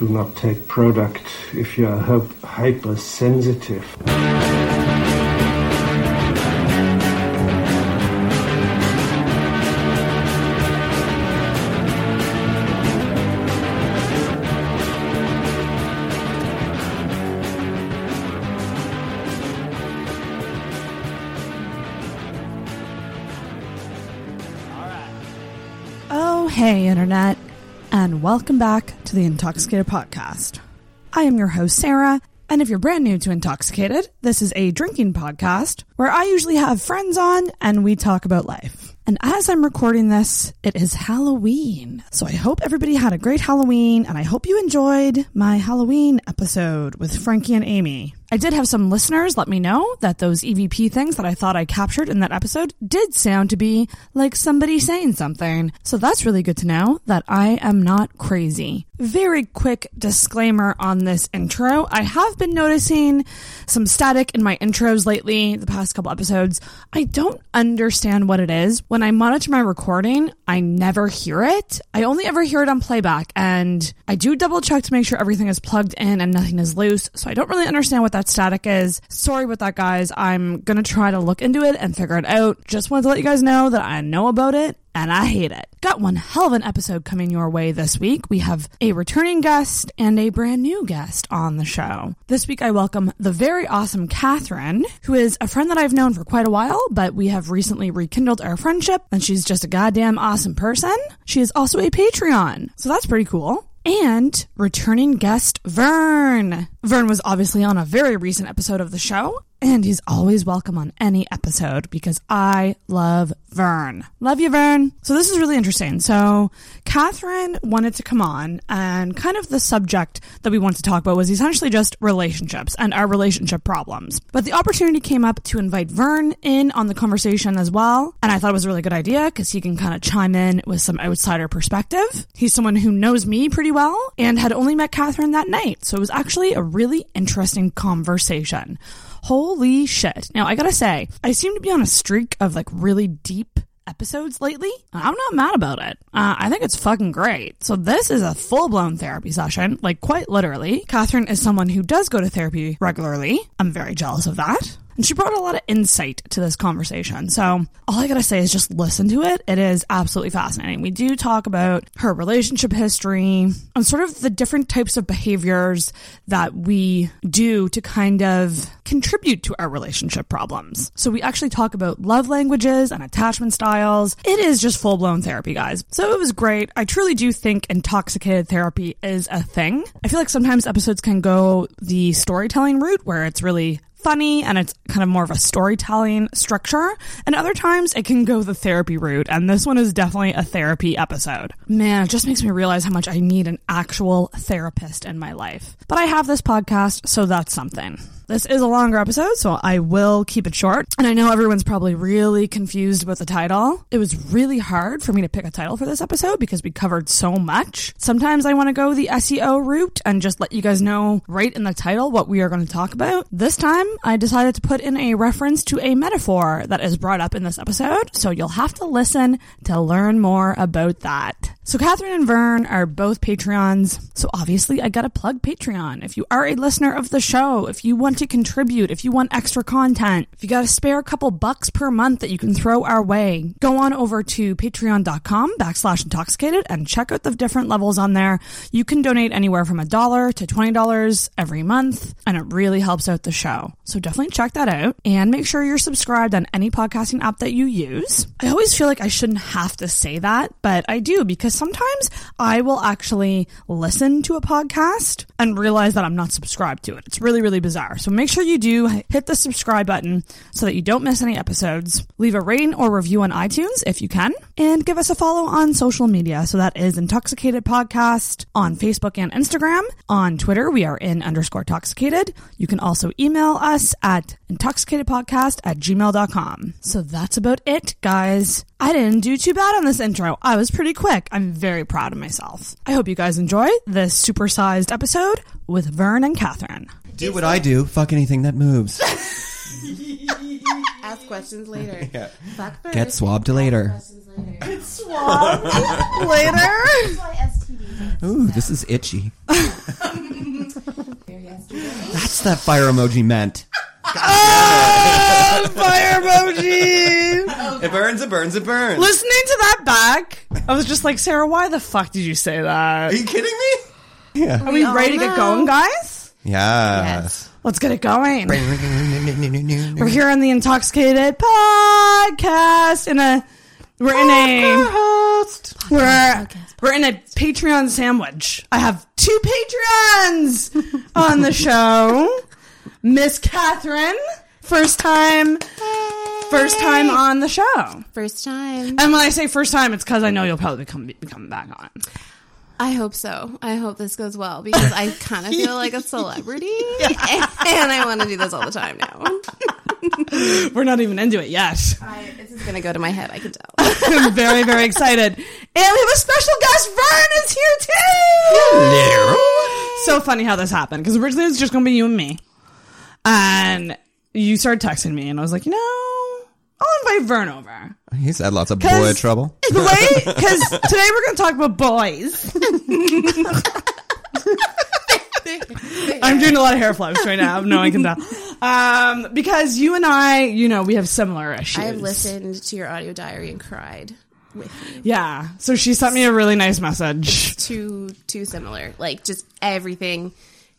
Do not take product if you are hypersensitive. Oh, hey, Internet, and welcome back to the Intoxicated Podcast. I am your host, Sarah, and if you're brand new to Intoxicated, this is a drinking podcast where I usually have friends on and we talk about life. And as I'm recording this, it is Halloween. So I hope everybody had a great Halloween, and I hope you enjoyed my Halloween episode with Frankie and Amy. I did have some listeners let me know that those EVP things that I thought I captured in that episode did sound to be like somebody saying something. So that's really good to know that I am not crazy. Very quick disclaimer on this intro. I have been noticing some static in my intros lately, the past couple episodes. I don't understand what it is. When I monitor my recording, I never hear it. I only ever hear it on playback and I do double check to make sure everything is plugged in and nothing is loose. So I don't really understand what that static is. Sorry about that, guys. I'm gonna try to look into it and figure it out. Just wanted to let you guys know that I know about it and I hate it. Got one hell of an episode coming your way this week. We have a returning guest and a brand new guest on the show. This week I welcome the very awesome Catherine, who is a friend that I've known for quite a while, but we have recently rekindled our friendship and she's just a goddamn awesome person. She is also a Patreon, so that's pretty cool and returning guest Vern. Vern was obviously on a very recent episode of the show, and he's always welcome on any episode because I love Vern. Love you, Vern. So this is really interesting. So Catherine wanted to come on, and kind of the subject that we wanted to talk about was essentially just relationships and our relationship problems. But the opportunity came up to invite Vern in on the conversation as well, and I thought it was a really good idea because he can kind of chime in with some outsider perspective. He's someone who knows me pretty well and had only met Catherine that night, so it was actually a really interesting conversation. Holy shit. Now, I gotta say, I seem to be on a streak of like really deep episodes lately. I'm not mad about it. Uh, I think it's fucking great. So this is a full blown therapy session, like quite literally. Catherine is someone who does go to therapy regularly. I'm very jealous of that. And she brought a lot of insight to this conversation. So all I gotta say is just listen to it. It is absolutely fascinating. We do talk about her relationship history and sort of the different types of behaviors that we do to kind of contribute to our relationship problems. So we actually talk about love languages and attachment styles. It is just full blown therapy, guys. So it was great. I truly do think intoxicated therapy is a thing. I feel like sometimes episodes can go the storytelling route where it's really funny and it's kind of more of a storytelling structure. And other times it can go the therapy route. And this one is definitely a therapy episode. Man, it just makes me realize how much I need an actual therapist in my life. But I have this podcast, so that's something. This is a longer episode, so I will keep it short. And I know everyone's probably really confused about the title. It was really hard for me to pick a title for this episode because we covered so much. Sometimes I want to go the SEO route and just let you guys know right in the title what we are going to talk about. This time, I decided to put in a reference to a metaphor that is brought up in this episode, so you'll have to listen to learn more about that. So Catherine and Vern are both Patreons. So obviously I gotta plug Patreon. If you are a listener of the show, if you want to contribute, if you want extra content, if you got a spare couple bucks per month that you can throw our way, go on over to patreon.com backslash intoxicated and check out the different levels on there. You can donate anywhere from a dollar to $20 every month and it really helps out the show. So definitely check that out and make sure you're subscribed on any podcasting app that you use. I always feel like I shouldn't have to say that, but I do because sometimes I will actually listen to a podcast and realize that I'm not subscribed to it. It's really, really bizarre. So make sure you do hit the subscribe button so that you don't miss any episodes. Leave a rating or review on iTunes if you can, and give us a follow on social media. So that is Intoxicated Podcast on Facebook and Instagram. On Twitter, we are in underscore toxicated. You can also email us at intoxicatedpodcast at gmail.com. So that's about it, guys. I didn't do too bad on this intro. I was pretty quick. I'm very proud of myself. I hope you guys enjoy this supersized episode with Vern and Catherine. Do what I do. Fuck anything that moves. Ask questions later. Yeah. Fuck first. Get swabbed later. Questions later. Swab later. Why STDs. Ooh, this is itchy. That's that fire emoji meant. Ah, fire emoji. It burns, it burns, it burns. Listening to that back, I was just like, Sarah, why the fuck did you say that? Are you kidding me? Yeah. Are we all ready to get going, guys? Yes. Let's get it going. We're We're here on the Intoxicated podcast in a we're in a we're we're in a Patreon sandwich. I have two Patreons on the show. Miss Catherine, first time first time on the show. First time. And when I say first time, it's because I know you'll probably come be coming back on. I hope so. I hope this goes well because I kind of feel like a celebrity, and I want to do this all the time now. We're not even into it yet. I, this is gonna go to my head. I can tell. I'm very, very excited. And we have a special guest. Vern is here too. Hello. So funny how this happened because originally it was just going to be you and me, and you started texting me, and I was like, you know, I'll invite Vern over. He's had lots of boy trouble. The way because today we're going to talk about boys. I'm doing a lot of hair flips right now. No one can tell. Um, because you and I, you know, we have similar issues. I have listened to your audio diary and cried with you. Yeah. So she sent me a really nice message. Too too similar. Like just everything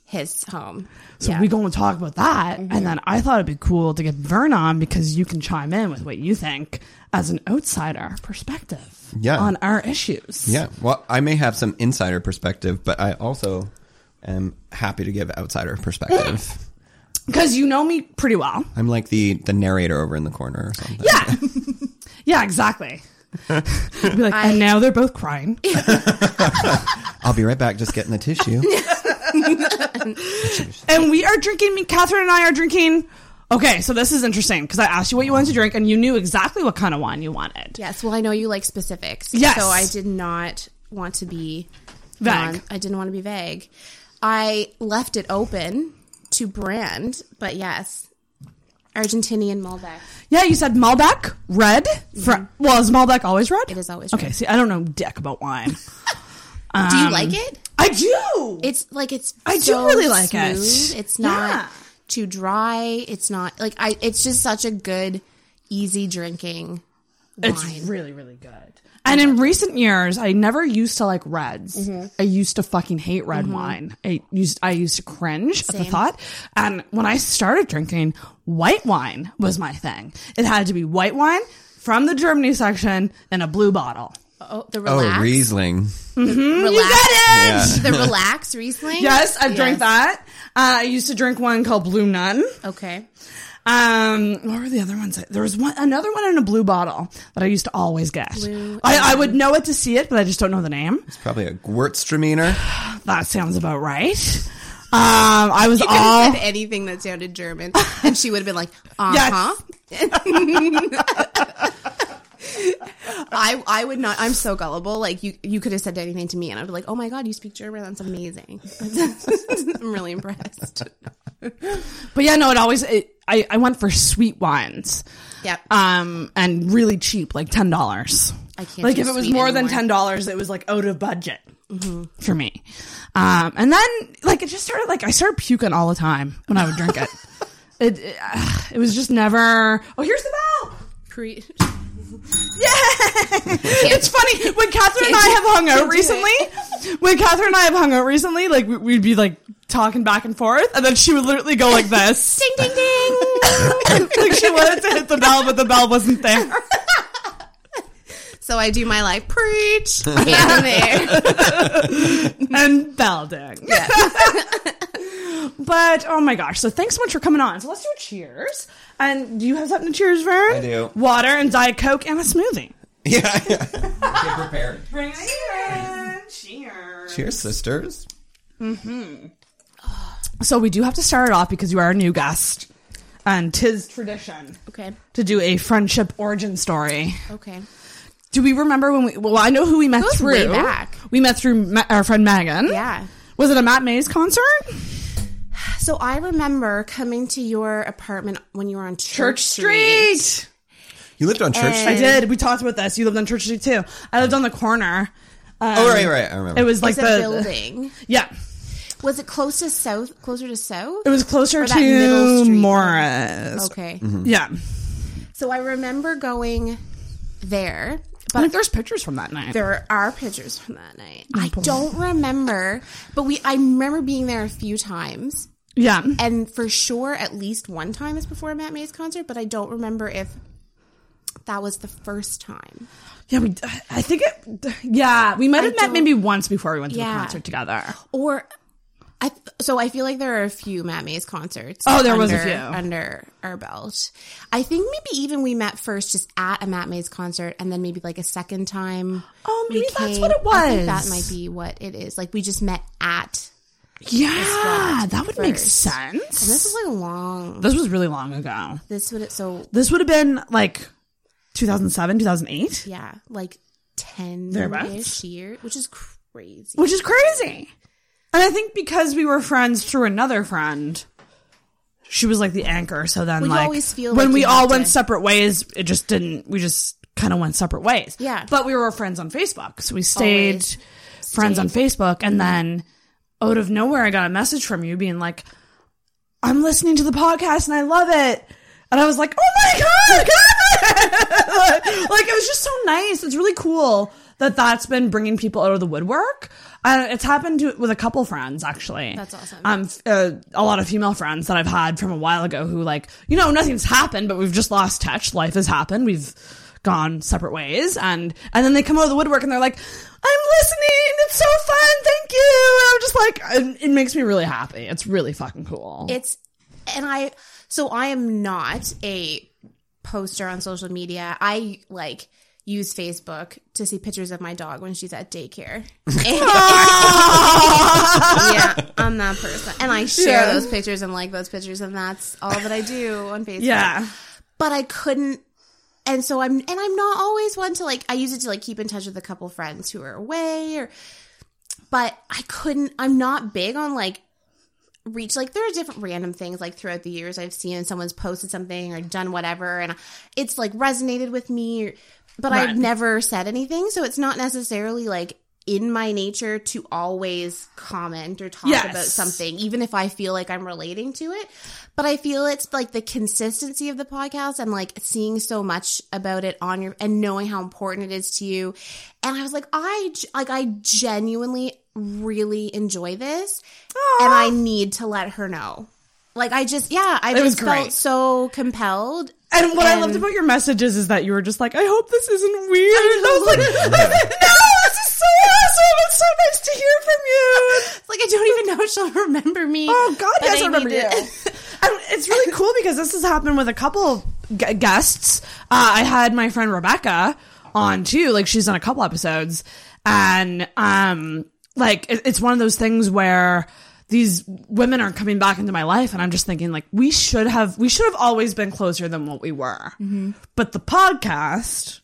hits home. So Yeah. we going to talk about that, and mm-hmm. then I thought it'd be cool to get Vern on because you can chime in with what you think as an outsider perspective Yeah. on our issues. Yeah. Well, I may have some insider perspective, but I also am happy to give outsider perspective. because you know me pretty well. I'm like the the narrator over in the corner or something. Yeah, yeah, exactly. Be like, and now they're both crying. I'll be right back. Just getting the tissue. and we are drinking. Catherine and I are drinking. Okay, so this is interesting because I asked you what you wanted to drink, and you knew exactly what kind of wine you wanted. Yes. Well, I know you like specifics. Yes. So I did not want to be Vague. non- I didn't want to be vague. I left it open to brand, but yes, Argentinian Malbec. Yeah, you said Malbec red. Fr- mm-hmm. well, is Malbec always red? It is always Red. Okay, see, I don't know dick about wine. Do you like it? I do. It's like it's. I do really like it. It's not Yeah. too dry. It's not like I. It's just such a good, easy drinking wine. It's really, really good. And in recent years, I never used to like reds. Mm-hmm. I used to fucking hate red wine. I used I used to cringe at the thought. And when I started drinking, white wine was my thing. It had to be white wine from the Germany section in a blue bottle. Oh, the Oh, relax. Riesling. relax. You get it? Yeah. The relax Riesling. Yes, I drank Yes. that. Uh, I used to drink one called Blue Nun. Okay. Um, what were the other ones? There was one, another one in a blue bottle that I used to always get. Blue I, I would know it to see it, but I just don't know the name. It's probably a Gewürztraminer. That sounds about right. Um, I was You all have said anything that sounded German, and she would have been like, "Uh huh." I I would not. I'm so gullible. Like you, you could have said anything to me, and I'd be like, "Oh my god, you speak German? That's amazing." I'm really impressed. but yeah, no, it always. It, I I went for sweet wines. Yep. Um, and really cheap, like ten dollars. I can't Like if it was more than ten dollars, it was like out of budget for me. Um, and then like it just started like I started puking all the time when I would drink it. It, it, uh, it was just never. Oh, here's the bell. Pre- Yeah, it's funny when Catherine and I have hung out recently. When Catherine and I have hung out recently, like we- we'd be like talking back and forth, and then she would literally go like this, ding ding ding. like she wanted to hit the bell, but the bell wasn't there. so I do my like preach and there. and bell ding. Yeah. But oh my gosh! So thanks so much for coming on. So let's do a cheers. And do you have something to cheers, Vern? I do. Water and diet coke and a smoothie. Yeah. yeah. Get prepared. Bring it in. Cheers. Cheers, sisters. Hmm. So we do have to start it off because you are a new guest, and tis tradition Okay. to do a friendship origin story. Okay. Do we remember when we? Well, I know who we met Goes through. way back. We met through Ma- our friend Megan. Yeah. Was it a Matt Mays concert? So I remember coming to your apartment when you were on Church, Church Street. You lived on Church And- I did. We talked about this. You lived on Church Street too. I lived on the corner. Um, Oh, right, right. I remember. It was like It's the a building. yeah. Was it close to south? Closer to south? It was closer Or that middle to. Morris. Okay. Yeah. So I remember going there, I but think there's pictures from that night. there are pictures from that night. I don't remember, but we I remember being there a few times. Yeah. And for sure at least one time is before a Matt Mays concert, but I don't remember if that was the first time. Yeah, we. I think it. Yeah, we might have met maybe once before we went to Yeah. the concert together. Or I so I feel like there are a few Matt Mays concerts. Oh, there was a few. under our belt. I think maybe even we met first just at a Matt Mays concert, and then maybe like a second time. Oh, maybe that's came- what it I think that might be what it is. Like we just met at. Yeah, that would make first. sense. And this is like long. This was really long ago. This would so This would have been like 2007, 2008, yeah, like ten Thereabouts. ish years, which is crazy. which is crazy. And I think because we were friends through another friend, she was like the anchor. So then, Well, you like, always feel when like we you all have went to- separate ways, it just didn't. We just kind of went separate ways. Yeah. But we were friends on Facebook, so we stayed Always friends on Facebook. And then, out of nowhere, I got a message from you being like, "I'm listening to the podcast and I love it." And I was like, "Oh my god!" like it was just so nice. It's really cool that that's been bringing people out of the woodwork. Uh, it's happened to, with a couple friends actually. That's awesome. Um, uh, a lot of female friends that I've had from a while ago who like, you know, nothing's happened, but we've just lost touch. Life has happened. We've gone separate ways, and and then they come out of the woodwork and they're like, "I'm listening. It's so fun. Thank you." And I'm just like, it, it makes me really happy. It's really fucking cool. It's and I so I am not a poster on social media. I like use Facebook to see pictures of my dog when she's at daycare. yeah, I'm that person. And I share Yeah. those pictures and like those pictures and that's all that I do on Facebook. yeah. But I couldn't and so I'm and I'm not always one to like I use it to like keep in touch with a couple friends who are away or but I couldn't I'm not big on like reach like there are different random things like throughout the years I've seen someone's posted something or done whatever and it's like resonated with me or, but Right. I've never said anything so it's not necessarily like in my nature to always comment or talk Yes. about something even if I feel like I'm relating to it but I feel it's like the consistency of the podcast and like seeing so much about it on your and knowing how important it is to you and I was like I like I genuinely really enjoy this and I need to let her know. Like I just yeah, I It was just felt so compelled. And what I loved about your messages is that you were just like, I hope this isn't weird. And I was like, I was like, no, this is so awesome. It's so nice to hear from you. It's like I don't even know if she'll remember me. Oh God, yes, I I remember you. and it's really cool because this has happened with a couple g- guests. Uh, I had my friend Rebecca on too. Like she's done a couple episodes, and um, like it, it's one of those things where these women are coming back into my life, and I'm just thinking like we should have we should have always been closer than what we were. Mm-hmm. But the podcast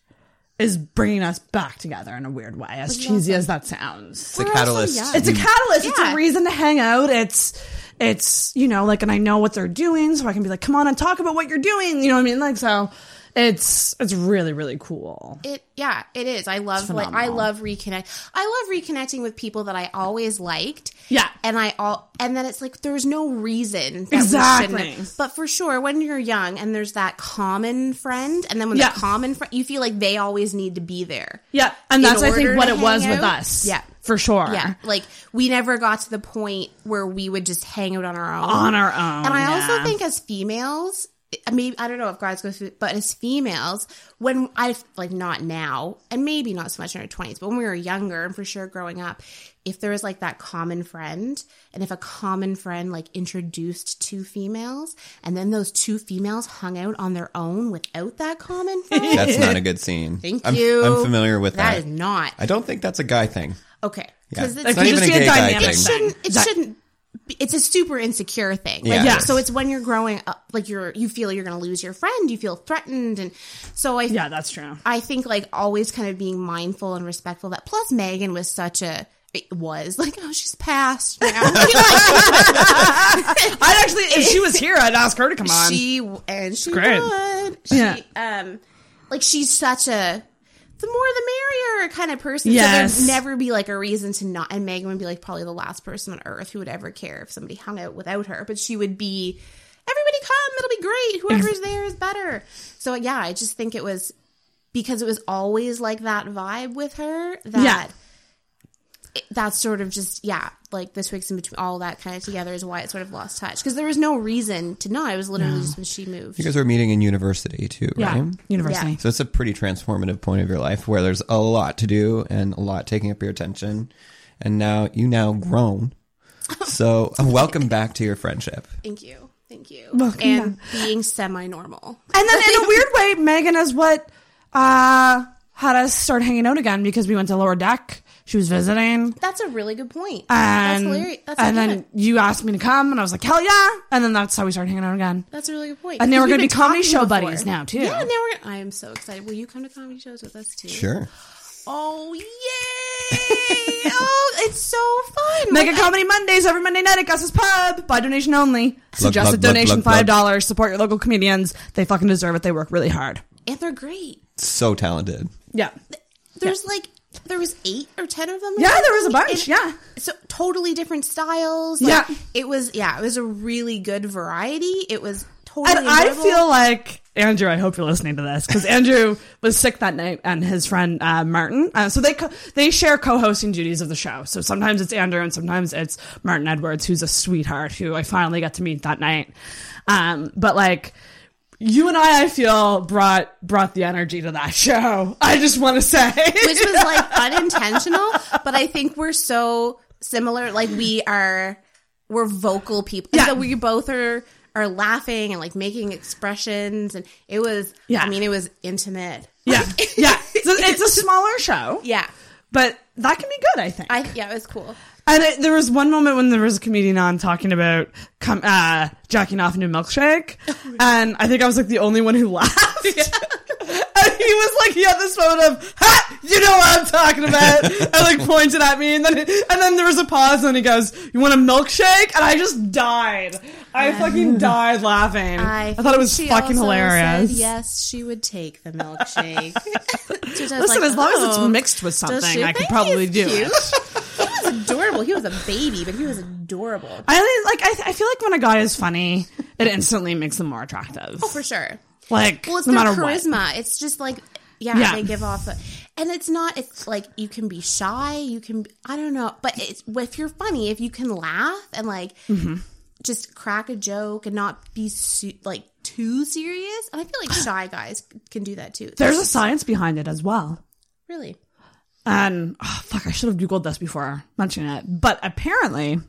is bringing us back together in a weird way, as cheesy as that sounds. It's a We're also catalyst. young. It's a catalyst. It's a reason to hang out. It's it's you know like and I know what they're doing, so I can be like, come on and talk about what you're doing. You know what I mean? Like so, it's it's really really cool. It yeah, it is. I love like I love reconnect. I love reconnecting with people that I always liked. Yeah. and I all and then it's like there's no reason that Exactly. But for sure, when you're young and there's that common friend, and then when Yeah. the common friend, you feel like they always need to be there. Yeah, and that's I think what it was hang with us. Yeah. for sure. Yeah, like we never got to the point where we would just hang out on our own. on our own. And I yeah. also think as females, maybe I don't know if guys go through, but as females, when I like not now, and maybe not so much in our twenties, but when we were younger, and for sure growing up, if there was like that common friend, and if a common friend like introduced two females, and then those two females hung out on their own without that common friend, That's not a good scene. thank I'm, you. I'm familiar with that. That is not I don't think that's a guy thing. okay Yeah. because It's It not could even a gay guy dynamic thing. thing. shouldn't it That- shouldn't be- it's a super insecure thing like Yeah. Yes. so it's when you're growing up like you're you feel you're gonna lose your friend you feel threatened and so i Yeah, that's true. i think like always kind of being mindful and respectful of that plus megan was such a it was like oh she's passed now I'd actually, if she was here, I'd ask her to come on. she and she great. would she Yeah. um like she's such a the more the merrier kind of person. Yes. So there'd never be like a reason to not. And Megan would be like probably the last person on earth who would ever care if somebody hung out without her. But she would be, everybody come, it'll be great. Whoever's there is better. So yeah, I just think it was because it was always like that vibe with her that. Yeah. It- That's sort of just yeah, like the twigs in between, all that kind of together is why it sort of lost touch because there was no reason to not. It was literally just when she moved. You guys were meeting in university too, right? Yeah. University. Yeah. So it's a pretty transformative point of your life where there's a lot to do and a lot taking up your attention. And now you now grown. So uh, welcome back to your friendship. Thank you, thank you, Welcome and being semi-normal. And then in a weird way, Megan is what uh, had us start hanging out again because we went to lower deck. She was visiting. That's a really good point. And, that's hilarious. That's and then you asked me to come, and I was like, hell yeah. And then that's how we started hanging out again. that's a really good point. And now Because we're gonna be comedy show before. buddies now, too. Yeah, now we're. Gonna, I am so excited. Will you come to comedy shows with us too? Sure. Oh yay! oh, it's so fun. Mega Like, Comedy Mondays every Monday night at Gus's Pub. By donation only. Suggested plug, plug, donation plug, plug. $5. Support your local comedians. They fucking deserve it. They work really hard. and they're great. So talented. Yeah. There's like there was eight or ten of them. Yeah, there was a bunch. and- Yeah. So totally different styles. Like, Yeah. It was yeah. It was a really good variety. It was totally. And I feel like Andrew. I hope you're listening to this because Andrew was sick that night, and his friend uh, Martin. Uh, so they co- they share co-hosting duties of the show. So sometimes it's Andrew, and sometimes it's Martin Edwards, who's a sweetheart who I finally got to meet that night. Um, but like. You and I, I feel brought brought the energy to that show. I just want to say, which was like unintentional, but I think we're so similar. Like we are, we're vocal people. Yeah. So we both are are laughing and like making expressions, and it was. Yeah. I mean, it was intimate. yeah, yeah. So it's a smaller show, Yeah. but that can be good. I think. I yeah, it was cool. And it, there was one moment when there was a comedian on talking about com- uh, jacking off into milkshake, and I think I was like the only one who laughed. and he was like, he had this moment of, "Ha, you know what I'm talking about," and like pointed at me, and then and then there was a pause, and he goes, "You want a milkshake?" And I just died. I fucking died laughing. I, thought it was she fucking also hilarious. said yes, she would take the milkshake. So I was Listen, like, as long as it's "Oh, mixed with something, I could probably do cute?" it. He was adorable. He was a baby, but he was adorable. I like. I, I feel like when a guy is funny, it instantly makes them more attractive. Oh, for sure. Like, Well, it's no their matter what. charisma. It's just like, yeah, Yeah. they give off, a, and it's not. It's like you can be shy. You can, I don't know, but it's if you're funny, if you can laugh and like Mm-hmm. Just crack a joke and not be su- like too serious. And I feel like shy guys can do that too. There's a science behind it as well. really And oh, fuck, I should have googled this before mentioning it. But apparently,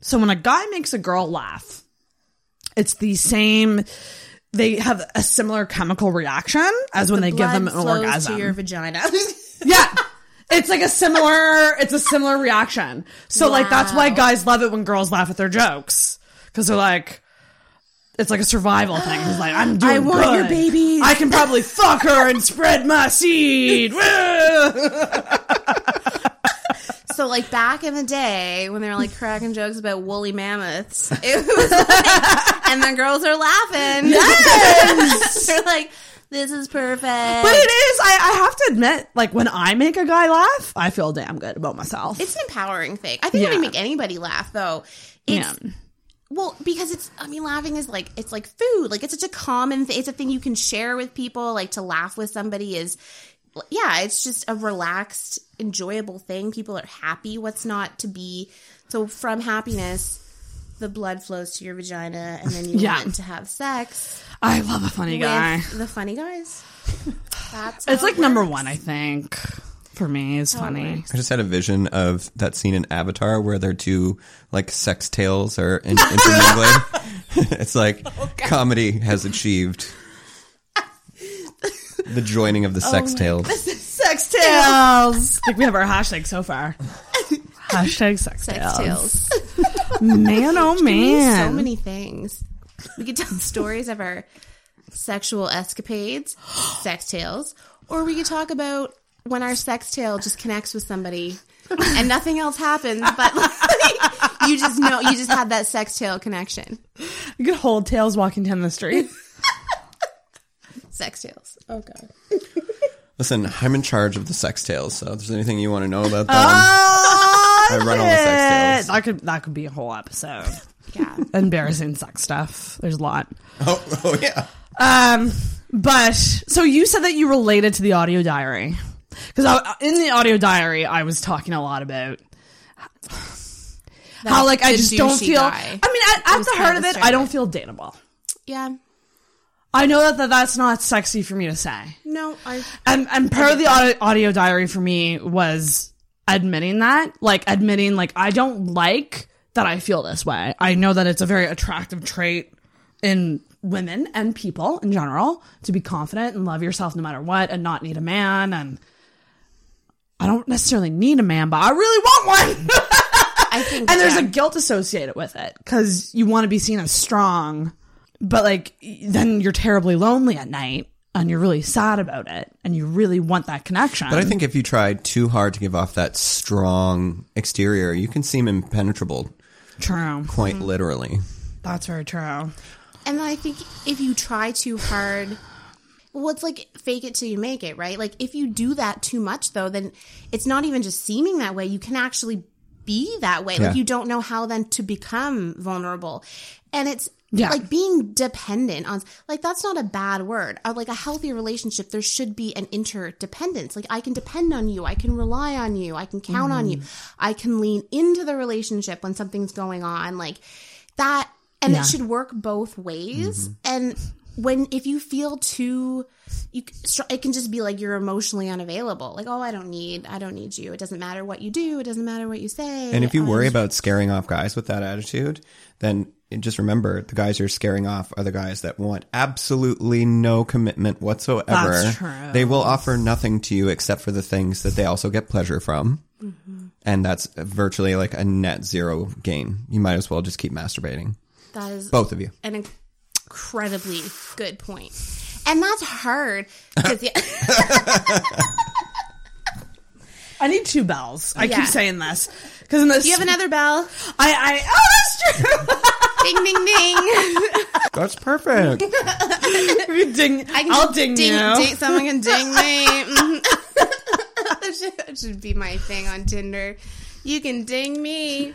so when a guy makes a girl laugh, it's the same. They have a similar chemical reaction as when they give them an orgasm. to your vagina. yeah. It's like a similar, it's a similar reaction. So like that's why guys love it when girls laugh at their jokes. Cause they're like, it's like a survival thing. It's like, I'm doing I want your good. babies. I can probably fuck her and spread my seed. So like back in the day when they were like cracking jokes about woolly mammoths, it was like, and the girls are laughing. Yes! they're like, "This is perfect." But it is, I, I have to admit, like when I make a guy laugh, I feel damn good about myself. It's an empowering thing. I think Yeah. when you make anybody laugh, though, it's Yeah. Well because it's. I mean, laughing is like it's like food. Like it's such a common. thing. It's a thing you can share with people. Like to laugh with somebody is, yeah, it's just a relaxed, enjoyable thing. People are happy. What's not to be? So from happiness, the blood flows to your vagina, and then you Yeah. want to have sex I love a funny guy. the funny guys. That's It's like it number one, I think, for me, is funny. I just had a vision of that scene in Avatar where their two like sex tales are in- intermingling. it's like oh, comedy has achieved the joining of the oh sex tales. Sex tales. like we have our hashtag so far. hashtag sex, Sex tales. tales. Man, oh man. so many things. We could tell stories of our sexual escapades, sex tales, or we could talk about when our sex tale just connects with somebody and nothing else happens, but like, you just know you just had that sex tale connection. You could hold tails walking down the street. Sex tales. Oh god. Listen, I'm in charge of the sex tales, so if there's anything you want to know about them, Oh, I run all the sex tales. That could that could be a whole episode. Yeah. Embarrassing sex stuff. There's a lot. oh, oh yeah. Um, but so you said that you related to the audio diary because in the audio diary I was talking a lot about how like I just don't feel. guy. I mean, at, at the heart of it, I don't feel dateable. Yeah. I know that, that that's not sexy for me to say. No, I. And and part of the audio, audio diary for me was admitting that, like admitting like I don't like that I feel this way. I know that it's a very attractive trait in women and people in general to be confident and love yourself no matter what and not need a man and I don't necessarily need a man, but I really want one. I think. and there's yeah. a guilt associated with it because you want to be seen as strong, but like then you're terribly lonely at night and you're really sad about it and you really want that connection. But I think if you try too hard to give off that strong exterior, you can seem impenetrable, true. quite mm-hmm. literally. That's very true. And I think if you try too hard, well, it's like fake it till you make it, right? Like if you do that too much, though, then it's not even just seeming that way. You can actually be that way. Yeah. Like you don't know how then to become vulnerable. And it's Yeah. like being dependent on, like that's not a bad word. Uh, Like a healthy relationship, there should be an interdependence. Like I can depend on you. I can rely on you. I can count on you. I can lean into the relationship when something's going on. Like that and Yeah. it should work both ways and when if you feel too you it can just be like you're emotionally unavailable like oh i don't need i don't need you it doesn't matter what you do it doesn't matter what you say And if you I worry about scaring off guys with that attitude, then just remember the guys you're scaring off are the guys that want absolutely no commitment whatsoever. That's true. They will offer nothing to you except for the things that they also get pleasure from. Mm-hmm. And that's virtually like a net zero gain. You might as well just keep masturbating. that is Both of you. an incredibly good point. point and that's hard because yeah, I need two bells. I Yeah. keep saying this because in this, you have another bell I, I, oh, that's true. ding ding ding That's perfect. Ding, I can I'll ding, ding, you. ding someone can ding me that, should, that should be my thing on tinder you can ding me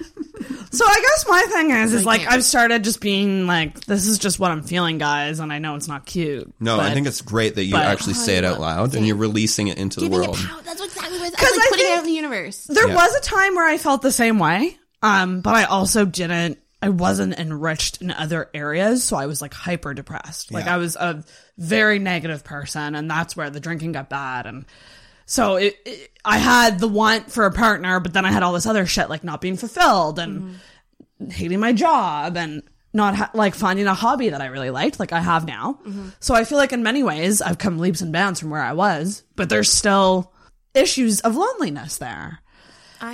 So I guess my thing is, is I like can't. I've started just being like, this is just what I'm feeling, guys, and I know it's not cute. No, I think it's great that you but- actually say it out loud and you're releasing it into the giving world. it power that's exactly what it's 'Cause like I putting it think- out in the universe There Yeah. was a time where I felt the same way, um, but I also didn't. I wasn't enriched in other areas, so I was like hyper depressed. Like Yeah. I was a very negative person, and that's where the drinking got bad. And so it, it, I had the want for a partner, but then I had all this other shit like not being fulfilled and hating my job and not ha- like finding a hobby that I really liked, like I have now. So I feel like in many ways I've come leaps and bounds from where I was, but there's still issues of loneliness there.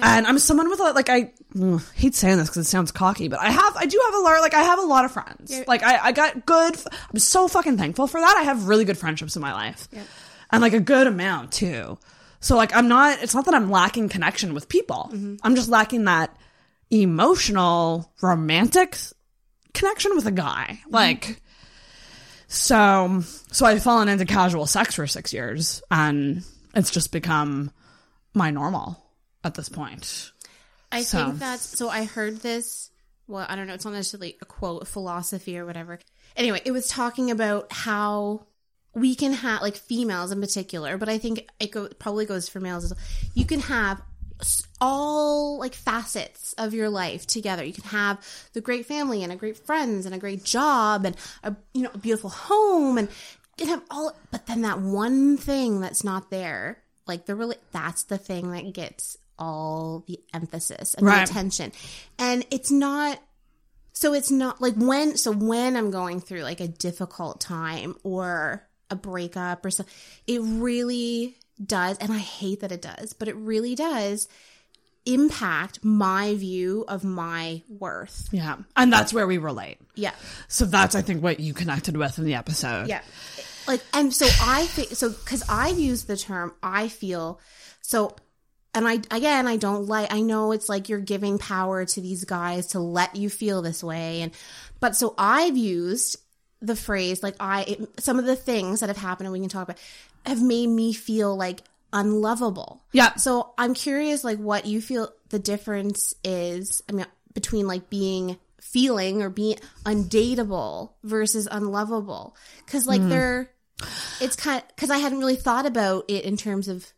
and I'm someone with a, like I ugh, hate saying this because it sounds cocky, but I have I do have a lot like I have a lot of friends. Like I I got good. I'm so fucking thankful for that. I have really good friendships in my life, and like a good amount too. So like I'm not. It's not that I'm lacking connection with people. Mm-hmm. I'm just lacking that emotional romantic connection with a guy. Mm-hmm. Like so so I've fallen into casual sex for six years, and it's just become my normal at this point. I So- think that's so. I heard this. Well, I don't know. It's not necessarily a quote, philosophy or whatever. Anyway, it was talking about how we can have, like females in particular, but I think it go, probably goes for males as well. You can have all like facets of your life together. You can have the great family and a great friends and a great job and a you know a beautiful home and you can have all. But then that one thing that's not there, like the really, that's the thing that gets all the emphasis and Right. the attention, and it's not. So it's not like when so when I'm going through like a difficult time or a breakup or so it really does and I hate that it does, but it really does impact my view of my worth. Yeah. And that's where we relate. Yeah. So that's, I think, what you connected with in the episode. Yeah. Like, and so I think, so, cause I've used the term I feel, so, and I, again, I don't like, I know it's like you're giving power to these guys to let you feel this way. And, but so I've used the phrase like I it, some of the things that have happened and we can talk about have made me feel like unlovable. Yeah. So I'm curious like what you feel the difference is I mean between like being feeling or being undateable versus unlovable cuz like hmm. they're it's kind of cuz I hadn't really thought about it in terms of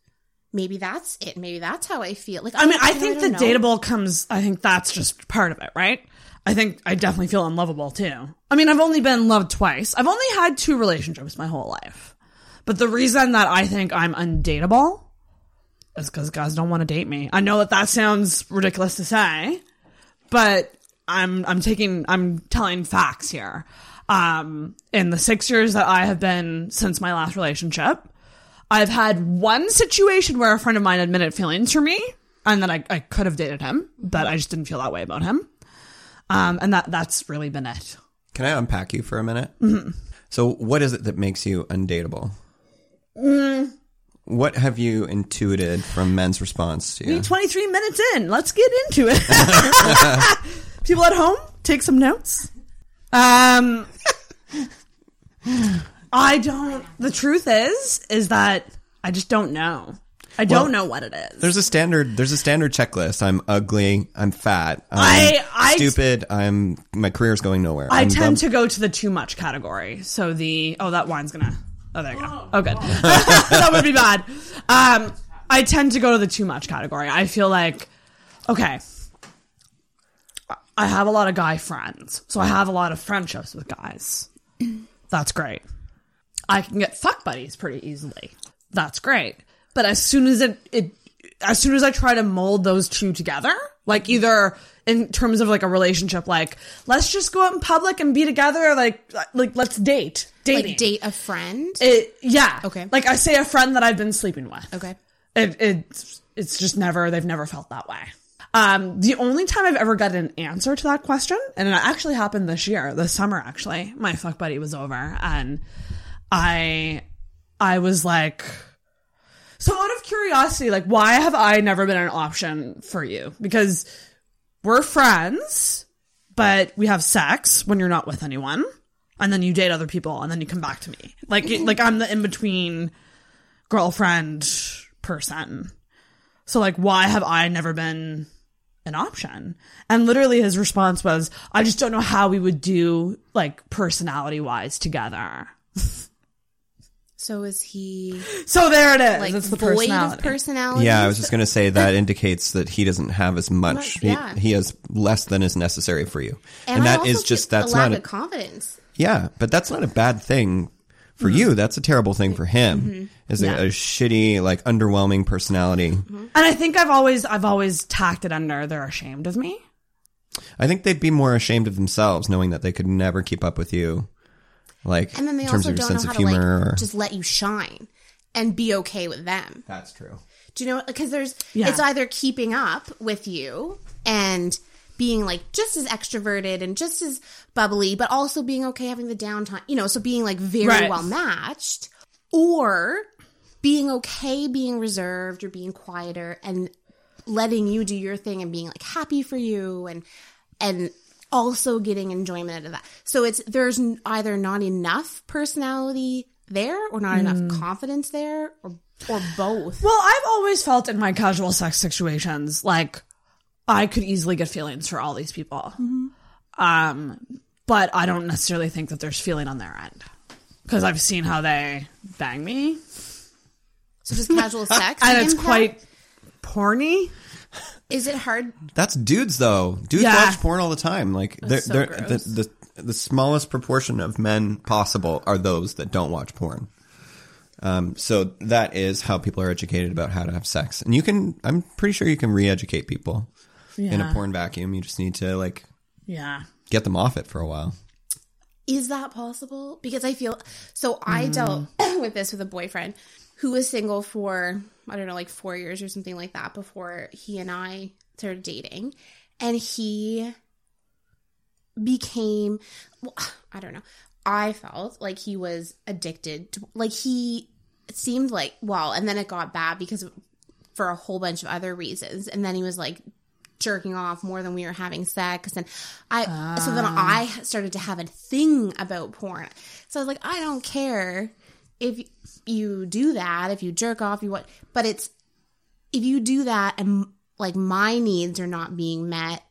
maybe that's it maybe that's how I feel. Like I mean, I don't- think the don't know. dateable comes, I think that's just part of it, right? I think I definitely feel unlovable too. I mean, I've only been loved twice. I've only had two relationships my whole life. But the reason that I think I'm undateable is because guys don't want to date me. I know that that sounds ridiculous to say, but I'm, I'm taking, I'm telling facts here. Um, in the six years that I have been since my last relationship, I've had one situation where a friend of mine admitted feelings for me, and then I, I could have dated him, but I just didn't feel that way about him. Um, and that that's really been it. Can I unpack you for a minute? So, what is it that makes you undateable? What have you intuited from men's response to you? 23 minutes in, let's get into it. People at home, take some notes. Um, I don't. The truth is, is that I just don't know. I don't Well, know what it is. There's a standard. There's a standard checklist. I'm ugly. I'm fat. I'm I- I- stupid. I'm my career's going nowhere. I I'm tend dumb. to go to the too much category. So the oh that wine's gonna oh there you go oh good that would be bad. Um, I tend to go to the too much category. I feel like okay, I have a lot of guy friends, so I have a lot of friendships with guys. That's great. I can get fuck buddies pretty easily. That's great. But as soon as it, it as soon as I try to mold those two together, like either in terms of like a relationship, like let's just go out in public and be together, like like let's date, dating, like date a friend. It, yeah, Okay. Like I say, a friend that I've been sleeping with. okay. It, it's it's just never they've never felt that way. Um, the only time I've ever got an answer to that question, and it actually happened this year, this summer actually, my fuck buddy was over, and I I was like, so out of curiosity, like, why have I never been an option for you? Because we're friends, but we have sex when you're not with anyone, and then you date other people, and then you come back to me. Like, like I'm the in between girlfriend person. So like, why have I never been an option? And literally his response was, I just don't know how we would do like personality wise together. So is he So there it is. like it's the void personality. of personality? Yeah, I was just going to say that indicates that he doesn't have as much. Much, yeah. he, he has less than is necessary for you, and, and, I also is just that's a lack not of a, confidence. yeah, but that's not a bad thing for Mm-hmm. you. That's a terrible thing for him. Is a, a shitty, like underwhelming personality. and I think I've always, I've always tacked it under they're ashamed of me. I think they'd be more ashamed of themselves knowing that they could never keep up with you. Like And then they in terms also of your don't know how of to like or, just let you shine and be okay with them. that's true. Do you know? Because there's, Yeah. it's either keeping up with you and being like just as extroverted and just as bubbly, but also being okay having the downtime. You know, so being like very Right. well matched, or being okay being reserved or being quieter and letting you do your thing and being like happy for you and and also getting enjoyment out of that. So it's there's either not enough personality there or not enough confidence there or or both. Well, I've always felt in my casual sex situations like I could easily get feelings for all these people. Um, but I don't necessarily think that there's feeling on their end because I've seen how they bang me, So just casual sex, and it's impact? quite porny. Is it hard? That's dudes though. Dudes Yeah. watch porn all the time. Like they're, so they're gross. the, the the smallest proportion of men possible are those that don't watch porn. Um, so that is how people are educated about how to have sex, and you can. I'm pretty sure you can re-educate people in a porn vacuum. You just need to like Yeah. get them off it for a while. Is that possible? Because I feel so. I dealt with this with a boyfriend who was single for I don't know, like four years or something like that before he and I started dating, and he became. Well, I don't know. I felt like he was addicted to like he seemed like well, and then it got bad because of, for a whole bunch of other reasons, and then he was like jerking off more than we were having sex and I so then ah. I started to have a thing about porn. So I was like I don't care if you do that, if you jerk off, you what but it's if you do that and like my needs are not being met,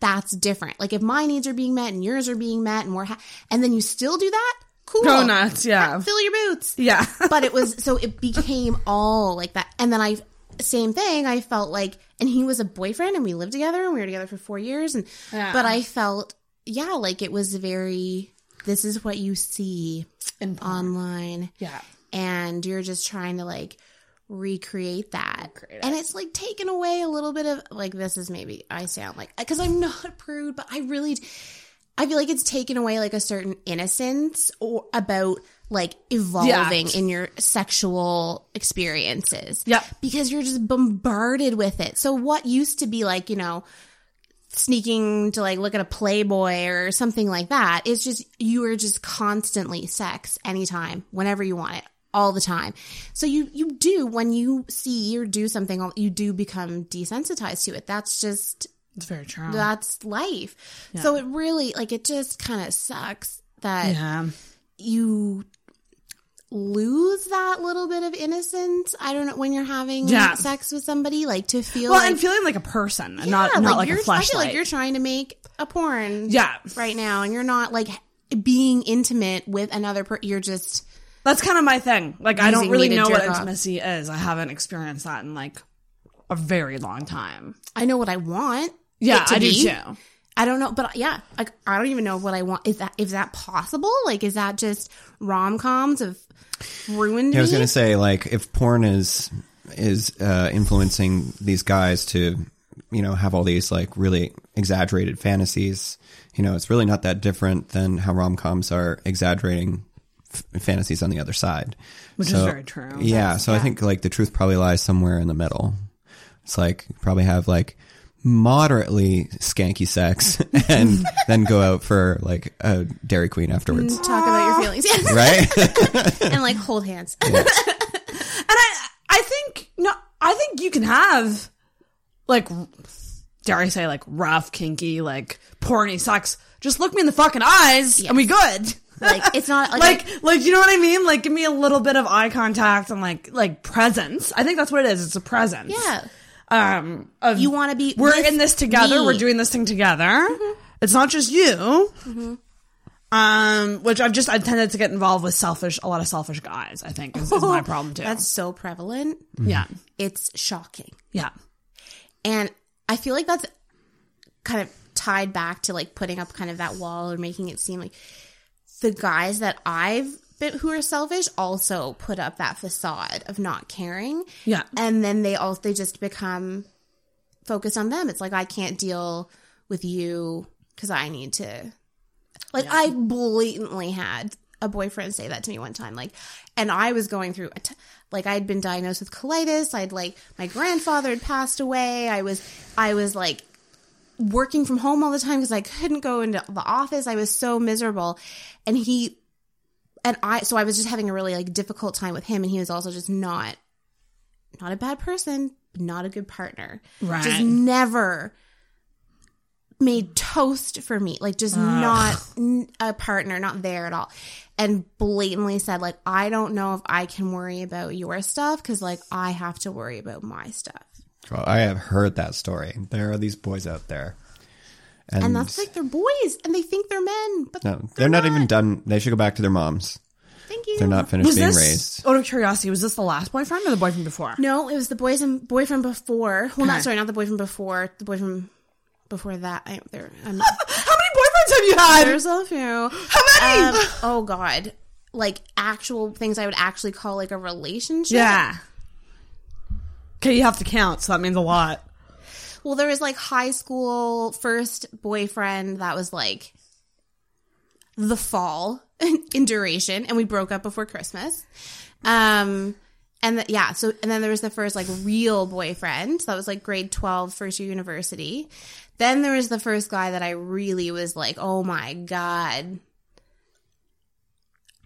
that's different. Like if my needs are being met and yours are being met and we're ha- and then you still do that, cool. Go nuts, yeah. Fill your boots. Yeah. but it was so it became all like that. And then I same thing, I felt like and he was a boyfriend and we lived together and we were together for 4 years and Yeah. but I felt yeah, like it was very this is what you see In online yeah. and you're just trying to like recreate that Recreate and it's like taken away a little bit of like this is maybe i sound like because i'm not prude but i really i feel like it's taken away like a certain innocence or about like evolving act. in your sexual experiences Yeah. because you're just bombarded with it so what used to be like you know sneaking to like look at a playboy or something like that. It's just you are just constantly sex anytime whenever you want it all the time. So you you do when you see or do something you do become desensitized to it. That's just It's very true. that's life. So it really like it just kind of sucks that yeah. you lose that little bit of innocence i don't know when you're having Yeah. sex with somebody like to feel Well, like and feeling like a person, and yeah, not not like, you're, a I feel like you're trying to make a porn yeah, right now, and you're not like being intimate with another person. You're just that's kind of my thing. Like, I don't really know what off. intimacy is. I haven't experienced that in like a very long time. I know what I want. Yeah, I do too. I don't know, but yeah, like I don't even know what I want. Is that is that possible? Like, is that just rom coms of ruined Yeah, I was me? gonna say like if porn is is uh, influencing these guys to you know have all these like really exaggerated fantasies, you know, it's really not that different than how rom coms are exaggerating f- fantasies on the other side, Which is very true. Yeah, so I think like the truth probably lies somewhere in the middle. It's like you probably have like moderately skanky sex and then go out for like a Dairy Queen afterwards, Talk about your feelings, yes, right? and like hold hands. And I, I think no, I think you can have like, dare I say, like rough, kinky, like porny sex. Just look me in the fucking eyes, and we good. like it's not like, like like you know what I mean? Like give me a little bit of eye contact and like like presence. I think that's what it is. It's a presence. yeah. Um of You want to be. we're in this together. me. We're doing this thing together. It's not just you. Um, which I've just I've tended to get involved with selfish a lot of selfish guys. I think is, is my problem too. That's so prevalent. yeah, It's shocking. yeah, And I feel like that's kind of tied back to like putting up kind of that wall or making it seem like the guys that I've been who are selfish also put up that facade of not caring. Yeah. And then they all they just become focused on them. It's like I can't deal with you because I need to like I blatantly had a boyfriend say that to me one time like and I was going through a t- like I'd been diagnosed with colitis. I'd like my grandfather had passed away. I was I was like working from home all the time because I couldn't go into the office. I was so miserable. And he and I so I was just having a really like difficult time with him. And he was also just not not a bad person but not a good partner. Right. just never made toast for me like just not a partner not there at all and blatantly said like i don't know if i can worry about your stuff because like i have to worry about my stuff Well, I have heard that story. There are these boys out there, and, and that's like they're boys and they think they're men but no, they're not even done. They should go back to their moms. thank you They're not finished was being this raised. out of curiosity? Was this the last boyfriend or the boyfriend before? no it was the boys and boyfriend before well Okay. not sorry not the boyfriend before the boyfriend before that I, there I'm, How many boyfriends have you had? there's a few How many? um, oh god like actual things i would actually call like a relationship yeah. Okay, you have to count, so that means a lot. Well, there was like high school first boyfriend that was like the fall in duration, and we broke up before Christmas. Um, and the, yeah, so and then there was the first like real boyfriend so that was like grade 12, first year university. Then there was the first guy that I really was like, oh my god,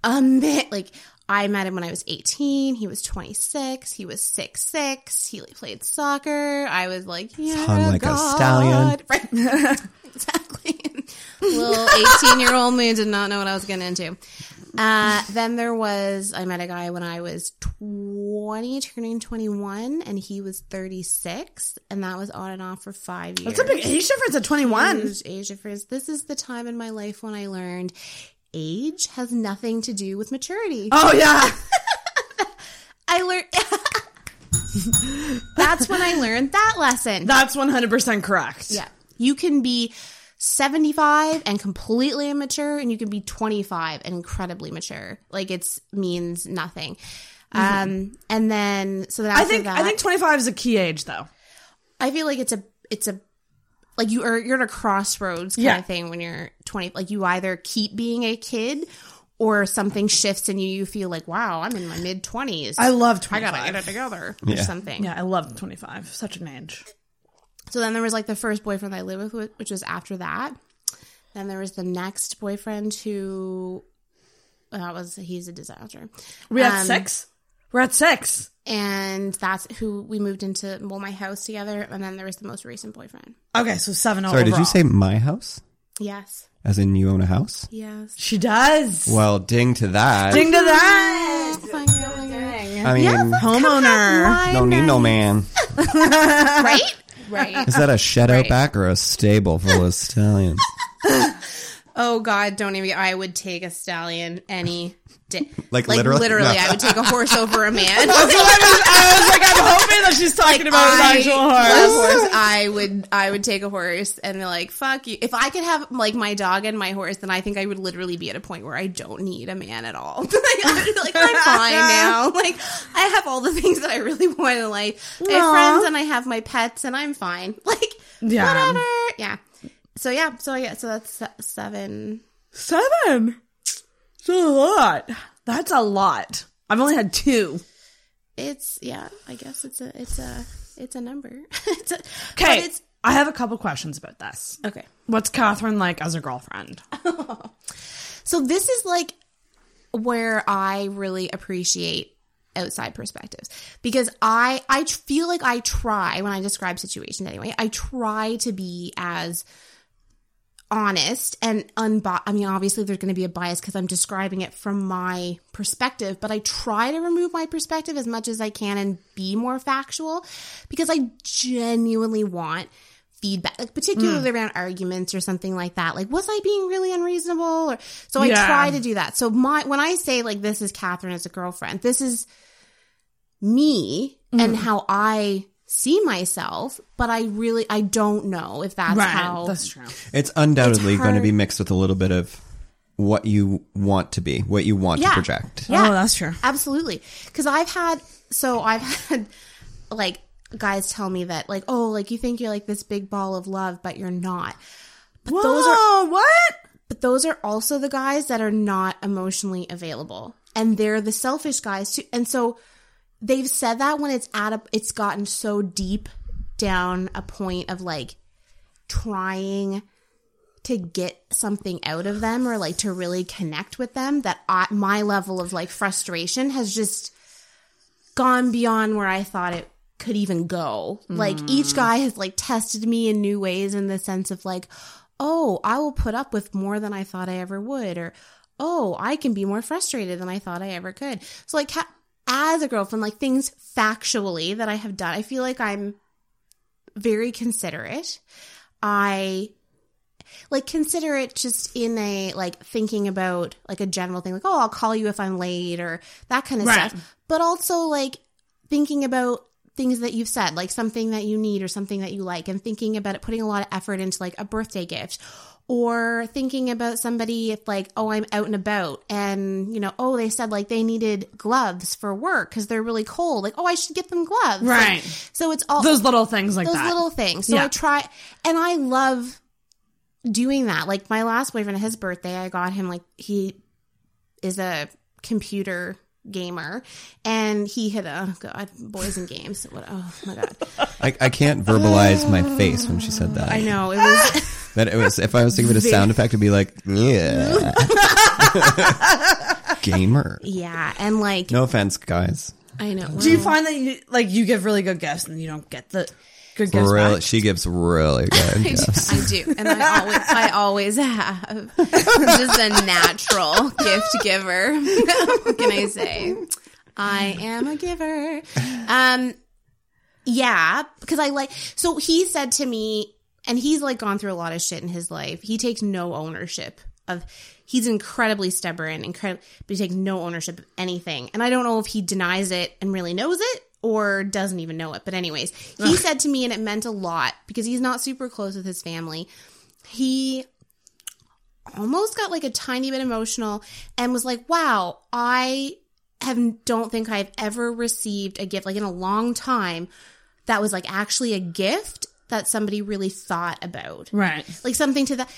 a man, like I met him when I was 18. He was 26. He was six six. He played soccer. I was like, yeah, hung like a stallion. Right. exactly. Little 18 year old me did not know what I was getting into. Uh, then there was, I met a guy when I was 20, turning 21, and he was 36, and that was on and off for five years. That's a big age difference at 21. Huge age difference. This is the time in my life when I learned age has nothing to do with maturity. Oh, yeah. I learned. That's when I learned that lesson. That's 100% correct. Yeah. You can be 75 and completely immature, and you can be 25 and incredibly mature. Like it's means nothing. Um, and then so then Mm-hmm. I think that, I think 25 is a key age though. I feel like it's a it's a like you are you're at a crossroads kind Yeah. of thing when you're 20. Like you either keep being a kid or something shifts and you you feel like wow I'm in my mid 20s. I love I 25. gotta get it together or something. Yeah, I love 25. Such an age. So then there was like the first boyfriend I lived with, which was after that. Then there was the next boyfriend who that was he's a disaster. We had Um, six? We're at six. And that's who we moved into well my house together. And then there was the most recent boyfriend. Okay, so seven Sorry, did you say my house? Yes. As in you own a house? Yes. She does. Well, ding to that. Ding to that. I mean, Homeowner. don't need no man. right? Right. Is that a shed Right. outback or a stable full of stallions? Oh God, don't even. I would take a stallion any day. Like literally? No. I would take a horse over a man. I was, I was like, I'm hoping that she's talking about an actual horse. horse. I would I would take a horse and be like, fuck you. If I could have like my dog and my horse, then I think I would literally be at a point where I don't need a man at all. like, I'd be like, I'm fine now. Like I have all the things that I really want in life. I have friends and I have my pets and I'm fine. Like Yeah. whatever. Yeah. So yeah, so yeah, so that's seven. Seven. That's a lot. That's a lot. I've only had two. It's yeah, I guess it's a it's a it's a number. it's Okay. it's I have a couple questions about this. okay. What's Catherine like as a girlfriend? So this is like where I really appreciate outside perspectives because I I feel like I try when I describe situations anyway. I try to be as honest and unbi I mean obviously there's going to be a bias cuz I'm describing it from my perspective, but I try to remove my perspective as much as I can and be more factual because I genuinely want feedback, like particularly hmm. around arguments or something like that. Like, was I being really unreasonable? Or so I Yeah. try to do that. So my when I say like this is Catherine as a girlfriend, this is me hmm. and how I see myself, but I really I don't know if that's how That's true. It's undoubtedly It's going to be mixed with a little bit of what you want to be, what you want Yeah. to project. Yeah. Oh, that's true. Absolutely. Because I've had, so I've had like guys tell me that, like, oh, like you think you're like this big ball of love, but you're not. But Whoa, those are, what? but those are also the guys that are not emotionally available. And they're the selfish guys too. And so they've said that when it's at a, it's gotten so deep down a point of like trying to get something out of them or like to really connect with them that I, my level of like frustration has just gone beyond where I thought it could even go. Like each mm. guy has like tested me in new ways in the sense of like, oh, I will put up with more than I thought I ever would, or oh, I can be more frustrated than I thought I ever could. So like ha- as a girlfriend, like things factually that I have done, I feel like I'm very considerate. I like consider it just in a like thinking about like a general thing like oh I'll call you if I'm late or that kind of Right. stuff but also like thinking about things that you've said like something that you need or something that you like and thinking about it putting a lot of effort into like a birthday gift or thinking about somebody if like oh I'm out and about and you know oh they said like they needed gloves for work cuz they're really cold like oh I should get them gloves Like, Right. so it's all Those little things like those that. little things. So Yeah. I try, and I love doing that. Like my last boyfriend, his birthday, I got him like he is a computer gamer, and he had oh god, boys and games. What? Oh my god, I, I can't verbalize my face when she said that. I know it was. That it was if I was to give it a sound effect, it'd be like, yeah, gamer. Yeah, and like No offense, guys. I know. Do you find that you like you give really good gifts and you don't get the good Really, she gives really good gifts. I do, and I always, I always have. I'm just a natural gift giver. what can I say? I am a giver. Um, yeah, because I like. So he said to me, and he's like gone through a lot of shit in his life. He takes no ownership of. He's incredibly stubborn, incredible, but he takes no ownership of anything. And I don't know if he denies it and really knows it or doesn't even know it. But anyways, he said to me, and it meant a lot because he's not super close with his family. He almost got like a tiny bit emotional and was like, "Wow, I have don't think I've ever received a gift like in a long time that was like actually a gift that somebody really thought about." Right. Like something to that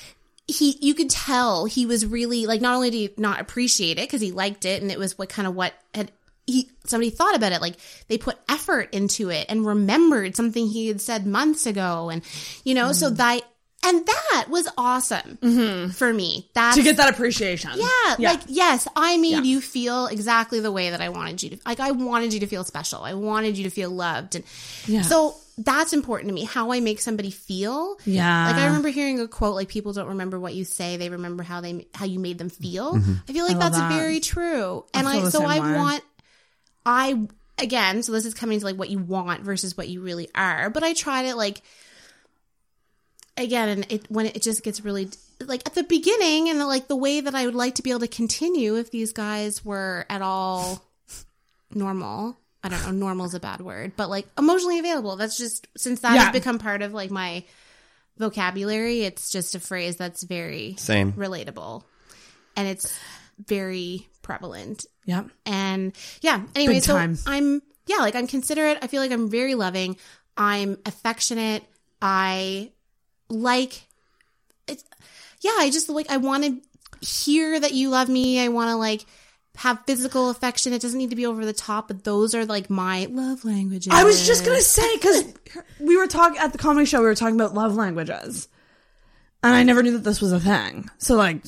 he you could tell he was really like not only did he not appreciate it because he liked it and it was what kind of what had he somebody thought about it like they put effort into it and remembered something he had said months ago and you know so mm. that and that was awesome mm-hmm. for me that's To get that appreciation. yeah, like yes, I made Yeah. you feel exactly the way that I wanted you to. Like I wanted you to feel special. I wanted you to feel loved, and Yeah. so that's important to me. How I make somebody feel. Yeah. like I remember hearing a quote like people don't remember what you say; they remember how they how you made them feel. Mm-hmm. I feel like love that's that. very true, and feel I, so I way. want I again. So this is coming to like what you want versus what you really are. But I tried it like again and it when it just gets really like at the beginning and like the way that I would like to be able to continue if these guys were at all normal. I don't know, normal is a bad word, but like emotionally available. That's just since that Yeah. has become part of like my vocabulary, it's just a phrase that's very Same. relatable. And it's very prevalent. Yeah. And yeah, anyway, Big so time. I'm yeah, like I'm considerate. I feel like I'm very loving. I'm affectionate. I like it's yeah, I just like I want to hear that you love me. I want to like have physical affection. It doesn't need to be over the top, but those are like my love languages. I was just gonna say because we were talking at the comedy show. We were talking about love languages, and I never knew that this was a thing. So, like,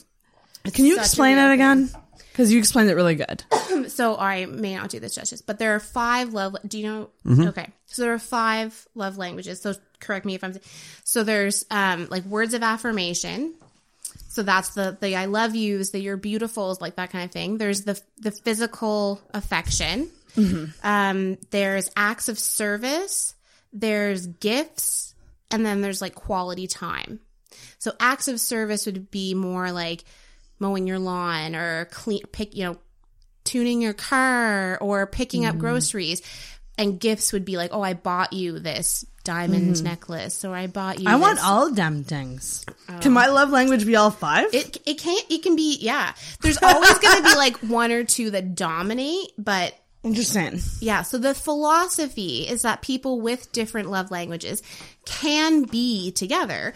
can you explain it again? Because you explained it really good. so I may not do this justice, but there are five love. Do you know? Mm-hmm. Okay, so there are five love languages. So correct me if I'm. So there's um like words of affirmation. So that's the the I love yous, the you're beautifuls, like that kind of thing. There's the the physical affection. Mm-hmm. Um, there's acts of service. There's gifts, and then there's like quality time. So acts of service would be more like mowing your lawn or clean pick you know tuning your car or picking Mm-hmm. up groceries. And gifts would be like, oh, I bought you this diamond necklace, or I bought you. Mm-hmm. I want all damn things. Can my love language be all five? It it can't. It can be. Yeah. There's always going to be like one or two that dominate, but Interesting. yeah. So the philosophy is that people with different love languages can be together,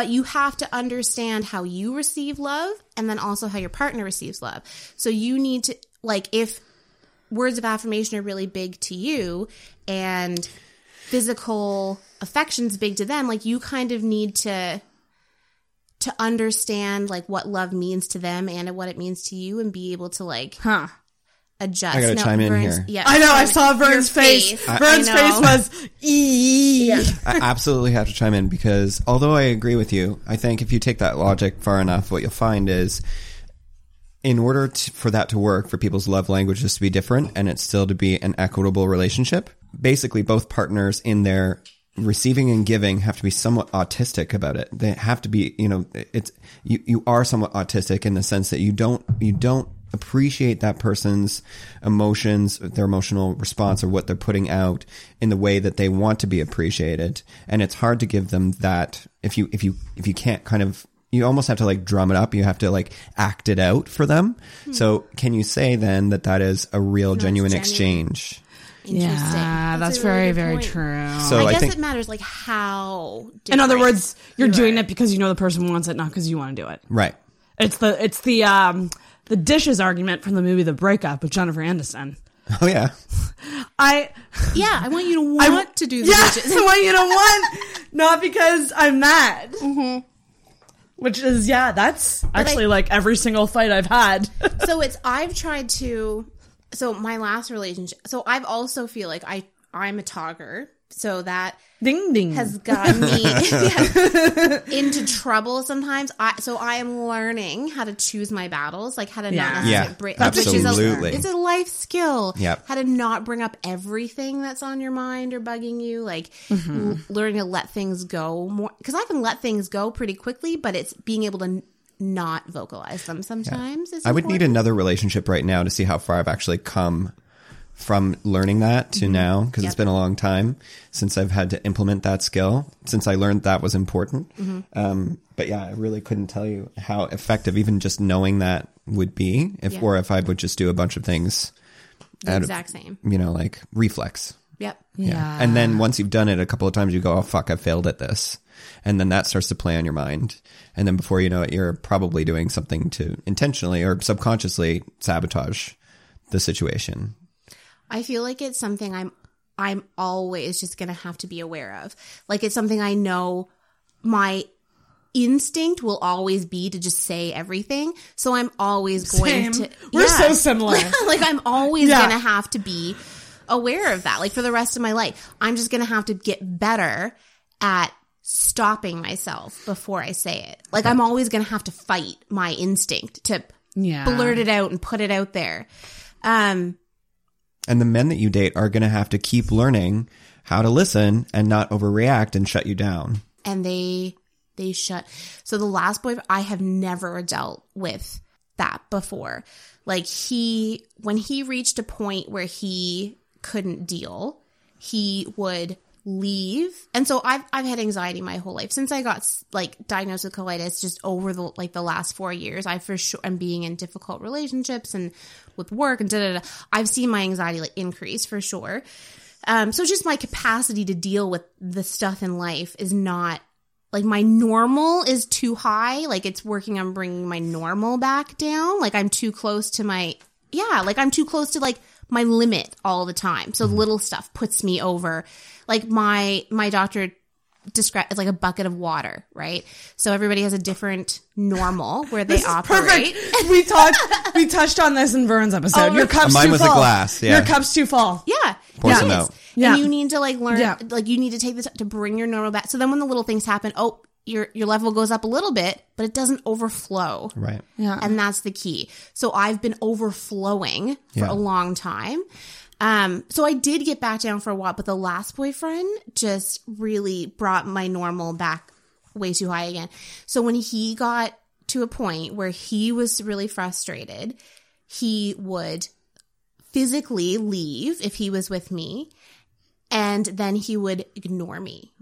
but you have to understand how you receive love and then also how your partner receives love. So you need to like if words of affirmation are really big to you and physical affection's big to them, like you kind of need to to understand like what love means to them and what it means to you and be able to like Huh. Adjust. I gotta chime in here. Yeah, I know. I saw Your Vern's face. I- Vern's I face know. was e. I absolutely have to chime in because although I agree with you, I think if you take that logic far enough, what you'll find is in order to, for that to work, for people's love languages to be different and it still to be an equitable relationship, basically both partners in their receiving and giving have to be somewhat autistic about it. They have to be, you know, it's you you are somewhat autistic in the sense that you don't you don't appreciate that person's emotions, their emotional response or what they're putting out in the way that they want to be appreciated. And it's hard to give them that if you if you if you can't kind of you almost have to like drum it up. You have to like act it out for them. So can you say then that that is a real genuine genuine. exchange? Yeah, that's, a very, really good very point. true. So I, I, guess think it matters like how. In other words, you're you doing are. it because you know the person wants it, not because you want to do it. right. It's the it's the um the dishes argument from the movie The Breakup with Jennifer Anderson. Oh yeah. I Yeah, I want you to I want to do the yeah, dishes. I want you to want, not because I'm mad. Mm-hmm. Which is yeah, that's actually like every single fight I've had. so it's I've tried to so my last relationship so I've also feel like I I'm a talker. So that ding ding. has gotten me yeah, into trouble sometimes. I so I am learning how to choose my battles, like how to Yeah. not necessarily Yeah, bring absolutely. Which is a, it's a life skill. Yep. How to not bring up everything that's on your mind or bugging you, like Mm-hmm. l- learning to let things go more. Because I can let things go pretty quickly, but it's being able to n- not vocalize them sometimes. is I would need another relationship right now to see how far I've actually come from learning that to now because it's been a long time since I've had to implement that skill since I learned that was important. Um, but yeah, I really couldn't tell you how effective even just knowing that would be if Yeah. or if I would just do a bunch of things the out of- exact same. you know like reflex. Yep. yeah. And then once you've done it a couple of times, you go, oh, fuck, I failed at this. And then that starts to play on your mind. And then before you know it, you're probably doing something to intentionally or subconsciously sabotage the situation. I feel like it's something I'm I'm always just gonna have to be aware of. Like it's something I know my instinct will always be to just say everything. So I'm always going Same. to We're so similar. like I'm always Yeah. gonna have to be aware of that. Like for the rest of my life. I'm just gonna have to get better at stopping myself before I say it. Like I'm always gonna have to fight my instinct to Yeah. blurt it out and put it out there. Um And the men that you date are going to have to keep learning how to listen and not overreact and shut you down. and they they shut so the last boy i have never dealt with that before like he when he reached a point where he couldn't deal he would leave and so i've i've had anxiety my whole life since i got like diagnosed with colitis just over the like the last 4 years i for sure am being in difficult relationships and with work and da da da i've seen my anxiety like increase for sure um, so just my capacity to deal with the stuff in life is not like my normal is too high. Like it's working on bringing my normal back down. Like I'm too close to my, yeah, like I'm too close to like my limit all the time. So little stuff puts me over. Like my, my doctor describe it's like a bucket of water, right? So everybody has a different normal where they operate. Perfect. we talked. We touched on this in Vern's episode. Oh, Your cup's Mine too was a full. glass, yeah. Your cup's too full. Yeah. Pour it some out. Yeah. And you need to like learn Yeah. like you need to take this to bring your normal back. So then when the little things happen, oh, your your level goes up a little bit, but it doesn't overflow. Right. Yeah. And that's the key. So I've been overflowing for Yeah. a long time. Um, so I did get back down for a while, but the last boyfriend just really brought my normal back way too high again. So when he got to a point where he was really frustrated, he would physically leave if he was with me and then he would ignore me.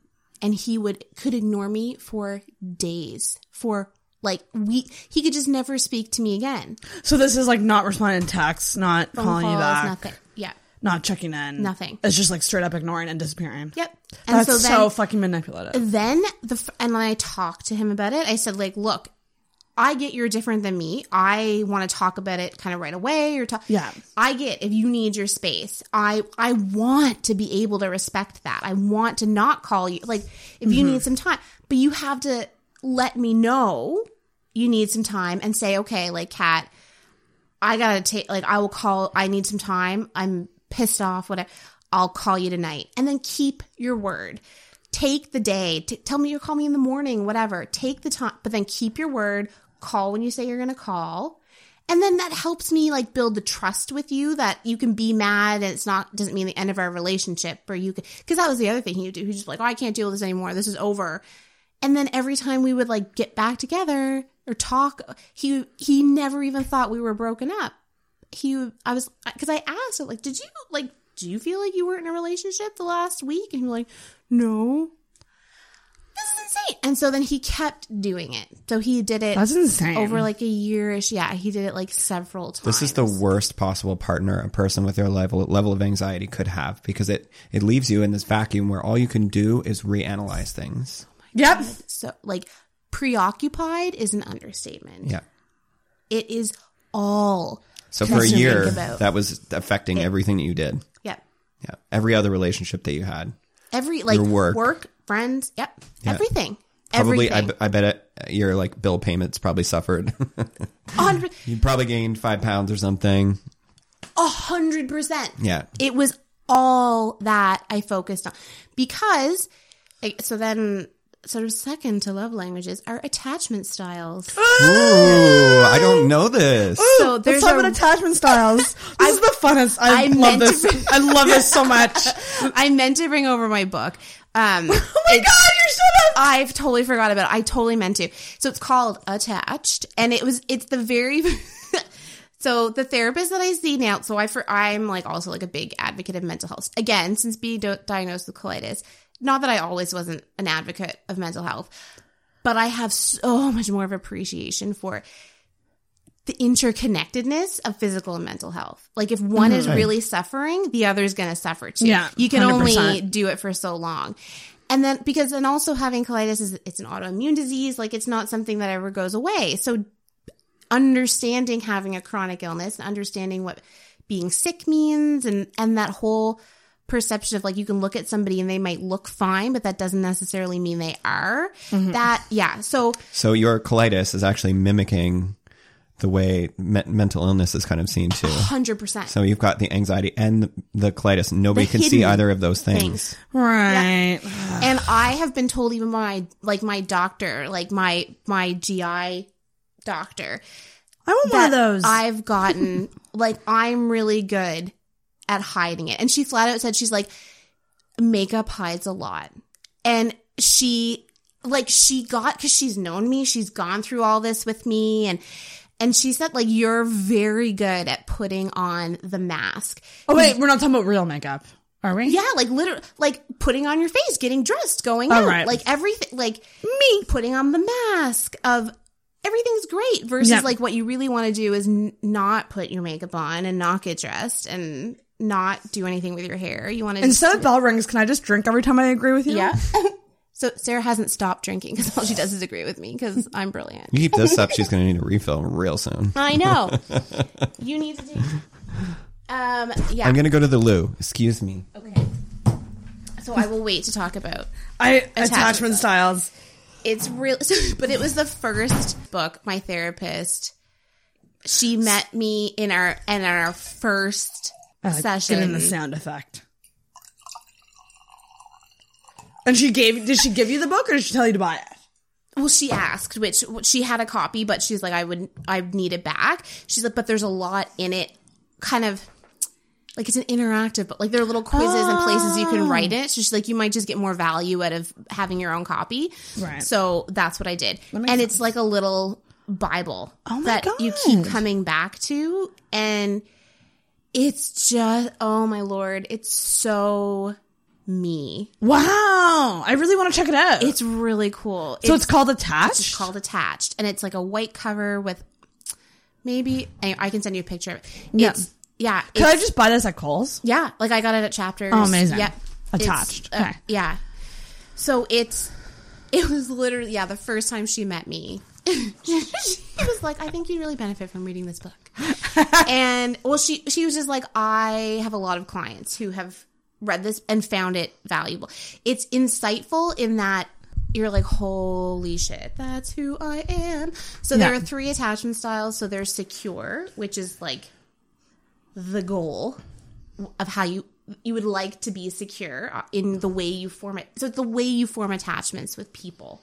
And he would could ignore me for days for like we he could just never speak to me again. So this is like not responding to texts, not Phone calling you back, nothing. Yeah not checking in, Nothing. It's just like straight up ignoring and disappearing. yep and That's so so, fucking manipulative. then the and when I talked to him about it, I said like, look, I get you're different than me. I want to talk about it kind of right away or talk. Yeah. I get if you need your space. I I want to be able to respect that. I want to not call you like if you mm-hmm. need some time, but you have to let me know you need some time and say okay, like Kat, I gotta take like I will call. I need some time. I'm pissed off. Whatever. I'll call you tonight, and then keep your word. Take the day. T- tell me you'll call me in the morning. Whatever. Take the time, but then keep your word. Call when you say you're gonna call, and then that helps me like build the trust with you that you can be mad and it's not doesn't mean the end of our relationship. Or you could because that was the other thing he would do. He's just like, oh, I can't deal with this anymore. This is over. And then every time we would like get back together or talk, he he never even thought we were broken up. He I was because I asked him like, did you like do you feel like you weren't in a relationship the last week? And he was like, no. This is insane. And so then he kept doing it. So he did it That's insane. over like a yearish. Yeah, he did it like several times. This is the worst possible partner a person with their level level of anxiety could have because it it leaves you in this vacuum where all you can do is reanalyze things. Oh yep. so like preoccupied is an understatement. Yeah. It is all. So for a year, that was affecting everything that you did. Yep. Yeah. Every other relationship that you had. Every like Your work. work, friends. Yep. Yeah. Everything. Probably, I, Everything. b- I bet it, your like bill payments probably suffered. 100 you probably gained five pounds or something. a hundred percent. Yeah. It was all that I focused on because so then sort of second to love languages are attachment styles. Ooh, I don't know this. So Let's there's talk a- about attachment styles. This is the funnest. I, I love this. to- I love this so much. I meant to bring over my book. Um, Oh my god, you're so. I've totally forgot about it. I totally meant to. So it's called Attached, and it was it's the very. So the therapist that I see now, so I for I'm like also like a big advocate of mental health. Again, since being do- diagnosed with colitis, not that I always wasn't an advocate of mental health, but I have so much more of appreciation for the interconnectedness of physical and mental health. Like if one is mm-hmm. really suffering, the other is going to suffer too. Yeah, you can only 100%. do it for so long. And then because and also having colitis is it's an autoimmune disease, like it's not something that ever goes away. So understanding having a chronic illness and understanding what being sick means and and that whole perception of like you can look at somebody and they might look fine, but that doesn't necessarily mean they are. Mm-hmm. That yeah. So So your colitis is actually mimicking the way me- mental illness is kind of seen too. hundred percent. So you've got the anxiety and the, the colitis. Nobody The can see either of those things. things. Right. and I have been told even by my like my doctor, like my my GI doctor, I want one of those. I've gotten like I'm really good at hiding it. And she flat out said she's like makeup hides a lot. And she like she got cuz she's known me, she's gone through all this with me and and she said like you're very good at putting on the mask. oh wait, we're not talking about real makeup, are we? Yeah, like literally, like putting on your face, getting dressed, going Oh, out, right. like everything, like me putting on the mask of everything's great versus Yeah. like what you really want to do is n- not put your makeup on and not get dressed and not do anything with your hair. You want to Instead of bell rings, can I just drink every time I agree with you? yeah. so Sarah hasn't stopped drinking because all she does is agree with me because I'm brilliant. You keep this up, she's going to need a refill real soon. I know. you need to do. Um. Yeah. I'm going to go to the loo. Excuse me. okay. So I will wait to talk about I attachment styles. It's real but it was the first book my therapist she met me in our in our first Uh, session Get in the sound effect. And she gave. Did she give you the book, or did she tell you to buy it? well she asked which she had a copy but she's like i would i need it back she's like but there's a lot in it kind of like it's an interactive but like there are little quizzes and places you can write it. So she's like you might just get more value out of having your own copy. Right. so that's what i did. And it's like a little bible Oh that you keep coming back to. And it's just oh my lord it's so me. Wow, I really want to check it out. it's really cool. So it's, called attached. it's called attached. And it's like a white cover with maybe I can send you a picture. Of it. It's, yeah. Could I just buy this at Coles? yeah, like I got it at Chapters. Oh, amazing. Yeah. Attached. Uh, Okay. yeah. So it's it was literally yeah, the first time she met me. she was like, I think you'd really benefit from reading this book. and well she she was just like, I have a lot of clients who have read this and found it valuable. It's insightful in that you're like, holy shit, that's who I am. So there are three attachment styles. So there's secure, which is like the goal of how you you would like to be secure uh, in the way you form it. So it's the way you form attachments with people.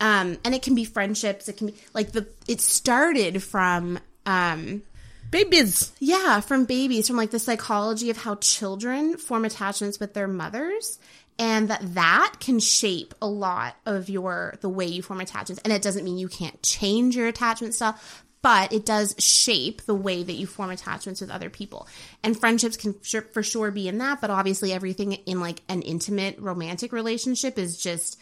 Um, and it can be friendships. It can be like the. It started from um, Babies. yeah, from babies, from like the psychology of how children form attachments with their mothers, and that that can shape a lot of your the way you form attachments. And it doesn't mean you can't change your attachment style, but it does shape the way that you form attachments with other people. And friendships can for sure be in that, but obviously everything in like an intimate romantic relationship is just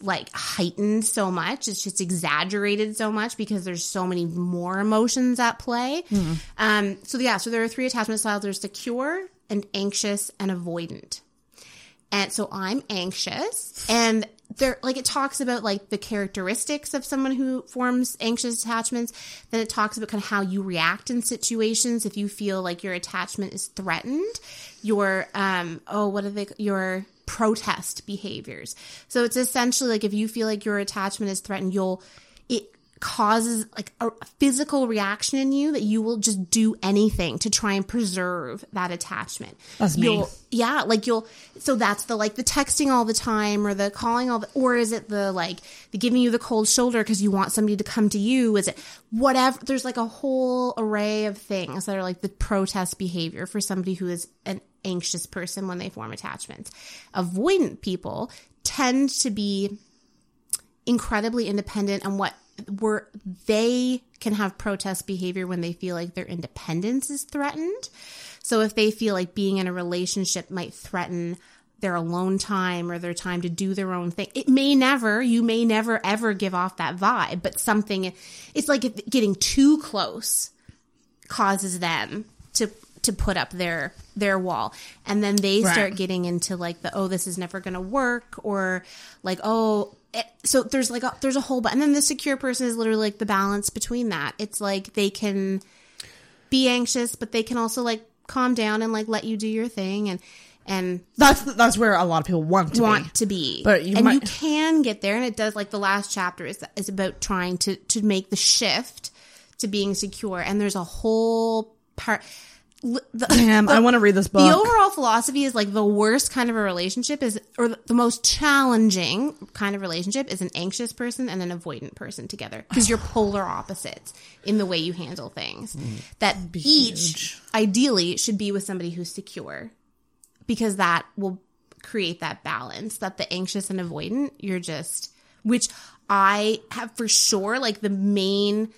like heightened so much. It's just exaggerated so much because there's so many more emotions at play. Um, so yeah, so there are three attachment styles. There's secure and anxious and avoidant. And so I'm anxious and there like it talks about like the characteristics of someone who forms anxious attachments. Then it talks about kind of how you react in situations if you feel like your attachment is threatened. Your um oh what are they your protest behaviors. So it's essentially like if you feel like your attachment is threatened, you'll causes like a physical reaction in you that you will just do anything to try and preserve that attachment. That's me. You'll, yeah, like you'll so that's the like the texting all the time or the calling all the or is it the like the giving you the cold shoulder because you want somebody to come to you? Is it whatever there's like a whole array of things that are like the protest behavior for somebody who is an anxious person when they form attachments. Avoidant people tend to be incredibly independent and what where they can have protest behavior when they feel like their independence is threatened. So if they feel like being in a relationship might threaten their alone time or their time to do their own thing, it may never, you may never ever give off that vibe, but something, it's like getting too close causes them to to put up their their wall and then they Right. start getting into like the oh this is never going to work or like oh so there's like a, there's a whole but and then the secure person is literally like the balance between that. It's like they can be anxious but they can also like calm down and like let you do your thing and and That's that's where a lot of people want to want be. to be. But you and you can get there and it does like the last chapter is is about trying to to make the shift to being secure. And there's a whole part the, Damn, I want to read this book. the overall philosophy is like the worst kind of a relationship is, or the- the most challenging kind of relationship is an anxious person and an avoidant person together because you're polar opposites in the way you handle things. Mm. That each huge. ideally should be with somebody who's secure because that will create that balance that the anxious and avoidant, you're just, which I have for sure, like the main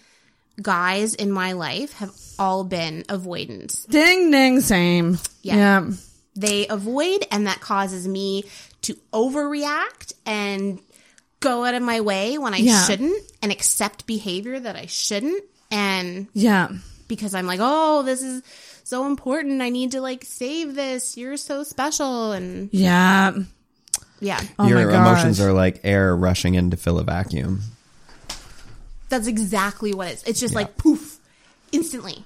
guys in my life have all been avoidants Ding ding, same. Yeah. yeah. they avoid and that causes me to overreact and go out of my way when I Yeah. shouldn't and accept behavior that I shouldn't and Yeah. because I'm like, "Oh, this is so important. I need to like save this. You're so special." And Yeah. yeah. Oh Your my gosh. emotions are like air rushing in to fill a vacuum. That's exactly what it's. It's just like poof, instantly.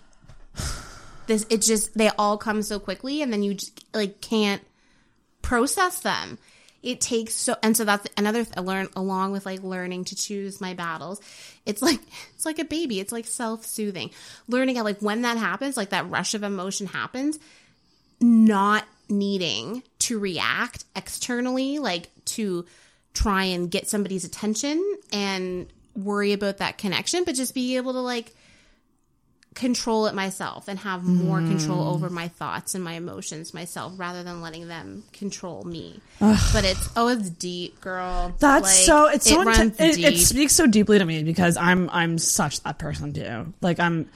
This it just they all come so quickly, and then you just like can't process them. It takes so, and so that's another th- learn along with like learning to choose my battles. It's like it's like a baby. It's like self soothing. Learning how like when that happens, like that rush of emotion happens, not needing to react externally, like to try and get somebody's attention and worry about that connection, but just be able to like control it myself and have more control over my thoughts and my emotions myself rather than letting them control me. But it's oh, it's deep, girl. That's Like, so it's so it inten- runs it, it speaks so deeply to me because I'm I'm such that person too. Like I'm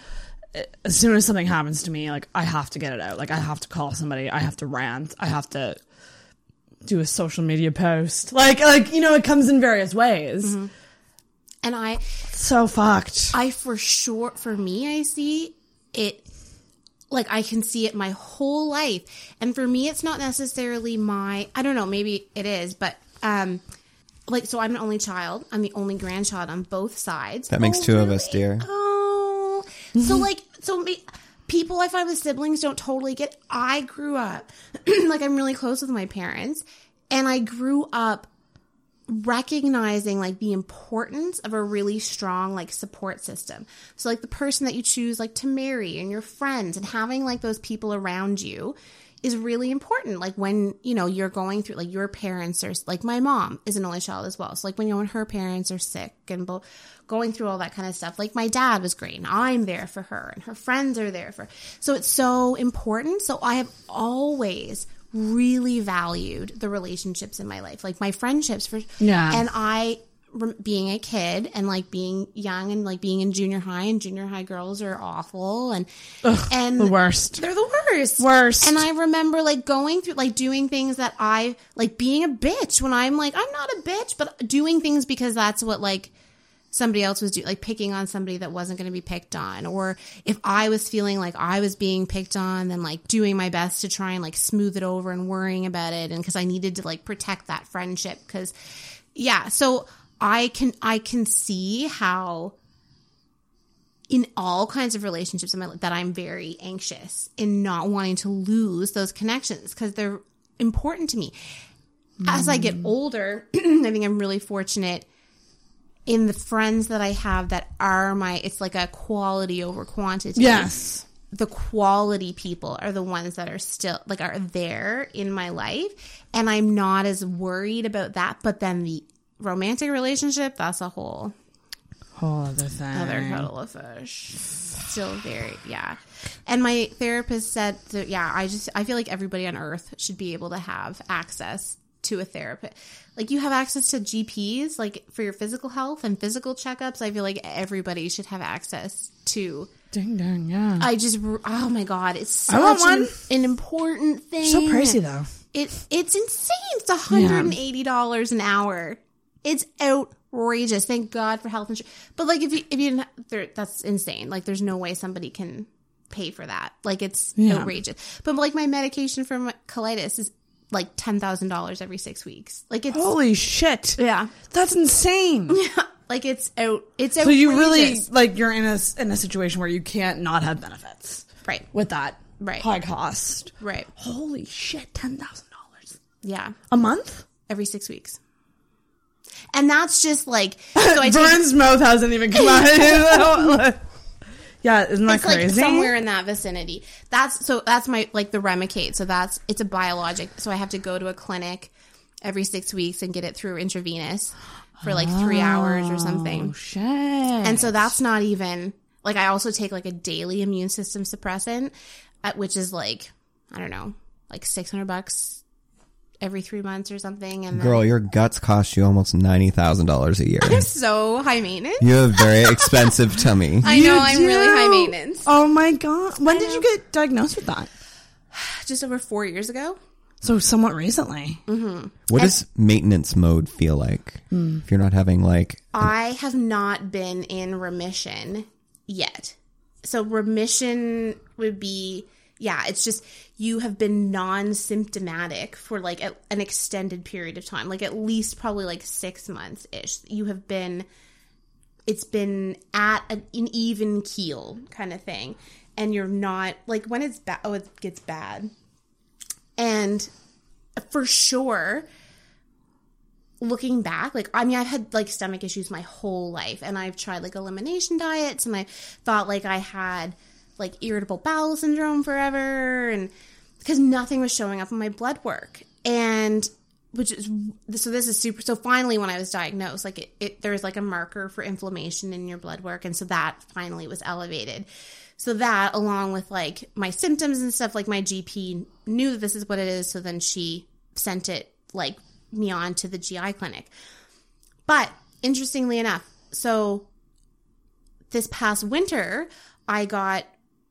as soon as something happens to me, like I have to get it out. Like I have to call somebody. I have to rant. I have to do a social media post. Like like you know, it comes in various ways. Mm-hmm. And I So fucked. I for sure for me I see it like I can see it my whole life. And for me it's not necessarily my I don't know, maybe it is, but um like so I'm an only child. I'm the only grandchild on both sides. That makes Oh, two of us, dear. Oh. So like so me, people I find with siblings don't totally get I grew up like I'm really close with my parents and I grew up recognizing like the importance of a really strong like support system. So like the person that you choose like to marry and your friends and having like those people around you is really important. Like when, you know, you're going through like your parents are like my mom is an only child as well. So like when you know when her parents are sick and bo- going through all that kind of stuff. Like my dad was great and I'm there for her and her friends are there for. So it's so important. So I have always really valued the relationships in my life, like my friendships for Yeah. And I being a kid and like being young and like being in junior high and junior high girls are awful and and the worst. they're the worst. Worst. And I remember like going through like doing things that I like being a bitch when I'm like I'm not a bitch, but doing things because that's what like somebody else was like picking on somebody that wasn't going to be picked on, or if I was feeling like I was being picked on, then like doing my best to try and like smooth it over and worrying about it, and because I needed to like protect that friendship, because yeah, so I can I can see how in all kinds of relationships in my life that I'm very anxious in not wanting to lose those connections because they're important to me. as I get mm. older, I think I'm really fortunate in the friends that I have that are my, it's like a quality over quantity. Yes. The quality people are the ones that are still, like, are there in my life. And I'm not as worried about that. But then the romantic relationship, that's a whole Whole other thing. other kettle of fish. Still very, yeah. And my therapist said, that, yeah, I just, I feel like everybody on earth should be able to have access to a therapist. Like you have access to GPs, like for your physical health and physical checkups. I feel like everybody should have access to. Ding dang, yeah. I just, oh my God, it's such I want an, one. an important thing. so crazy though. It, it's insane. It's $180 an hour. It's outrageous. Thank God for health insurance. But like, if you, if you didn't, there, that's insane. Like, there's no way somebody can pay for that. Like, it's Yeah. outrageous. But like, my medication for my colitis is like $10,000 every six weeks. Like, it's, Holy shit. yeah. That's insane. Yeah. Like, it's out, it's So you really like you're in a in a situation where you can't not have benefits right, with that Right. high cost. right. Holy shit, ten thousand dollars Yeah. a month. Every six weeks. And that's just like, so I take, mouth hasn't even come out. yeah, isn't that it's like crazy? somewhere in that vicinity. That's so that's my like the Remicade. So that's it's a biologic. So I have to go to a clinic every six weeks and get it through intravenous for like three hours or something. Oh shit. And so that's not even like I also take like a daily immune system suppressant, uh, which is like I don't know, like six hundred bucks every three months or something. And then Girl, your guts cost you almost ninety thousand dollars a year. I'm so high maintenance. You have a very expensive tummy. I know You I'm really high maintenance. Oh my god. When did you get diagnosed with that? Just over four years ago. So somewhat recently. Mm-hmm. What does maintenance mode feel like hmm. if you're not having like? I have not been in remission yet. So remission would be yeah, it's just you have been non-symptomatic for like a, an extended period of time, like at least probably like 6 months ish. You have been it's been at an, an even keel kind of thing and you're not like when it's bad oh it gets bad and for sure looking back like i mean i've had like stomach issues my whole life and i've tried like elimination diets and i thought like i had like irritable bowel syndrome forever and because nothing was showing up in my blood work. And which is so this is super so finally when i was diagnosed like it, it there's like a marker for inflammation in your blood work and so that finally was elevated. So that along with like my symptoms and stuff like my gp knew that this is what it is so then she sent it like me on to the gi clinic. But interestingly enough so this past winter i got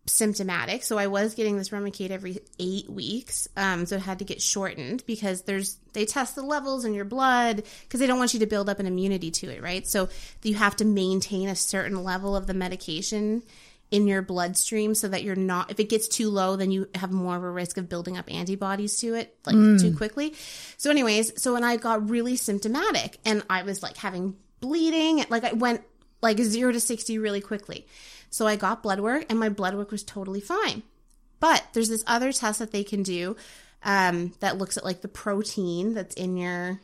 symptomatic. So I was getting this Remicade every eight weeks. Um, so it had to get shortened because there's they test the levels in your blood because they don't want you to build up an immunity to it, right? So you have to maintain a certain level of the medication in your bloodstream so that you're not if it gets too low then you have more of a risk of building up antibodies to it like too quickly so anyways so when i got really symptomatic and i was like having bleeding like i went like 0 to 60 really quickly so I got blood work and my blood work was totally fine. But there's this other test that they can do um, that looks at like the protein that's in your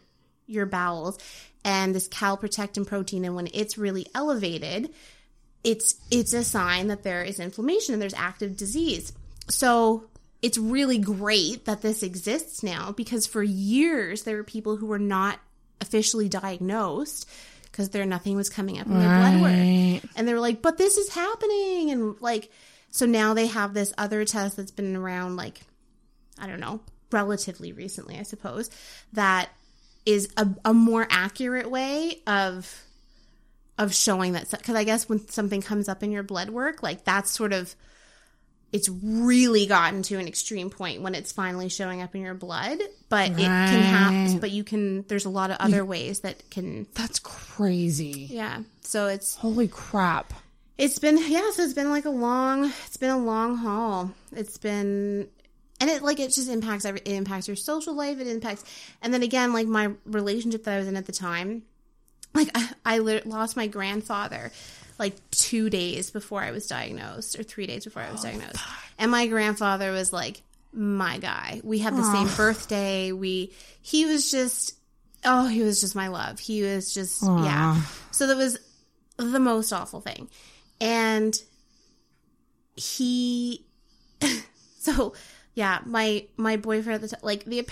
your bowels and this calprotectin protein and when it's really elevated, it's it's a sign that there is inflammation and there's active disease. So it's really great that this exists now because for years there were people who were not officially diagnosed because there nothing was coming up in their blood work. And they were like, but this is happening. And like, so now they have this other test that's been around, like, I don't know, relatively recently, I suppose, that is a, a more accurate way of of showing that because i guess when something comes up in your blood work like that's sort of it's really gotten to an extreme point when it's finally showing up in your blood but it can happen but you can there's a lot of other ways that can That's crazy. yeah so it's Holy crap. it's been yeah, so it's been like a long it's been a long haul. It's been and it like it just impacts every it impacts your social life, it impacts and then again like my relationship that I was in at the time, like I, I lost my grandfather like 2 days before I was diagnosed or 3 days before I was diagnosed. And my grandfather was like my guy. We had the same birthday. We he was just oh, he was just my love. He was just yeah. So that was the most awful thing. And he so yeah, my my boyfriend at the time like the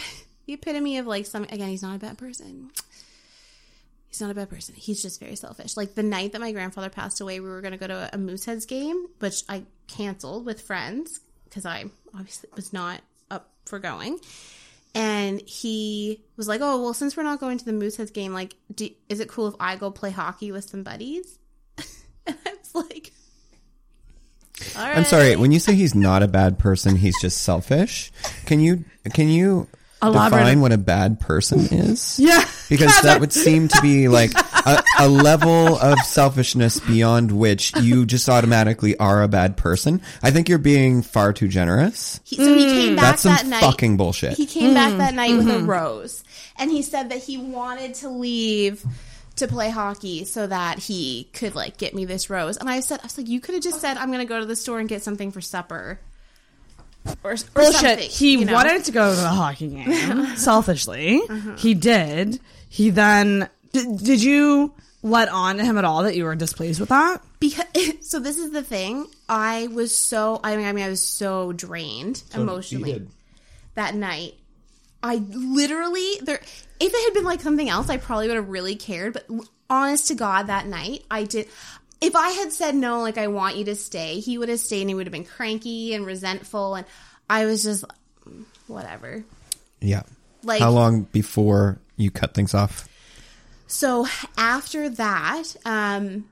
the epitome of like some again, he's not a bad person. He's not a bad person. He's just very selfish. Like the night that my grandfather passed away, we were going to go to a Mooseheads game, which I canceled with friends because I obviously was not up for going. And he was like, "Oh, well, since we're not going to the Mooseheads game, like, do, is it cool if I go play hockey with some buddies?" and I was like. I'm sorry. When you say he's not a bad person, he's just selfish. Can you can you Elaborate. define what a bad person is? Yeah. Because that would seem to be like a, a level of selfishness beyond which you just automatically are a bad person. I think you're being far too generous. He, so he mm. came back That's some that night. fucking bullshit. He came back mm. that night with a mm-hmm. rose, and he said that he wanted to leave to play hockey so that he could like get me this rose. And I said, I was like, you could have just said, I'm going to go to the store and get something for supper. Or, or Bullshit. something, He you know? wanted to go to the hockey game selfishly. Uh-huh. He did. He then did, did you let on to him at all that you were displeased with that? because so this is the thing. I was so I mean I mean I was so drained emotionally that night. I literally there if it had been like something else, I probably would have really cared. But honest to God, that night I did. If I had said no, like I want you to stay, he would have stayed and he would have been cranky and resentful, and I was just whatever. yeah. Like- How long before you cut things off? So after that, um,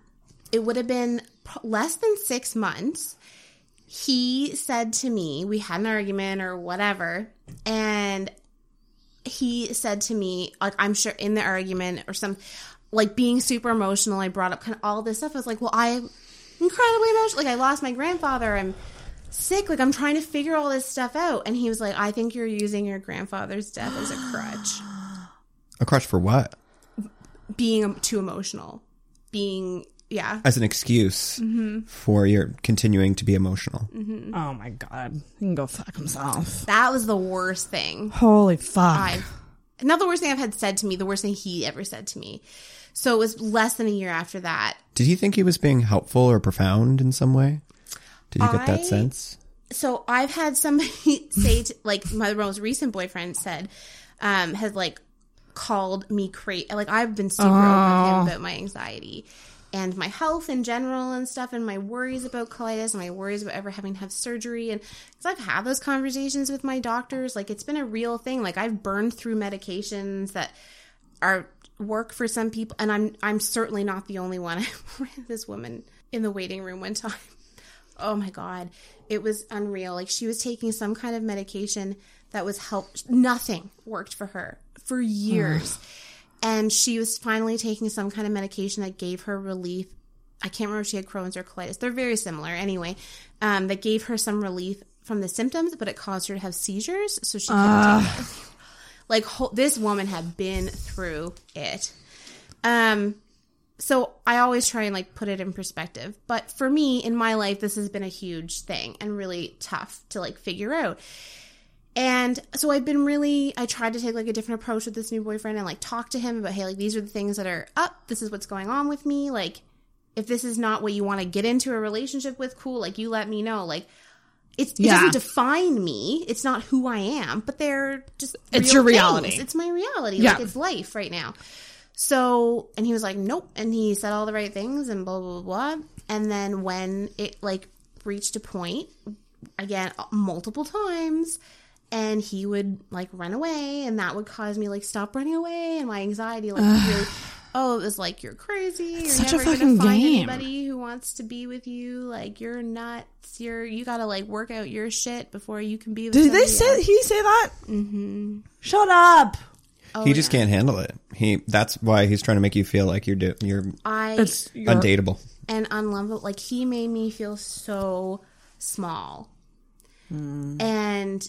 it would have been less than six months. He said to me, we had an argument or whatever, and he said to me, like, I'm sure in the argument or some, like being super emotional, I brought up kind of all this stuff. I was like, well, I'm incredibly emotional. Like, I lost my grandfather. I'm sick. Like, I'm trying to figure all this stuff out. And he was like, I think you're using your grandfather's death as a crutch A crutch for what? being too emotional, being yeah. As an excuse Mm-hmm. for your continuing to be emotional. Oh my god. He can go fuck himself. That was the worst thing Holy fuck. I've not the worst thing I've had said to me, the worst thing he ever said to me. So it was less than a year after that. Did he think he was being helpful or profound in some way? Did you get that sense? So I've had somebody say to, like my most recent boyfriend said, um, has like called me crazy. Like I've been super open with him about my anxiety and my health in general and stuff and my worries about colitis and my worries about ever having to have surgery and because I've had those conversations with my doctors like it's been a real thing like I've burned through medications that are work for some people and I'm I'm certainly not the only one. This woman in the waiting room one time. Oh my god. It was unreal. Like she was taking some kind of medication that was help nothing worked for her for years. and she was finally taking some kind of medication that gave her relief. I can't remember if she had Crohn's or colitis. They're very similar anyway. Um, that gave her some relief from the symptoms, but it caused her to have seizures, so she couldn't take it. Like ho- this woman had been through it. Um so I always try and like put it in perspective. But for me in my life this has been a huge thing and really tough to like figure out. And so I've been really I tried to take like a different approach with this new boyfriend and like talk to him about hey like these are the things that are up, this is what's going on with me, like if this is not what you want to get into a relationship with, cool, like you let me know. Like it's, it Yeah. doesn't define me. It's not who I am, but they're just It's your reality. things. It's my reality. Yeah. Like it's life right now. So, and he was like, nope. And he said all the right things and blah, blah, blah, blah. And then when it like reached a point, again, multiple times, and he would like run away, and that would cause me like stop running away, and my anxiety like really. Oh, it was like you're crazy. You're such a never fucking gonna find game. anybody who wants to be with you. Like you're nuts. You're you gotta like work out your shit before you can be with. Did they say else. he say that? Mm-hmm. Shut up. he just can't handle it. He that's why he's trying to make you feel like you're do, you're I It's your, undateable. and unlovable. Like he made me feel so small, and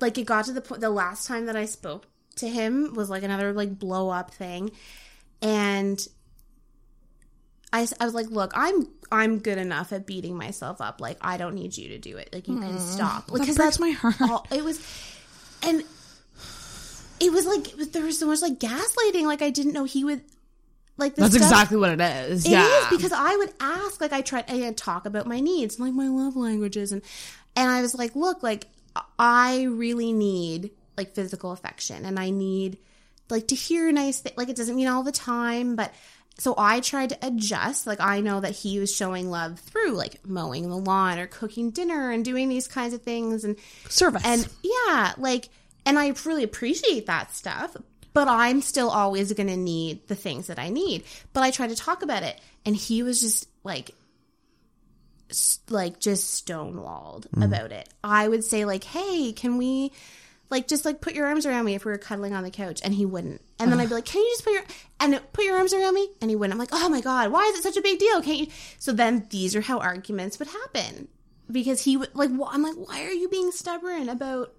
like it got to the point. The last time that I spoke to him was like another like blow up thing, and I, I was like, look, I'm I'm good enough at beating myself up. Like I don't need you to do it. Like you can stop. Like That that's my heart. all- it was, and it was like there was so much like gaslighting. Like I didn't know he would. Like That's stuff- exactly what it is. It yeah. is because I would ask, like, I tried, I had talk about my needs, and like my love languages, and and I was like, look, like, I really need like physical affection, and I need like to hear nice things. Like, it doesn't mean all the time, but so I tried to adjust. Like, I know that he was showing love through like mowing the lawn or cooking dinner and doing these kinds of things, and Service. and yeah, like, and I really appreciate that stuff, but I'm still always going to need the things that I need. But I try to talk about it, and he was just like, like just stonewalled mm. about it. I would say like, "Hey, can we?" Like just like put your arms around me if we were cuddling on the couch, and he wouldn't. And then I'd be like, "Can you just put your and put your arms around me?" And he wouldn't. I'm like, "Oh my god, why is it such a big deal? Can't you?" So then these are how arguments would happen because he would like. I'm like, "Why are you being stubborn about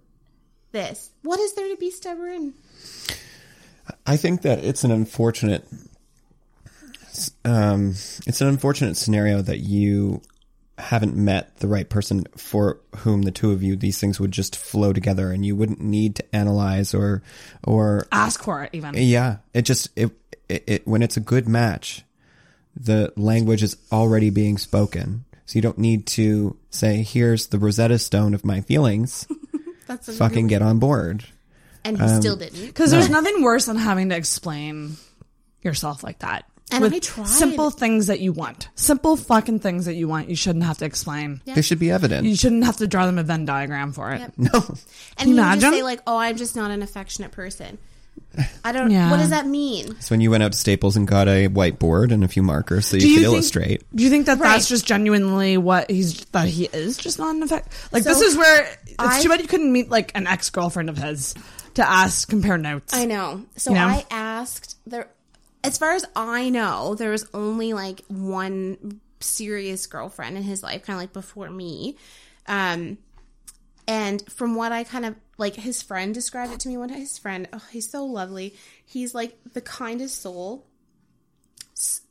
this? What is there to be stubborn?" I think that it's an unfortunate, um, it's an unfortunate scenario that you haven't met the right person for whom the two of you these things would just flow together, and you wouldn't need to analyze or or Ask for it even. yeah, it just it, it, it when it's a good match, the language is already being spoken. So you don't need to say, "Here's the Rosetta Stone of my feelings." That's a Fucking get on board. and he still um, didn't. Because there's nothing worse than having to explain yourself like that. And With I tried. Simple things that you want. Simple fucking things that you want. You shouldn't have to explain. They should be evident. You shouldn't have to draw them a Venn diagram for it. Yep. no, And you he would just say like, "Oh, I'm just not an affectionate person." I don't. Yeah. What does that mean? So when you went out to Staples and got a whiteboard and a few markers so you Do could think- illustrate. Do you think that Right. that's just genuinely what he's that he is just not an effect? Like this is where it's I- too bad you couldn't meet like an ex girlfriend of his to ask compare notes. I know. So You know? I asked there. As far as I know, there was only like one serious girlfriend in his life, kind of like before me. Um, and from what I kind of like, his friend described it to me one time. His friend, oh, he's so lovely. He's like the kindest soul.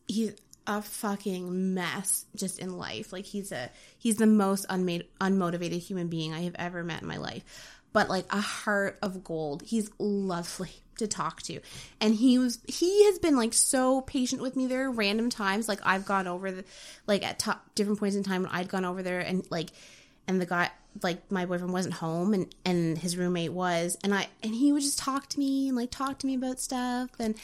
He's a fucking mess just in life. Like he's a he's the most unmade unmotivated human being I have ever met in my life. But like a heart of gold. He's lovely to talk to. And he was he has been like so patient with me there are random times like I've gone over the like at top different points in time when I'd gone over there and like and the guy like my boyfriend wasn't home and and his roommate was and I and he would just talk to me and like talk to me about stuff and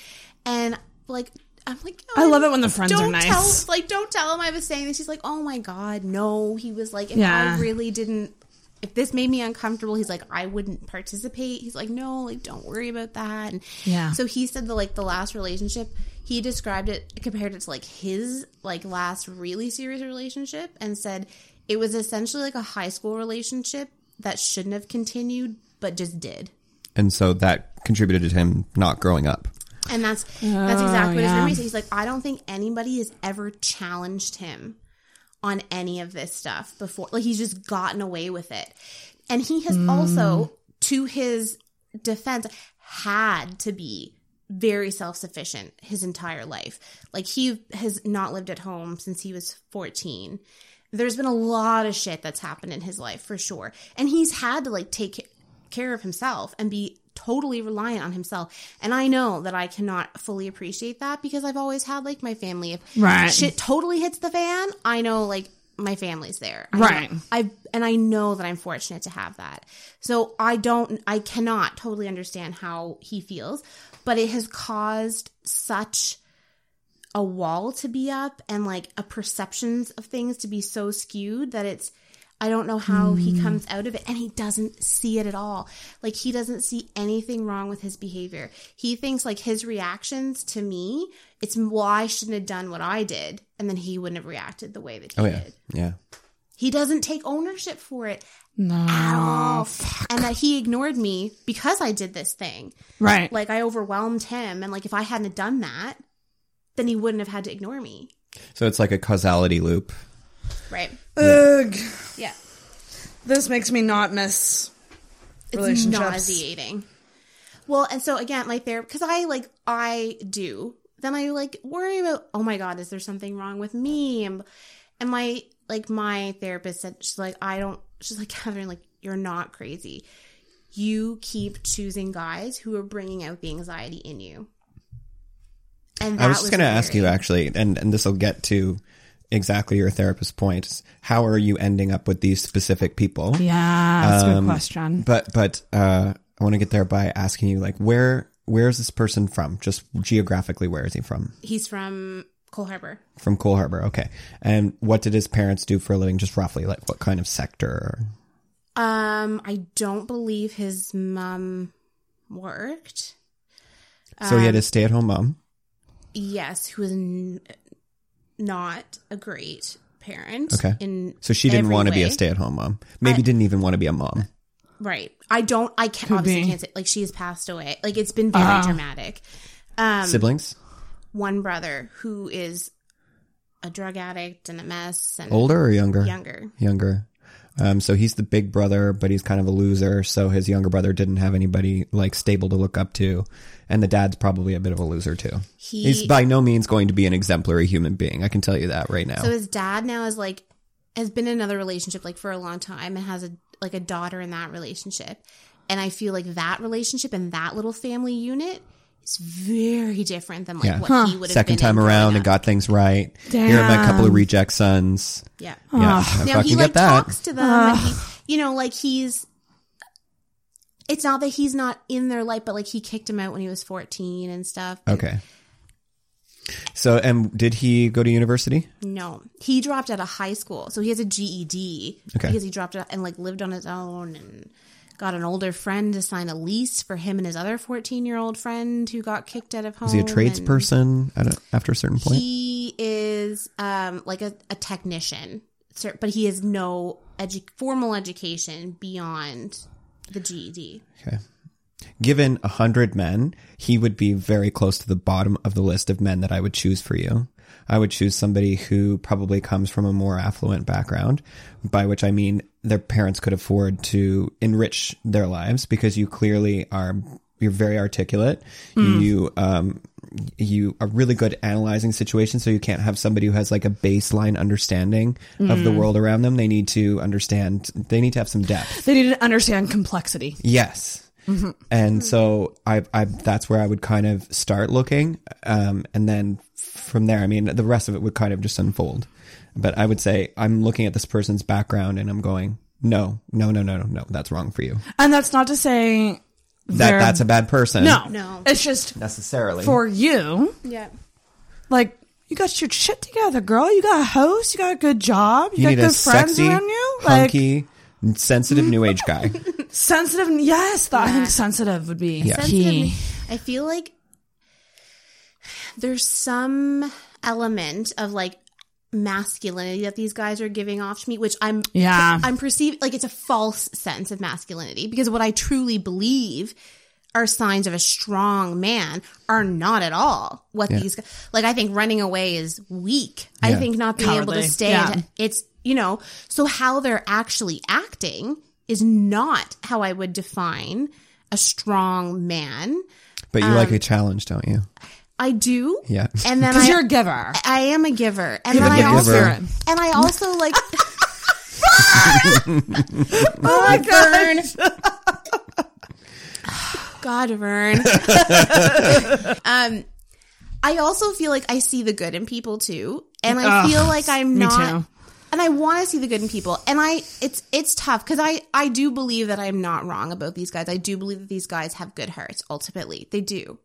and like I'm like I "Oh, love it when the friends are nice." tell like don't tell him I was saying this he's like oh my god no he was like if Yeah. I really didn't if this made me uncomfortable he's like I wouldn't participate he's like no like don't worry about that and Yeah. so he said the like the last relationship he described it compared it to like his like last really serious relationship and said it was essentially like a high school relationship that shouldn't have continued but just did And so that contributed to him not growing up. and that's that's exactly what his oh, yeah. roommate said. He's like, I don't think anybody has ever challenged him on any of this stuff before. Like he's just gotten away with it. And he has also, mm. to his defense, had to be very self sufficient his entire life. Like he has not lived at home since he was 14. There's been a lot of shit that's happened in his life for sure. And he's had to like take care of himself and be totally reliant on himself. And I know that I cannot fully appreciate that because I've always had like my family. If Right. shit totally hits the fan, I know like my family's there. I Right. I and I know that I'm fortunate to have that. So I don't I cannot totally understand how he feels, but it has caused such a wall to be up and like a perceptions of things to be so skewed that it's I don't know how he hmm. comes out of it and he doesn't see it at all. Like he doesn't see anything wrong with his behavior. He thinks like his reactions to me, it's well I shouldn't have done what I did and then he wouldn't have reacted the way that he Oh yeah, did. yeah. He doesn't take ownership for it No. at all. And that he ignored me because I did this thing. Right. Like I overwhelmed him and like if I hadn't done that, then he wouldn't have had to ignore me. So it's like a causality loop. Right. Ugh. Yeah. This makes me not miss It's nauseating. Well, and so again, like there, because I like I do. Then I like worry about. Oh my god, is there something wrong with me? And And my like my therapist said she's like I don't she's like Catherine like you're not crazy. You keep choosing guys who are bringing out the anxiety in you. And I was just going to ask you actually, and, and this will get to exactly your therapist's point. How are you ending up with these specific people? Yeah, that's a Um, good question. But, but, uh, I want to get there by asking you, like, where, where is this person from? Just geographically, where is he from? He's from Cole Harbour. From Cole Harbour. Okay. And what did his parents do for a living? Just roughly, like, what kind of sector? Um, I don't believe his mom worked. So he had a stay at home mom. Yes, who was n- not a great parent. Okay. In So she didn't want to be a stay at home mom. Maybe didn't even want to be a mom. Right. I don't. I can't. Could obviously be. can't say like she has passed away. Like it's been very Ah. dramatic. Um, Siblings? one brother who is a drug addict and a mess and Older or younger? younger. Younger. Um, so he's the big brother, but he's kind of a loser. So his younger brother didn't have anybody like stable to look up to, and the dad's probably a bit of a loser too. He he's by no means going to be an exemplary human being. I can tell you that right now. So his dad now is like has been in another relationship like for a long time and has a like a daughter in that relationship. And I feel like that relationship and that little family unit is very different than like Yeah. what he would have Second time in growing around and got things right. Here are my couple of reject sons. yeah. Yeah, I Now fucking he get like that. talks to them and he, you know like he's it's not that he's not in their life but like he kicked him out when he was 14 and stuff. Okay. So, and did he go to university? No, he dropped out of high school, so he has a GED Okay. because he dropped out and like lived on his own and got an older friend to sign a lease for him and his other fourteen year old friend who got kicked out of home. Is he a tradesperson at a, after a certain point? He is um like a, a technician, but he has no edu- formal education beyond the GED. Okay. Given a hundred men, he would be very close to the bottom of the list of men that I would choose for you. I would choose somebody who probably comes from a more affluent background, by which I mean their parents could afford to enrich their lives because you clearly are, you're very articulate. You, um, you are really good at analyzing situations, so you can't have somebody who has like a baseline understanding of the world around them. They need to understand, they need to have some depth. They need to understand complexity. Yes. And so I, I, that's where I would kind of start looking. Um, and then from there, I mean, the rest of it would kind of just unfold. But I would say I'm looking at this person's background and I'm going, no, no, no, no, no, no, that's wrong for you. And that's not to say That, that's a bad person. no, No. It's just Necessarily. for you. Yeah. Like you got your shit together, girl. You got a host. You got a good job. You, you need got a good friends sexy, around you. Like hunky, sensitive new age guy. sensitive. Yes, th- I think sensitive would be Yeah. key. Sensitive. I feel like there's some element of like masculinity that these guys are giving off to me, which I'm Yeah. I'm perceived like it's a false sense of masculinity because what I truly believe are signs of a strong man are not at all what Yeah. these like I think running away is weak. I think not being able to stay Yeah. it's you know, so how they're actually acting is not how I would define a strong man. But you like um, a challenge, don't you? I do. Yeah. And then Because I, you're a giver. I am a giver. And then I giver. also and I also like Oh my god. God, Vern. um, I also feel like I see the good in people too, and I feel like I'm not. too. And I want to see the good in people, and I it's it's tough because I I do believe that I'm not wrong about these guys. I do believe that these guys have good hearts. Ultimately, they do.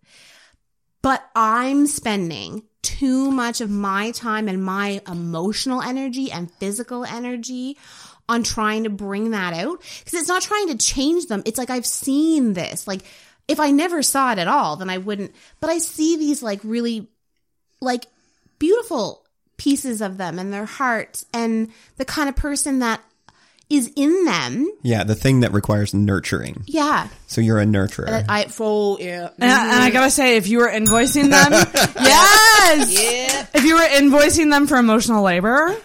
But I'm spending too much of my time and my emotional energy and physical energy on trying to bring that out because it's not trying to change them. It's like I've seen this. Like if I never saw it at all, then I wouldn't. But I see these like really like beautiful pieces of them and their hearts and the kind of person that is in them. Yeah. The thing that requires nurturing. Yeah. So you're a nurturer. I for yeah. And I, and I gotta say, if you were invoicing them, yes, if you were invoicing them for emotional labor,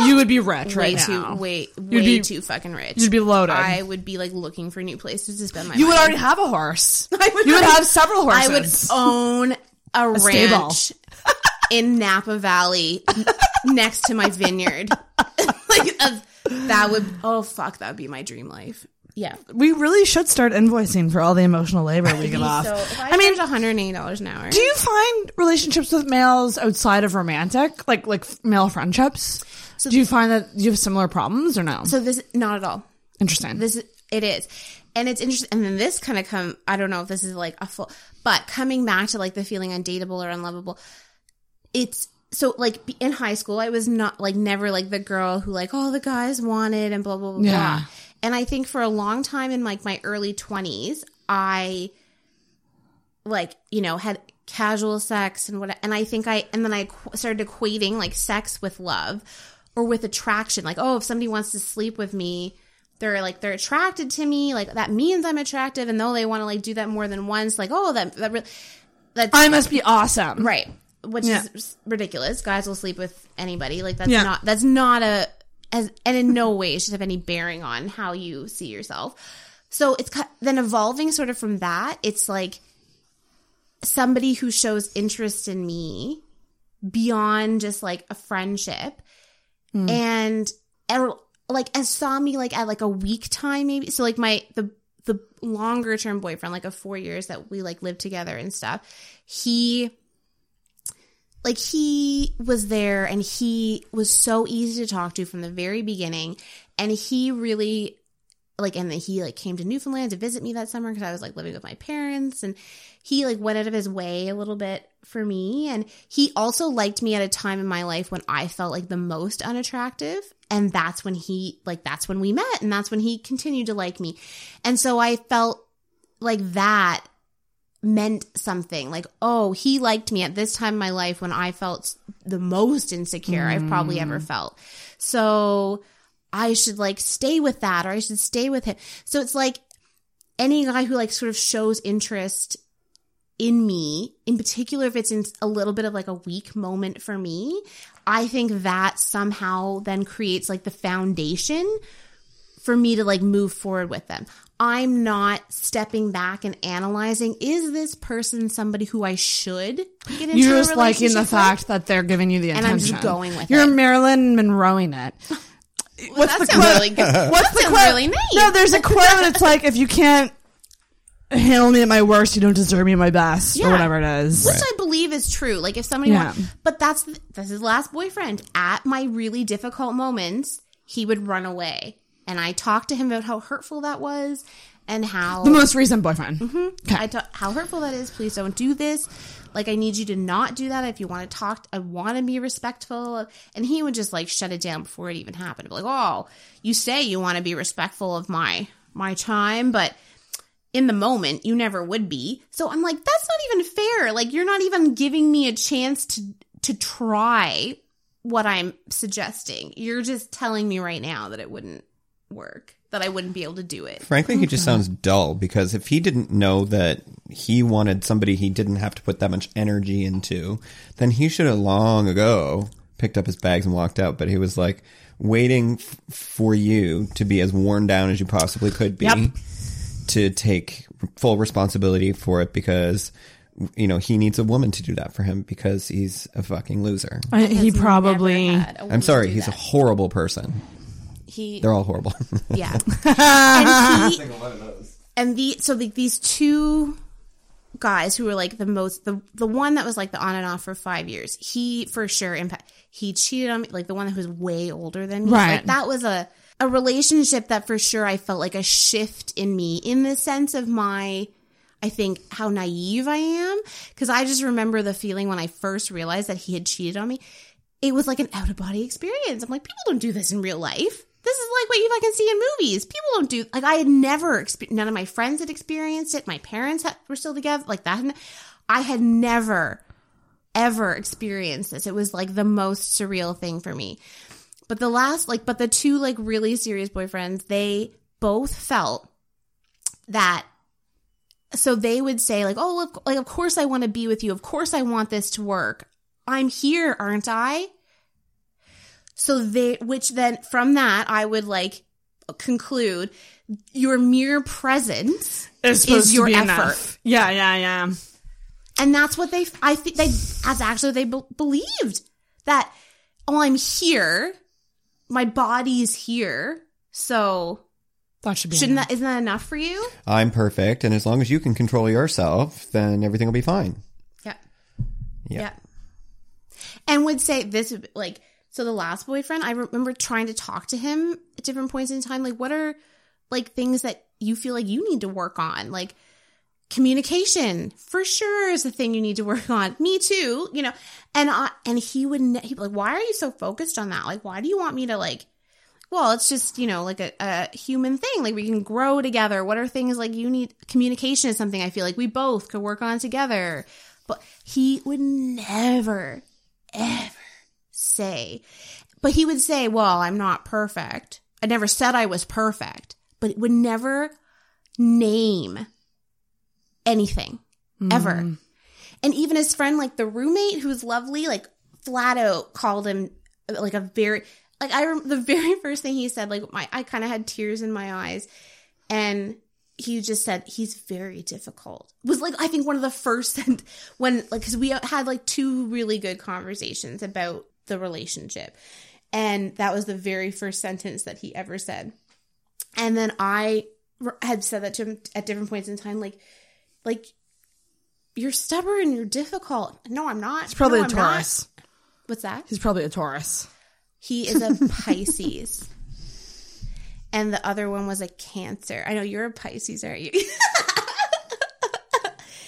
you would be rich way right too now. way You'd way be- too fucking rich. you'd be loaded. I would be like looking for new places to spend my. You would already have a horse. I would you would have several horses. I would own a, stable. ranch in Napa Valley, next to my vineyard. like uh, that would oh fuck, that would be my dream life. Yeah. We really should start invoicing for all the emotional labor we get off. So if I, I mean, charge $180 an hour. do you find relationships with males outside of romantic, like like male friendships? do you find that you have similar problems or no? so this not at all. Interesting. This it is. And it's interesting and then this kind of come I don't know if this is like a full but coming back to like the feeling undateable or unlovable. It's so like in high school I was not like never like the girl who like all the guys wanted and blah blah blah. Yeah. blah. And I think for a long time in like my early 20s I like you know had casual sex and what and i think i and then i qu- started equating like sex with love or with attraction like oh if somebody wants to sleep with me they're like they're attracted to me like that means i'm attractive and though they want to like do that more than once like oh that that really that's I must be awesome. right which Yeah. is ridiculous. Guys will sleep with anybody. Like that's Yeah. not that's not a as and in no way should have any bearing on how you see yourself. So it's then evolving sort of from that it's like somebody who shows interest in me beyond just like a friendship. Hmm. And and, like and saw me like at like a week time maybe so like my the the longer term boyfriend like a four years that we like lived together and stuff he like he was there and he was so easy to talk to from the very beginning. And he really like and then he like came to Newfoundland to visit me that summer because I was like living with my parents. And he like went out of his way a little bit for me. And he also liked me at a time in my life when I felt like the most unattractive. And that's when he like that's when we met and that's when he continued to like me. And so I felt like that meant something. Like oh he liked me at this time in my life when i felt the most insecure i've probably ever mm. felt. So i should like stay with that or i should stay with him. So it's like any guy who like sort of shows interest in me in particular if it's in a little bit of like a weak moment for me i think that somehow then creates like the foundation for me to like move forward with them. I'm not stepping back and analyzing is this person somebody who I should get into You're just liking the with? fact that they're giving you the attention. And. I'm just going with it. You're. Marilyn Monroeing it. What's that the quote? really good. What's the sounds quote? really nice. No, there's a quote. It's like if you can't handle me at my worst, you don't deserve me at my best, or whatever it is. Which I believe is true. Like if somebody Yeah. wants, but that's that's his last boyfriend. At my really difficult moments, he would run away, and I talked to him about how hurtful that was, and how The most recent boyfriend. Mm-hmm. I ta- how hurtful that is. Please don't do this. Like I need you to not do that. If you want to talk, I want to be respectful. And he would just like shut it down before it even happened. Like, oh, you say you want to be respectful of my my time, but in the moment you never would be. So I'm like, that's not even fair. Like you're not even giving me a chance to to try what I'm suggesting. You're just telling me right now that it wouldn't work. That I wouldn't be able to do it. Frankly, he just sounds dull because if he didn't know that he wanted somebody he didn't have to put that much energy into, then he should have long ago picked up his bags and walked out. But he was like waiting f- for you to be as worn down as you possibly could be Yep. to take full responsibility for it because you know he needs a woman to do that for him because he's a fucking loser. I- he probably. never had a woman I'm sorry, do he's a horrible person. He They're all horrible. Yeah. and he, and the so the, these two guys who were like the most the the one that was like the on and off for five years. He for sure impact. He cheated on me, like the one who was way older than me. Right. Like that was a a relationship that for sure I felt like a shift in me in the sense of my. I think how naive I am because I just remember the feeling when I first realized that he had cheated on me. It was like an out of body experience. I'm like, people don't do this in real life. This is like what you fucking see in movies. People don't do like I had never expe- none of my friends had experienced it. My parents had, were still together like that. I had never ever experienced this. It was like the most surreal thing for me. But the last like but the two like really serious boyfriends, they both felt that so they would say like, "Oh, look, like of course I want to be with you. Of course I want this to work. I'm here, aren't I?" So they which then from that I would like conclude your mere presence Is supposed is your to be effort. enough. Yeah, yeah, yeah. And that's what they, I think they, that's actually they be- believed that oh, I'm here. My body's here. So That should be shouldn't enough. that isn't that enough for you? I'm perfect, and as long as you can control yourself, then everything will be fine. Yeah. Yeah. Yeah. And would say this would be- like so the last boyfriend, I remember trying to talk to him at different points in time. Like, what are like things that you feel like you need to work on? Like communication for sure is a thing you need to work on. Me too, you know. And I and he would be like, "Why are you so focused on that? Like, why do you want me to like?" Well, it's just you know like a, a human thing. Like we can grow together. What are things like you need? Communication is something I feel like we both could work on together. But he would never, ever say. But he would say, "Well, I'm not perfect. I never said I was perfect." But it would never name anything hmm. ever. And even his friend, like the roommate who's lovely, like flat out called him like a very like I rem- the very first thing he said, like my I kind of had tears in my eyes, and he just said he's very difficult. Was like I think one of the first when like because we had like two really good conversations about the relationship, and that was the very first sentence that he ever said. And then I had said that to him at different points in time, like, like you're stubborn, you're difficult. No, I'm not. He's probably No, a I'm not. Taurus. What's that? He's probably a Taurus. He is a Pisces. and the other one was a Cancer. I know you're a Pisces, aren't you?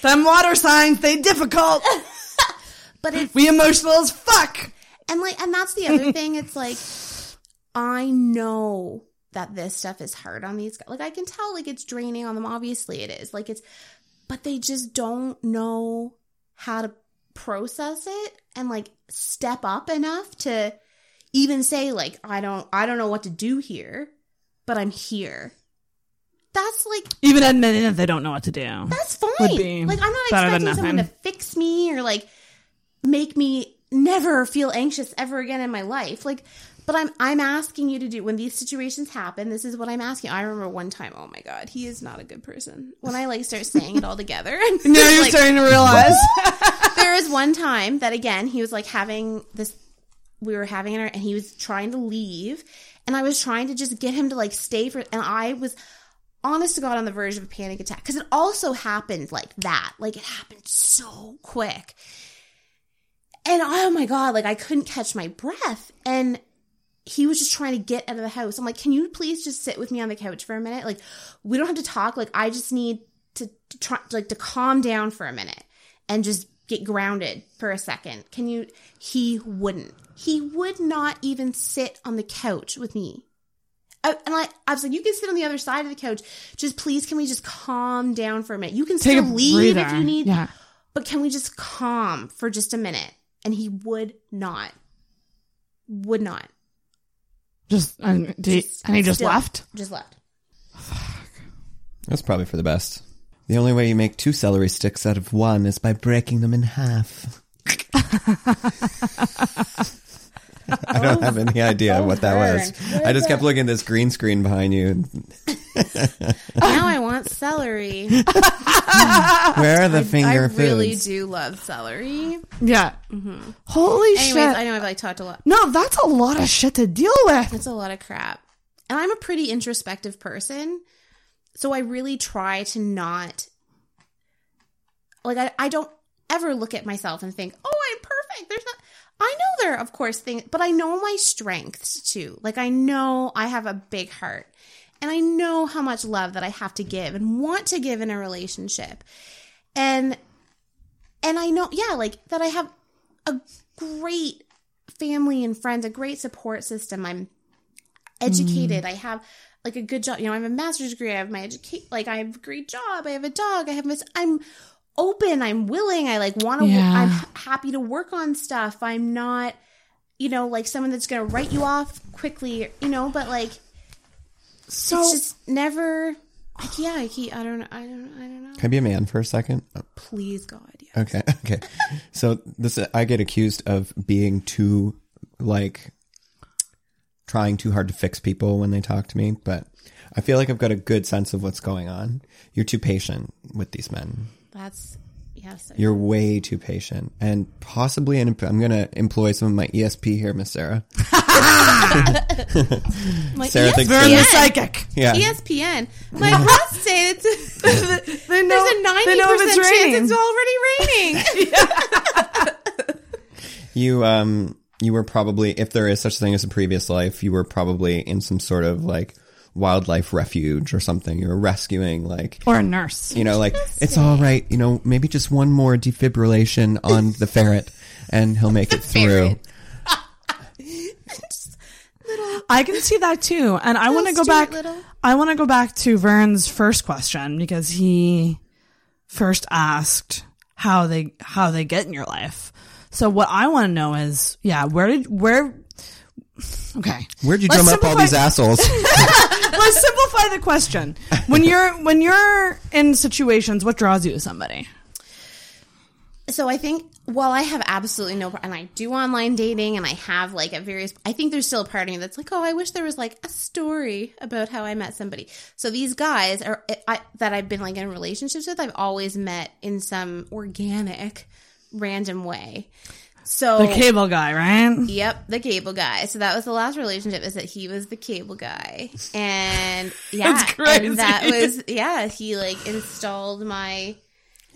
Them water signs, they difficult. but it's we emotional as fuck. And like and that's the other thing. It's like I know that this stuff is hard on these guys. Like I can tell like it's draining on them. Obviously it is. Like it's but they just don't know how to process it and like step up enough to even say like I don't I don't know what to do here, but I'm here. That's like Even admitting that they don't know what to do. that's fine. Like I'm not expecting someone to fix me or like make me never feel anxious ever again in my life. Like but I'm I'm asking you to do when these situations happen, this is what I'm asking. I remember one time, oh my god, he is not a good person. When I like start saying it all together. Now you're like, starting to realize. there was one time that again he was like having this we were having it and he was trying to leave and i was trying to just get him to like stay for and i was honest to god on the verge of a panic attack because it also happened like that like it happened so quick and oh my god like i couldn't catch my breath and he was just trying to get out of the house i'm like can you please just sit with me on the couch for a minute like we don't have to talk like i just need to, to try like to calm down for a minute and just get grounded for a second. Can you? He wouldn't. He would not even sit on the couch with me. I, and I, I was like, you can sit on the other side of the couch. Just please, can we just calm down for a minute? You can Take still leave if you need, Yeah. but can we just calm for just a minute? And he would not. Would not. Just and, did he- Just and he just still- left. Just left. That's probably for the best. The only way you make two celery sticks out of one is by breaking them in half. I don't have any idea what that was. burn. I just kept looking at this green screen behind you. now I want celery. Where are the I finger I really foods? do love celery. Yeah. Mm-hmm. Holy Anyways, shit. I know I've like talked a lot. no, that's a lot of shit to deal with. It's a lot of crap. And I'm a pretty introspective person. So I really try to not like I, I don't ever look at myself and think, oh, I'm perfect. There's not I know there are of course things but I know my strengths too. Like I know I have a big heart. And I know how much love that I have to give and want to give in a relationship. And and I know, yeah, like that I have a great family and friends, a great support system. I'm educated. Mm-hmm. I have like a good job. You know, I have a master's degree. I have my educate. Like I have a great job. I have a dog. I have this. I'm open. I'm willing. I like want to. Yeah. I'm happy to work on stuff. I'm not, you know, like someone that's gonna write you off quickly. You know, but like So it's just never. Like, yeah, I keep. I don't. I don't. I don't know. Can I be a man for a second? Oh, Please, God. Yeah. Okay, okay. So this, I get accused of being too, like, trying too hard to fix people when they talk to me, but I feel like I've got a good sense of what's going on. You're too patient with these men. That's Yes. I- You're way too patient, and possibly, and I'm going to employ some of my ESP here, Miss Sarah. My Sarah thinks Vern the psychic. Yeah, ESPN. My breasts say it's They know, there's a ninety percent chance it's already raining. you um, you were probably, if there is such a thing as a previous life, you were probably in some sort of like wildlife refuge or something. You were rescuing like or a nurse. you know, like it's all right. You know, maybe just one more defibrillation on the ferret, and he'll make it through. ferret. I can see that too. And I want to go back. Little. I want to go back to Vern's first question because he first asked how they how they get in your life. So what I want to know is, yeah, where did where? Okay, Where'd you Let's drum up all these assholes? let's simplify the question. When you're when you're in situations, what draws you to somebody? So I think while I have absolutely no, and I do online dating, and I have like a various, I think there's still a part of me that's like, oh, I wish there was like a story about how I met somebody. So these guys are I, that I've been like in relationships with, I've always met in some organic, random way. So The cable guy, right? Yep, the cable guy. So that was the last relationship is that he was the cable guy. And yeah, That's crazy. and that was yeah, he like installed my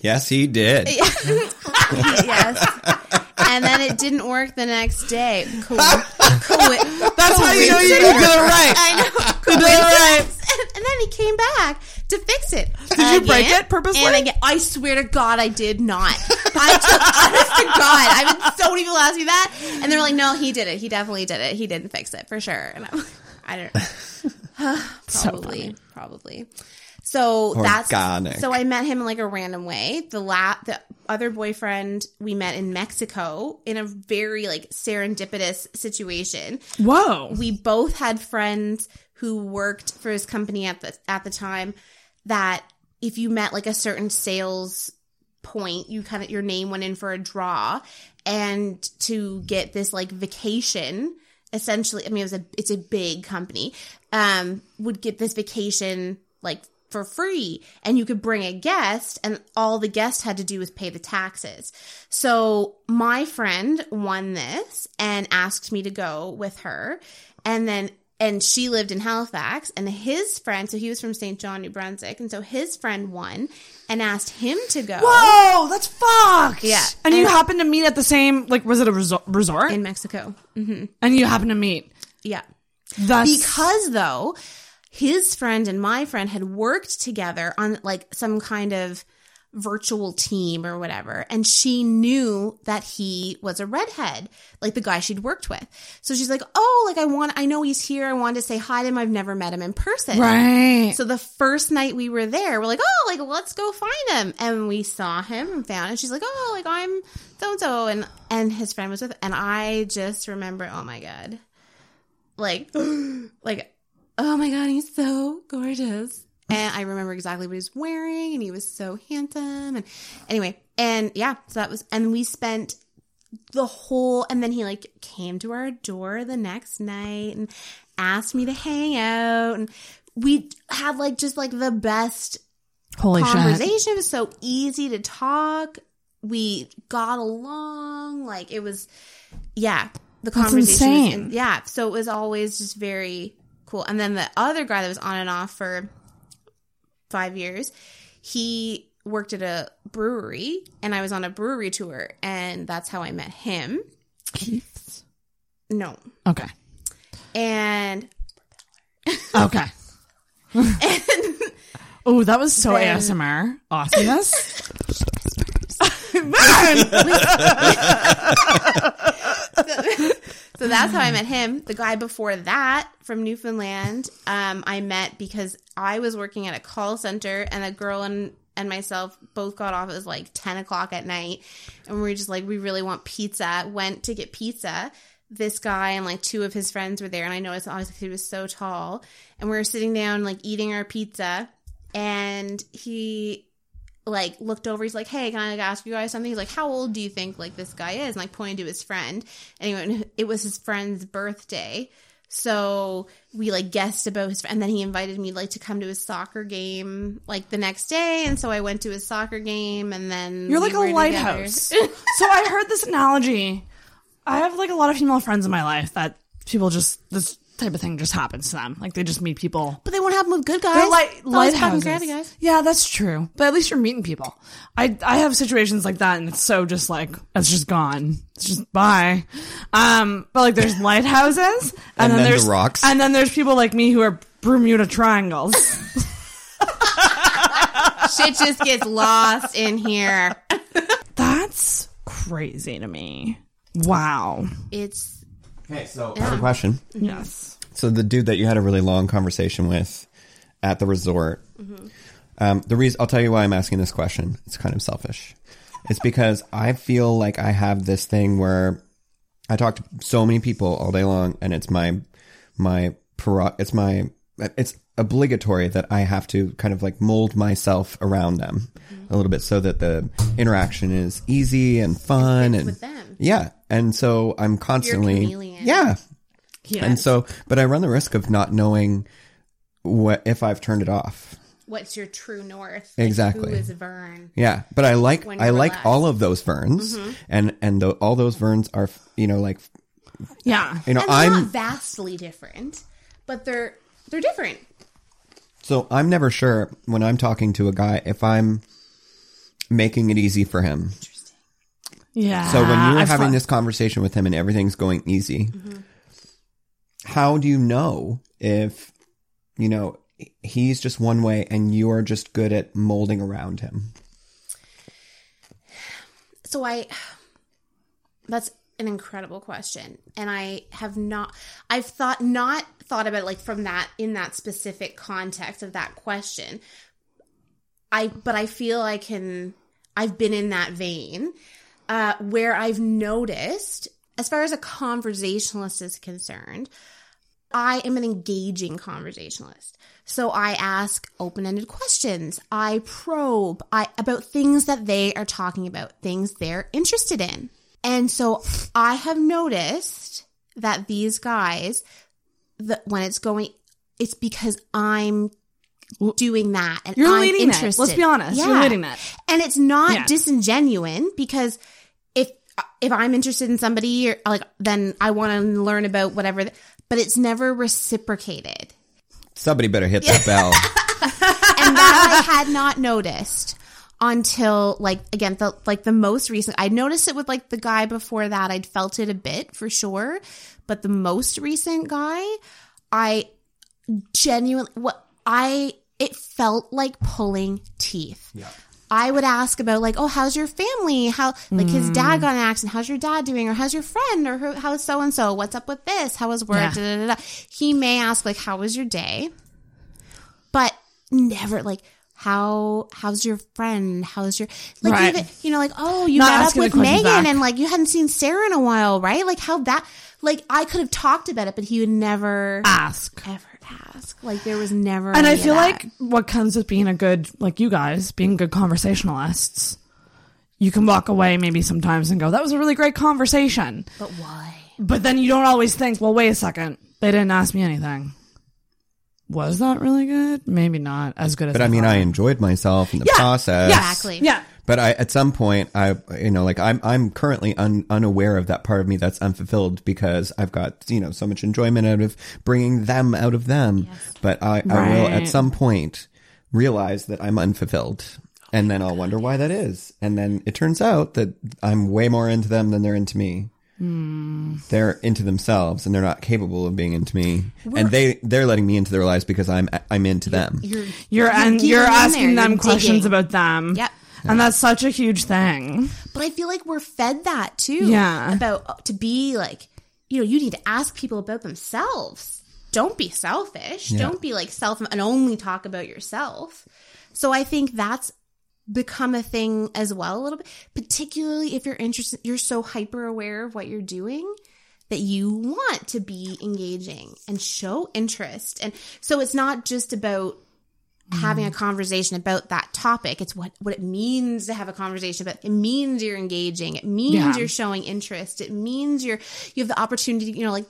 yes, he did. yes. And then it didn't work the next day. Co- co- That's how you know you did it right. I know. You did it right. And, and then he came back to fix it. Did you break it purposely? And again, I swear to God, I did not. I just, honest to God, I've had so many people ask me that, and they're like, "No, he did it. He definitely did it. He didn't fix it for sure." And I'm like, I don't. probably, probably. So that's Organic. so I met him in like a random way. The la- the other boyfriend we met in Mexico in a very like serendipitous situation Whoa. we both had friends who worked for his company at the at the time that if you met like a certain sales point you kind of your name went in for a draw and to get this like vacation essentially i mean it was a it's a big company um would get this vacation like for free and you could bring a guest and all the guest had to do was pay the taxes. So my friend won this and asked me to go with her and then and she lived in Halifax and his friend so he was from St. John, New Brunswick and so his friend won and asked him to go Whoa, that's fucked. Yeah. And you And- happened to meet at the same, like, was it a resort? resort? in Mexico. Mhm. and you happened to meet. Yeah. That's because though his friend and my friend had worked together on like some kind of virtual team or whatever and she knew that he was a redhead like the guy she'd worked with so she's like oh like i want i know he's here i wanted to say hi to him i've never met him in person right. so the first night we were there, we're like, oh, like let's go find him, and we saw him and found. him. she's like, oh, like I'm so and so, and and his friend was with, and I just remember, oh my god, like, like, oh my god, he's so gorgeous, and I remember exactly what he was wearing, and he was so handsome, and anyway, and yeah, so that was, and we spent the whole and then he like came to our door the next night and asked me to hang out and we had like just like the best Holy shit. conversation. It was so easy to talk. We got along. Like it was yeah the That's conversation was- yeah so it was always just very cool and then the other guy that was on and off for five years he worked at a brewery and i was on a brewery tour and that's how i met him Keith's. no Okay. and Okay. and oh, that was so Then- ASMR. Awesomeness. So that's how I met him. The guy before that from Newfoundland, um, I met because I was working at a call center and a girl and, and myself both got off. It was like 10 o'clock at night. And we were just like, we really want pizza. Went to get pizza. This guy and like two of his friends were there. And I noticed obviously he was so tall. And we were sitting down, like eating our pizza. And he like looked over. He's like, "Hey, can I ask you guys something?" He's like, "How old do you think like this guy is?" And like pointing to his friend, and he went, it was his friend's birthday So we like guessed about his, and then he invited me like to come to his soccer game like the next day, and so I went to his soccer game, and then You're we like a lighthouse. so I heard this analogy. I have like a lot of female friends in my life that people just this type of thing just happens to them. Like they just meet people. But they won't happen with good guys. They're like It's always fucking lighthouses. guys. Yeah, that's true. But at least you're meeting people. I I have situations like that, and it's so just like it's just gone. It's just bye. Um, but like there's lighthouses, and, And then, then the there's rocks. and then there's people like me who are Bermuda triangles. Shit just gets lost in here. that's crazy to me. Wow. It's Okay, so I have a question. Yes. So the dude that you had a really long conversation with at the resort, um, the reason I'll tell you why I'm asking this question. It's kind of selfish. It's because I feel like I have this thing where I talk to so many people all day long, and it's my my it's my it's obligatory that I have to kind of like mold myself around them a little bit so that the interaction is easy and fun and with them. Yeah. And so I'm constantly chameleon. yeah. Yeah. And so, but I run the risk of not knowing what if I've turned it off. what's your true north? Like, Exactly. Who is Vern? Yeah, but I like I like relaxed. all of those Verns, mm-hmm. and and tho- all those Verns are you know like yeah. you know And I'm not vastly different, but they're they're different. so I'm never sure when I'm talking to a guy if I'm making it easy for him. Yeah. So when you're I've having this conversation with him and everything's going easy, mm-hmm. how do you know if you know he's just one way and you're just good at molding around him? So I that's an incredible question. And I have not I've thought not thought about it like from that in that specific context of that question. I but I feel I can I've been in that vein uh where I've noticed as far as a conversationalist is concerned, I am an engaging conversationalist. So I ask open-ended questions. I probe I about things that they are talking about, things they're interested in. And so I have noticed that these guys that when it's going it's because I'm doing that and You're I'm leading it. interested. Let's be honest. You're leading it. And it's not Yeah. disingenuine because if if I'm interested in somebody or like then I want to learn about whatever th- but it's never reciprocated. Somebody better hit that bell. And that I had not noticed until like again the like the most recent I noticed it with like the guy before that I'd felt it a bit for sure but the most recent guy I genuinely what I it felt like pulling teeth. Yeah. I would ask about like, oh, how's your family? How like his mm. dad got an accident? How's your dad doing? Or how's your friend? Or how's so and so? What's up with this? How was work? Yeah. Da, da, da. He may ask like, how was your day? But never like, how how's your friend? How's your like Right. even you know like oh you Not met up with Megan back. and like you hadn't seen Sarah in a while, right? Like how that like I could have talked about it, but he would never ask. ever ask. Like there was never. And I feel like what comes with being a good, like you guys, being good conversationalists, you can walk away maybe sometimes and go, that was a really great conversation. but why? But then you don't always think, well, wait a second. They didn't ask me anything. Was that really good? Maybe not as good as But I mean, I enjoyed myself in the process. Exactly. Yeah. But I, at some point, I, you know, like I'm, I'm currently un, unaware of that part of me that's unfulfilled because I've got, you know, so much enjoyment out of bringing them out of them. But I, I will at some point realize that I'm unfulfilled. And then I'll wonder why that is. And then it turns out that I'm way more into them than they're into me. They're into themselves and they're not capable of being into me. and they, they're letting me into their lives because I'm, I'm into them. You're You're, and getting you're asking there, them you're questions digging. about them. Yep. And that's such a huge thing. But I feel like we're fed that too. Yeah. About uh, to be like, you know, you need to ask people about themselves. Don't be selfish. Don't be like self and only talk about yourself. So I think that's become a thing as well a little bit, particularly if you're interested, you're so hyper aware of what you're doing that you want to be engaging and show interest. And so it's not just about having a mm. conversation about that topic. It's what, what it means to have a conversation about. It means you're engaging. It means Yeah. you're showing interest. It means you're, you have the opportunity, you know, like,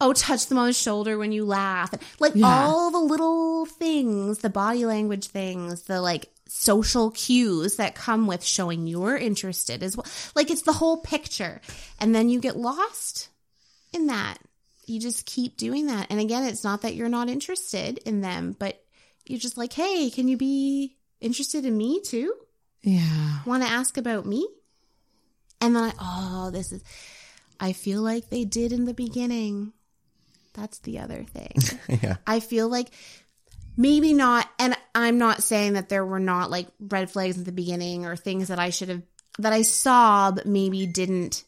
oh, touch them on the shoulder when you laugh. Like Yeah. all the little things, the body language things, the like social cues that come with showing you're interested as well. Like it's the whole picture. And then you get lost in that. You just keep doing that. And again, it's not that you're not interested in them, but you're just like, hey, can you be interested in me too? Yeah. want to ask about me? And then I, oh, this is, I feel like they did in the beginning. That's the other thing. yeah. I feel like maybe not, and I'm not saying that there were not like red flags at the beginning or things that I should have, that I saw, but maybe didn't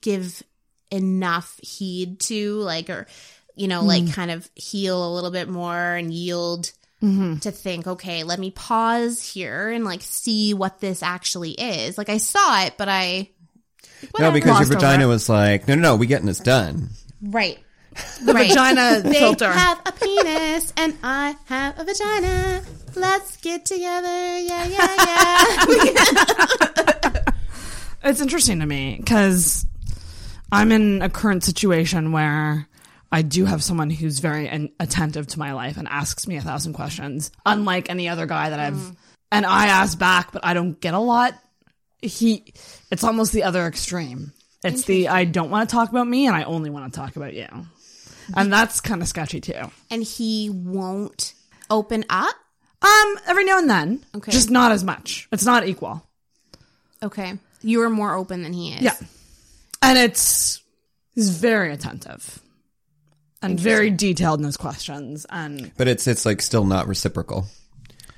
give enough heed to, like, or, you know, like hmm. kind of heal a little bit more and yield mm-hmm. to think, okay, let me pause here and like see what this actually is. Like I saw it, but I No, because your vagina was like, no, no, no, we getting this done. right. The vagina They filter. have a penis and I have a vagina. Let's get together. Yeah, yeah, yeah. It's interesting to me because I'm in a current situation where I do have someone who's very an- attentive to my life and asks me a thousand questions, unlike any other guy that I've. Mm. And I ask back, but I don't get a lot. He, it's almost the other extreme. It's the I don't want to talk about me and I only want to talk about you, and that's kind of sketchy too. and he won't open up. Um, every now and then, Okay. just not as much. It's not equal. Okay. You are more open than he is. Yeah. And it's he's very attentive and very detailed in his questions. And But it's it's like still not reciprocal.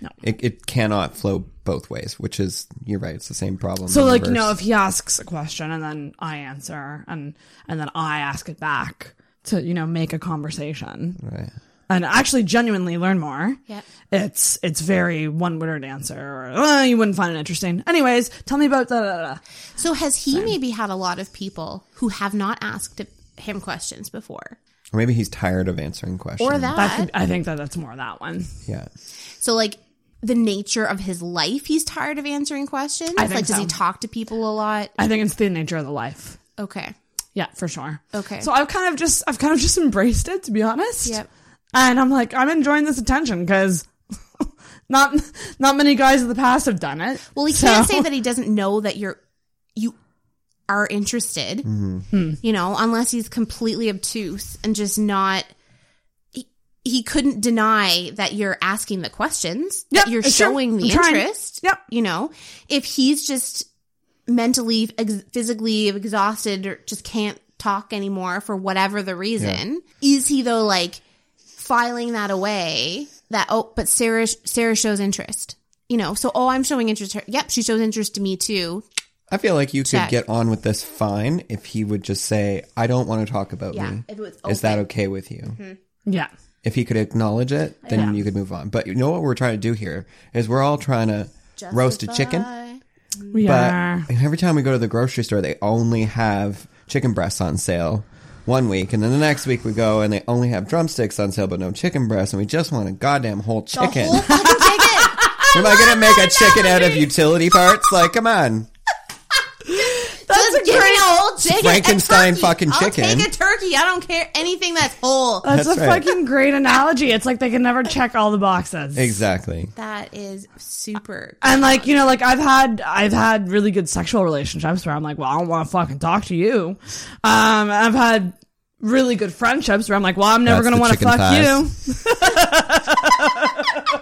No. It it cannot flow both ways, which is you're right, it's the same problem. so in like, you reverse. know, if he asks a question and then I answer and and then I ask it back to, you know, make a conversation Right. and actually genuinely learn more. Yep. It's it's very one word answer or "Uh, you wouldn't find it interesting. Anyways, tell me about da da da. da." So has he maybe had a lot of people who have not asked him questions before? Or maybe he's tired of answering questions. Or that. That could, I think that that's more that one. Yeah. So like the nature of his life, he's tired of answering questions. I think like does he talk to people a lot? I think it's the nature of the life. Okay. Yeah, for sure. Okay. So I've kind of just I've kind of just embraced it to be honest. Yep. And I'm like I'm enjoying this attention because not not many guys of the past have done it. Well, he can't say that he doesn't know that you're you are interested. Hmm. You know, unless he's completely obtuse and just not. He, he couldn't deny that you're asking the questions. Yep, that you're it's true. showing the I'm trying. interest. Yep. You know, if he's just mentally, ex- physically exhausted or just can't talk anymore for whatever the reason, is he though like filing that away? That oh, but Sarah Sarah shows interest. You know, so oh, I'm showing interest. to her. Yep, she shows interest to me too. I feel like you could Check. get on with this fine if he would just say, I don't want to talk about Yeah, me. if it was Is that okay with you? Mm-hmm. Yeah. If he could acknowledge it, then Yeah. you could move on. But you know what we're trying to do here is we're all trying to roast a chicken. Justify. We are. But every time we go to the grocery store, they only have chicken breasts on sale one week, and then the next week we go and they only have drumsticks on sale, but no chicken breasts, and we just want a goddamn whole The chicken. whole fucking chicken. Am I gonna make a chicken out of utility parts? Like, come on. Just give me a whole chicken. Frankenstein a turkey. fucking I'll chicken. take a turkey. I don't care anything that's whole. That's, That's a right. fucking great analogy. It's like they can never check all the boxes. Exactly. That is super. And like, you know, like I've had I've had really good sexual relationships where I'm like, well, I don't want to fucking talk to you. Um I've had really good friendships where I'm like, well, I'm never That's going to want to chicken fuck you.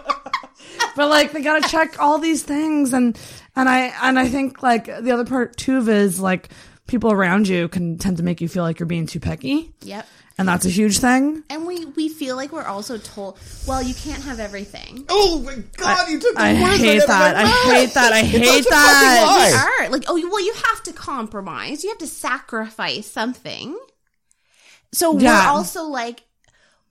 but like they got to check all these things and and I and I think like the other part too of it is like people around you can tend to make you feel like you're being too picky. Yep. And that's a huge thing. And we we feel like we're also told, well, you can't have everything. Oh my god, you took I hate that. I hate that. I hate that. lie. Are like, oh, well, you have to compromise. You have to sacrifice something. So Yeah. we're also like,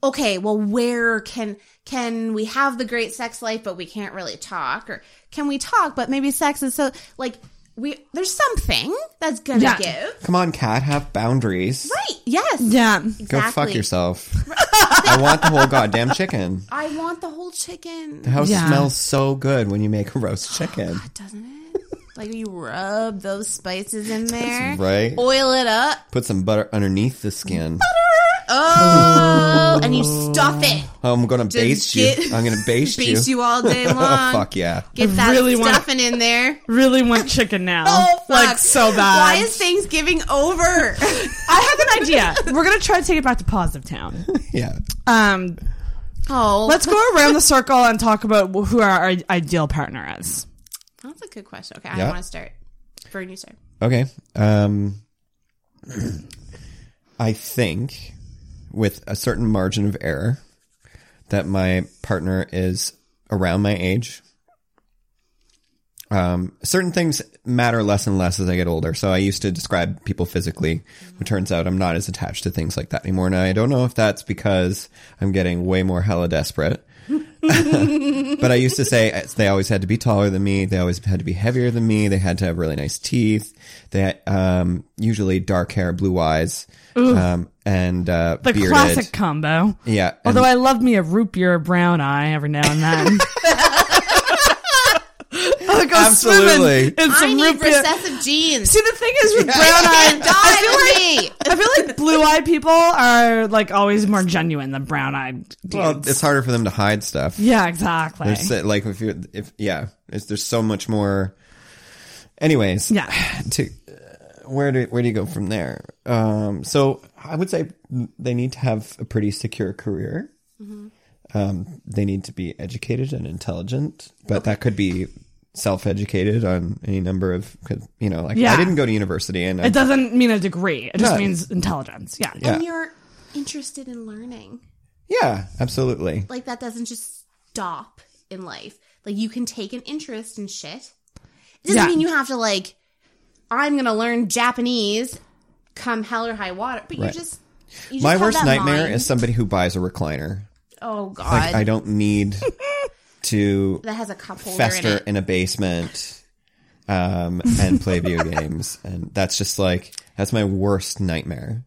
okay, well, where can can we have the great sex life, but we can't really talk, or can we talk, but maybe sex is so like we there's something that's gonna Yeah. give, Come on, cat, have boundaries. right? Yes, Yeah. Go exactly. fuck yourself. I want the whole goddamn chicken. I want the whole chicken. The house Yeah. smells so good when you make a roast chicken. doesn't it? Like you rub those spices in there, right. Oil it up. Put some butter underneath the skin. Butter. Oh, and you stuff it. I'm gonna baste get- you. I'm gonna baste, Baste you all day oh long. fuck yeah. Get that really want- stuffing in there. Really want chicken now. Oh, fuck. Like so bad. Why is Thanksgiving over? I have an idea. We're gonna try to take it back to positive town. Yeah. Um, oh, let's go around the circle and talk about who our, our ideal partner is. That's a good question. Okay, I want to start. Vern, you start. Okay. Um, I think with a certain margin of error that my partner is around my age. Um, certain things matter less and less as I get older. So I used to describe people physically. It turns out I'm not as attached to things like that anymore. And I don't know if that's because I'm getting way more hella desperate. But I used to say uh, they always had to be taller than me. They always had to be heavier than me. They had to have really nice teeth. They had, um, usually dark hair, blue eyes, um, and uh, The bearded. classic combo. Yeah. and- Although I love me a root beer brown eye every now and then. I'll go Absolutely. swimming in I need root beer. recessive genes. See, the thing is with brown can't I feel like die with me. I feel like blue eyed people are like always more genuine than brown eyed dudes. well, it's harder for them to hide stuff. yeah, exactly. There's like if you if yeah, it's, there's so much more. Anyways, Yeah. To uh, where do where do you go from there? Um, so I would say they need to have a pretty secure career. Um, they need to be educated and intelligent, but that could be self-educated on any number of you know like Yeah. I didn't go to university and It doesn't mean a degree. It just No. means intelligence. Yeah. Yeah. And you're interested in learning. yeah absolutely Like that doesn't just stop in life. Like you can take an interest in shit. It doesn't Yeah. mean you have to like. I'm gonna learn Japanese, come hell or high water. But you Right. just. You just my have worst that nightmare mind. is somebody who buys a recliner Oh God. like I don't need to that has a cup holder fester in it. in a basement um, and play video games, and that's just like that's my worst nightmare.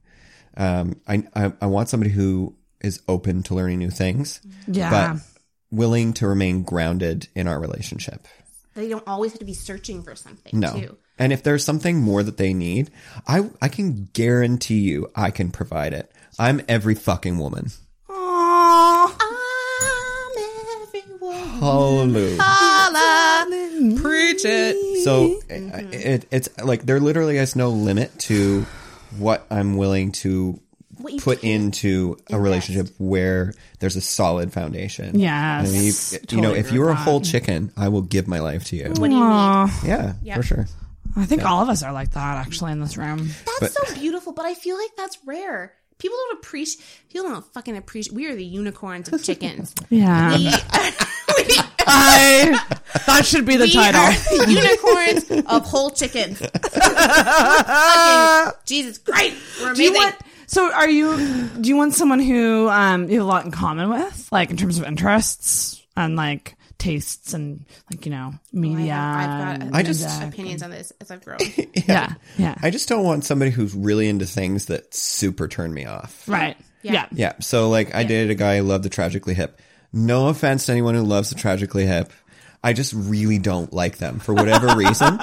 Um, I, I I want somebody who is open to learning new things, Yeah. but willing to remain grounded in our relationship. They don't always have to be searching for something. No. Too. And if there's something more that they need, I I can guarantee you I can provide it. I'm every fucking woman. Everyone. Hallelujah. Preach it. So mm-hmm. uh, it, it's like there literally is no limit to what I'm willing to What put can into a relationship where there's a solid foundation. Yes. I mean, you, you know, if you're a whole that. chicken, I will give my life to you. What do you need? Aw. Yeah, Yeah. for sure. I think all of us are like that actually in this room. That's so beautiful, but I feel like that's rare. People don't appreciate. People don't fucking appreciate. We are the unicorns of chickens. Yeah. we, I, that should be the we title. are the unicorns of whole chickens. fucking Jesus Christ, we're Do you amazing. want? So, are you? Do you want someone who um, you have a lot in common with, like in terms of interests and like tastes and like you know media? I've got and I just- music? opinions on this as I've grown. yeah, yeah, I just don't want somebody who's really into things that super turn me off. right, Yeah. yeah, Yeah. So like I dated a guy who loved the Tragically Hip. No offense to anyone who loves the Tragically Hip. I just really don't like them for whatever reason.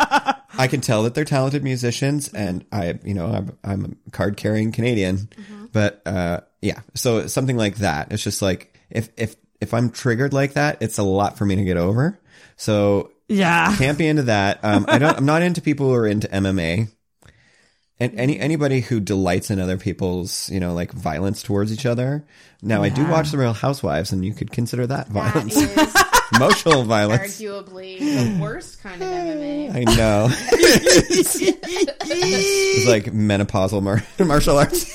I can tell that they're talented musicians and I, you know, I'm, I'm a card carrying Canadian, but, uh, yeah. So something like that. It's just like, if, if, if I'm triggered like that, it's a lot for me to get over. So yeah. can't be into that. Um, I don't, I'm not into people who are into MMA. And any anybody who delights in other people's, you know, like violence towards each other. Now, I do watch the Real Housewives, and you could consider that That violence, is emotional violence. arguably the worst kind of MMA. I know. it's like menopausal mar- martial arts.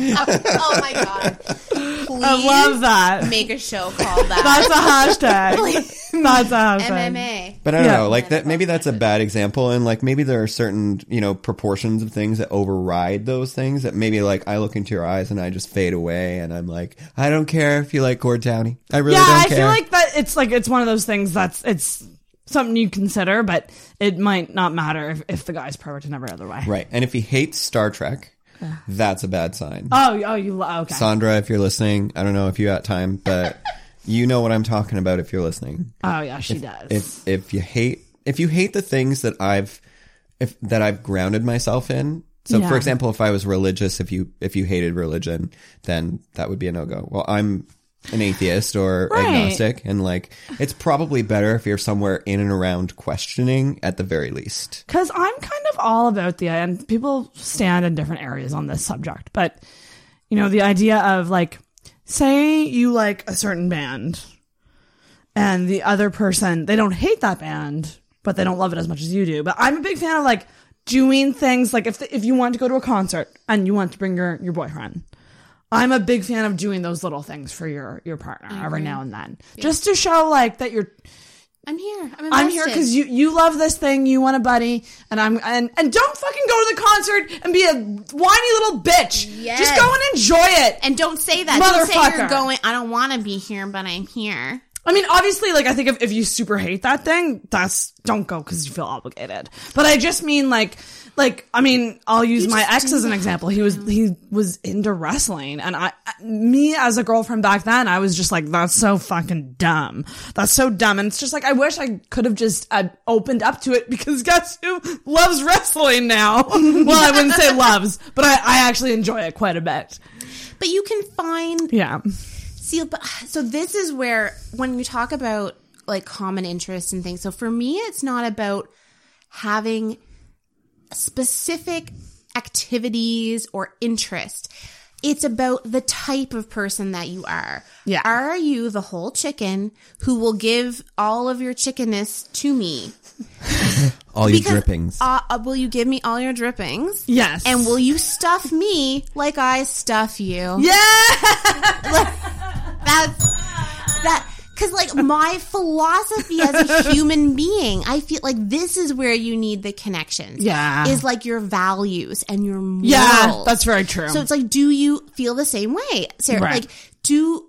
oh my god! Please I love that. make a show called that. That's a hashtag. That's a hashtag. MMA. But I don't Yeah. know, like that. Maybe that's a bad example, and like maybe there are certain, you know, proportions of things that override those things. That maybe like I look into your eyes and I just fade away, and I'm like, I don't care if you like Gord Downie. I really Yeah, don't care I care. feel like that. It's like it's one of those things that's it's something you consider, but it might not matter if, if the guy's perfect in every other way. Right. And if he hates Star Trek, that's a bad sign. Oh, oh, you lo- oh, okay? Sandra, if you're listening, I don't know if you got time, but you know what I'm talking about if you're listening. oh, yeah, she does. If if you hate if you hate the things that I've if that I've grounded myself in So, Yeah. for example, if I was religious, if you if you hated religion, then that would be a no go. Well, I'm an atheist or Right. agnostic, and like it's probably better if you're somewhere in and around questioning at the very least. Because I'm kind of all about the, and people stand in different areas on this subject, but you know, the idea of like, say you like a certain band and the other person, they don't hate that band, but they don't love it as much as you do. But I'm a big fan of like doing things like if, if you want to go to a concert and you want to bring your, your boyfriend. I'm a big fan of doing those little things for your your partner every mm-hmm. now and then, just to show like that you're I'm here. I'm, I'm here because you you love this thing, you want a buddy, and I'm and and don't fucking go to the concert and be a whiny little bitch. Yes. Just go and enjoy it. And don't say that. Don't say you're Motherfucker. going. I don't want to be here, but I'm here. I mean, obviously, like I think if, if you super hate that thing, that's don't go because you feel obligated. But I just mean like like I mean, I'll use my just ex do as an that. example. He was he was into wrestling, and I me as a girlfriend back then, I was just like, that's so fucking dumb. That's so dumb, and it's just like I wish I could have just uh, opened up to it because guess who loves wrestling now? well, I wouldn't say loves, but I, I actually enjoy it quite a bit. But you can find Yeah, See, but so this is where when you talk about like common interests and things. So for me, it's not about having specific activities or interest. It's about the type of person that you are. Yeah. Are you the whole chicken who will give all of your chickenness to me? All your Because, drippings. Uh, uh, will you give me all your drippings? Yes. And will you stuff me like I stuff you? yeah. That's that because like my philosophy as a human being, I feel like this is where you need the connections. Yeah. is like your values and your morals. Yeah, that's very true. So it's like, do you feel the same way, Sarah? Right. Like, do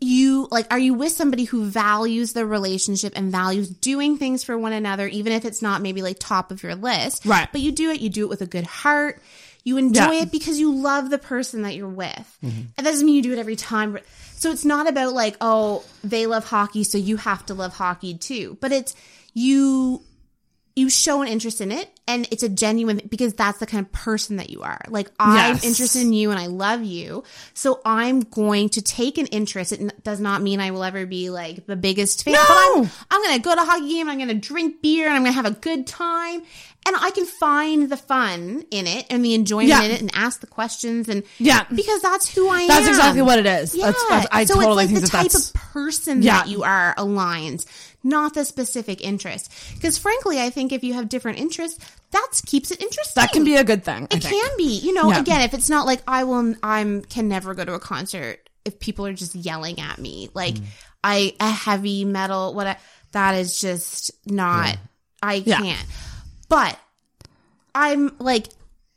you like are you with somebody who values the relationship and values doing things for one another even if it's not maybe like top of your list Right. but you do it you do it with a good heart you enjoy Yeah. it because you love the person that you're with and that doesn't mean you do it every time so it's not about like oh they love hockey so you have to love hockey too but it's you you show an interest in it and it's a genuine because that's the kind of person that you are. Like I'm Yes. interested in you and I love you. So I'm going to take an interest. It does not mean I will ever be like the biggest fan, but I'm, No. I'm going to go to a hockey game. I'm going to drink beer and I'm going to have a good time. And I can find the fun in it and the enjoyment Yeah. in it and ask the questions and Yeah. because that's who I am. That's exactly what it is. Yeah. That's, that's, I so totally it's think like the type that's of person Yeah. that you are aligns, not the specific interest. Because frankly, I think if you have different interests, that keeps it interesting. that can be a good thing. It can be. You know, Yeah. again, if it's not like I will, I'm can never go to a concert if people are just yelling at me, like Mm. I a heavy metal, what I, that is just not. I can't. But I'm like.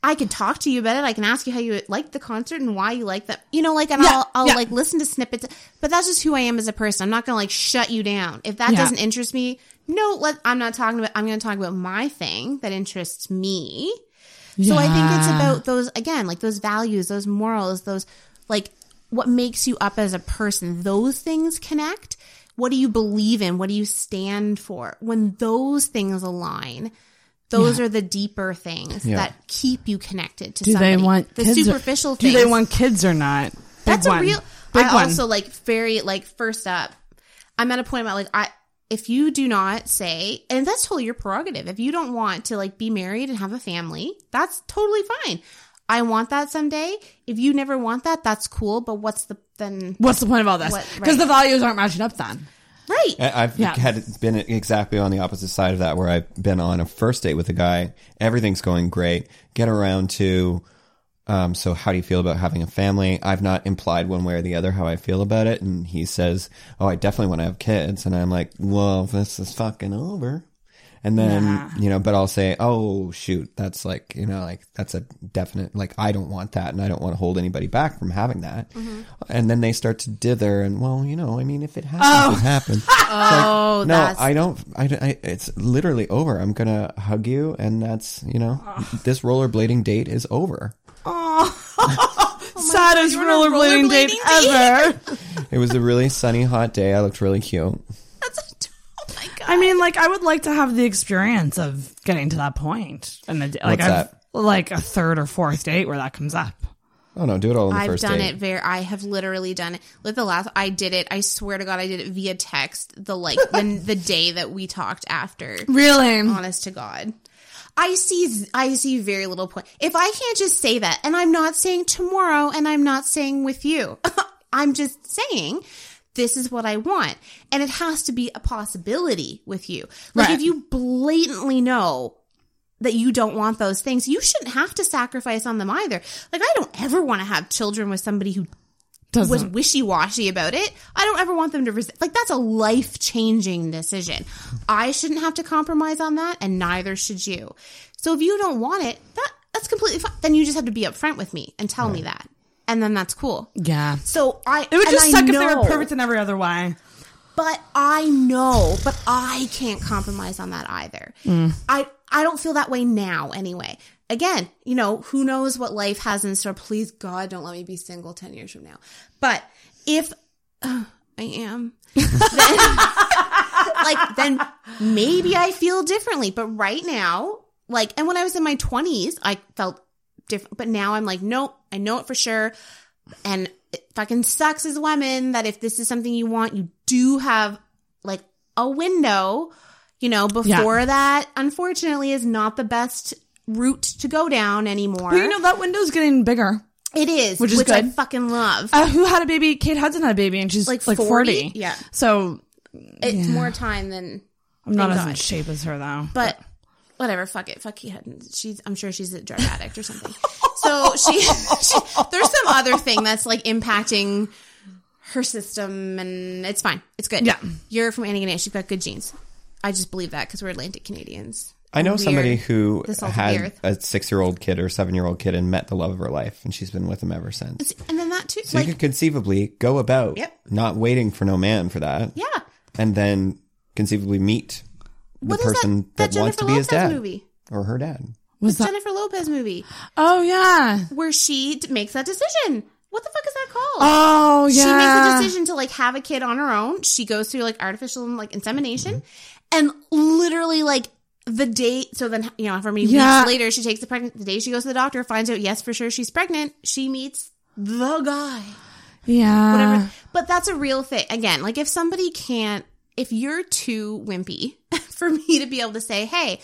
I could talk to you about it. I can ask you how you liked the concert and why you like that. You know, like, and Yeah, I'll, I'll yeah. like listen to snippets. But that's just who I am as a person. I'm not going to like shut you down. If that Yeah. doesn't interest me, no, let, I'm not talking about, I'm going to talk about my thing that interests me. So I think it's about those again, like those values, those morals, those like what makes you up as a person. Those things connect. What do you believe in? What do you stand for? When those things align, those are the deeper things Yeah. that keep you connected to Do somebody. they want the kids or- superficial things. Do they want kids or not? Big That's one. a real. Big I one. also like very like first up. I'm at a point about like I if you do not say and that's totally your prerogative. If you don't want to like be married and have a family, that's totally fine. I want that someday. If you never want that, that's cool. But what's the then? What's the point of all this? Because right. the values aren't matching up then. Right. I've Yeah. had been exactly on the opposite side of that, where I've been on a first date with a guy. Everything's going great. Get around to, um, so how do you feel about having a family? I've not implied one way or the other how I feel about it, and he says, "Oh, I definitely want to have kids," and I'm like, "Well, this is fucking over." And then, Yeah. you know, but I'll say, oh, shoot, that's like, you know, like, that's a definite, like, I don't want that and I don't want to hold anybody back from having that. Mm-hmm. And then they start to dither and, well, you know, I mean, if it happens, it happens. Oh, no, that's I don't, I, don't- I, it's literally over. I'm going to hug you and that's, you know, this rollerblading date is over. Saddest you're on rollerblading date rollerblading ever. It was a really sunny, hot day. I looked really cute. That's. Oh my god. I mean, like I would like to have the experience of getting to that point, and the like What's I've, that? like a third or fourth date where that comes up. Oh no, do it all in the I've first done date. it very. I have literally done it. Like the last, I did it. I swear to God, I did it via text. The like the, the day that we talked after. Really? Honest to God, I see. I see very little point. If I can't just say that, and I'm not saying tomorrow, and I'm not saying with you, I'm just saying. This is what I want. And it has to be a possibility with you. Like Right. if you blatantly know that you don't want those things, you shouldn't have to sacrifice on them either. Like I don't ever want to have children with somebody who was Doesn't wishy washy about it. I don't ever want them to resist. Like that's a life changing decision. I shouldn't have to compromise on that, and neither should you. So if you don't want it, that that's completely fine. Then you just have to be upfront with me and tell me that, and then that's cool. yeah. So I It would just I suck if they were perfect in every other way. but I know, but I can't compromise on that either. Mm. I I don't feel that way now anyway. Again, you know, who knows what life has in store. Please God, don't let me be single 10 years from now. But if uh, I am then, like then maybe I feel differently, but right now, like and when I was in my 20s, I felt different, but now I'm like, nope, I know it for sure. And it fucking sucks as women that if this is something you want, you do have like a window, you know, before that, unfortunately, is not the best route to go down anymore. But you know that window's getting bigger. it is, which which, is I good. fucking love. Uh, who had a baby? Kate Hudson had a baby, and she's like Like like 40? forty. Yeah. So it's more time than I'm not as in shape as her though. but whatever, fuck it, fuck Kate Hudson. She's, I'm sure she's a drug addict or something. So she, she, there's some other thing that's like impacting her system, and it's fine, it's good. Yeah. you're from Antigonish, she's got good genes. I just believe that because we're Atlantic Canadians. I know Weird. somebody who The salt of the had a six-year-old kid or seven-year-old kid and met the love of her life, and she's been with him ever since. and then that too, So like you could conceivably go about Yep. not waiting for no man for that, yeah. and then conceivably meet the What is person that, that, wants Jennifer to be his Lopez dad movie? or her dad. Was that? Jennifer Lopez movie Oh yeah. where she d- makes that decision. What the fuck is that called? Oh yeah. She makes a decision to like have a kid on her own. She goes through like artificial like insemination, and literally like the day. So then you know, for many Yeah. weeks later, she takes the pregnant. The day she goes to the doctor, finds out yes for sure she's pregnant. She meets the guy. Yeah. Whatever. But that's a real thing. Again, like if somebody can't, if you're too wimpy for me to be able to say, hey.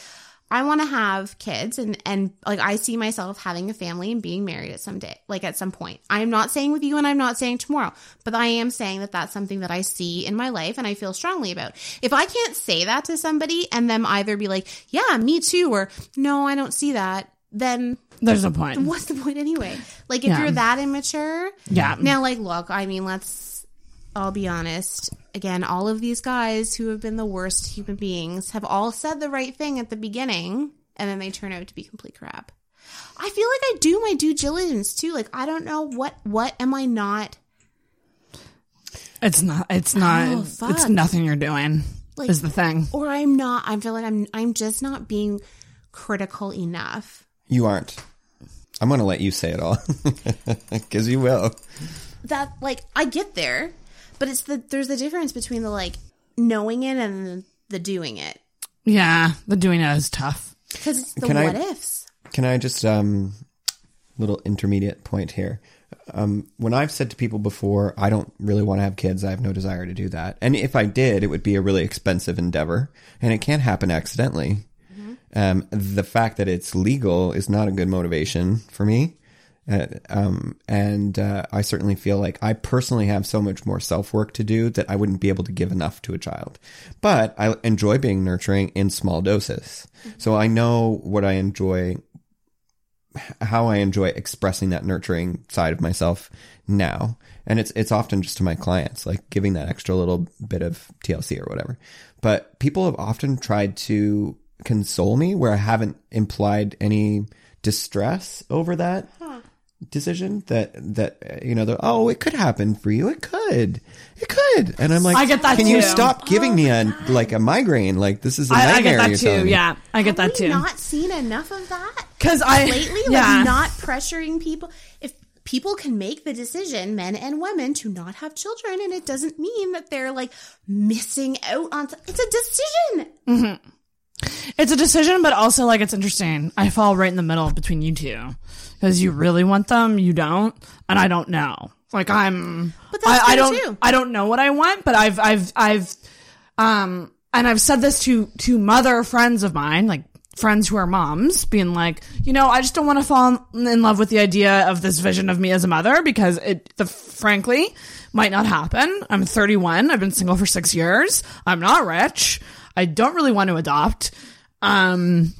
I want to have kids and and like I see myself having a family and being married at some day, like at some point. I am not saying with you and I'm not saying tomorrow, but I am saying that that's something that I see in my life and I feel strongly about. If I can't say that to somebody and them either be like, "Yeah, me too," or "No, I don't see that," then There's no point. what's the point anyway? Like if Yeah. you're that immature, Yeah. now, like, look, I mean, let's, I'll be honest. Again, all of these guys who have been the worst human beings have all said the right thing at the beginning, and then they turn out to be complete crap. I feel like I do my due diligence too. Like, I don't know what, what am I not? It's not. It's not. Oh, it's nothing you're doing. Like- is the thing. Or I'm not, I feel like I'm, I'm just not being critical enough. You aren't. I'm going to let you say it all because you will. That, like, I get there, but it's the, there's the difference between the, like, knowing it and the doing it. Yeah. The doing it is tough. Because it's the Can I- what ifs. Can I just um little intermediate point here? Um, when I've said to people before, I don't really want to have kids. I have no desire to do that. And if I did, it would be a really expensive endeavor, and it can't happen accidentally. Um, the fact that it's legal is not a good motivation for me. Uh, um, and uh, I certainly feel like I personally have so much more self work to do that I wouldn't be able to give enough to a child. But I enjoy being nurturing in small doses. So I know what I enjoy how I enjoy expressing that nurturing side of myself now. And it's it's often just to my clients, like giving that extra little bit of TLC or whatever. But people have often tried to console me where I haven't implied any distress over that decision that that you know the, oh it could happen for you it could it could and i'm like I get that can you too. stop giving me oh a like a migraine like this is a I, I nightmare get that too. Yeah. I get that Have we too. not seen enough of that Because I lately? Yeah. Like not pressuring people. If people can make the decision, men and women, to not have children, and it doesn't mean that they're like missing out on. It's a decision. Mm-hmm. It's a decision, but also like it's interesting. I fall right in the middle between you two because you really want them, you don't, and I don't know. Like I'm, But that's I, I don't, too. I don't know what I want, but I've, I've, I've, um, and I've said this to to mother friends of mine, like friends who are moms, being like, you know, I just don't want to fall in love with the idea of this vision of me as a mother because it, the frankly, might not happen. I'm 31. I've been single for six years. I'm not rich. I don't really want to adopt. Um,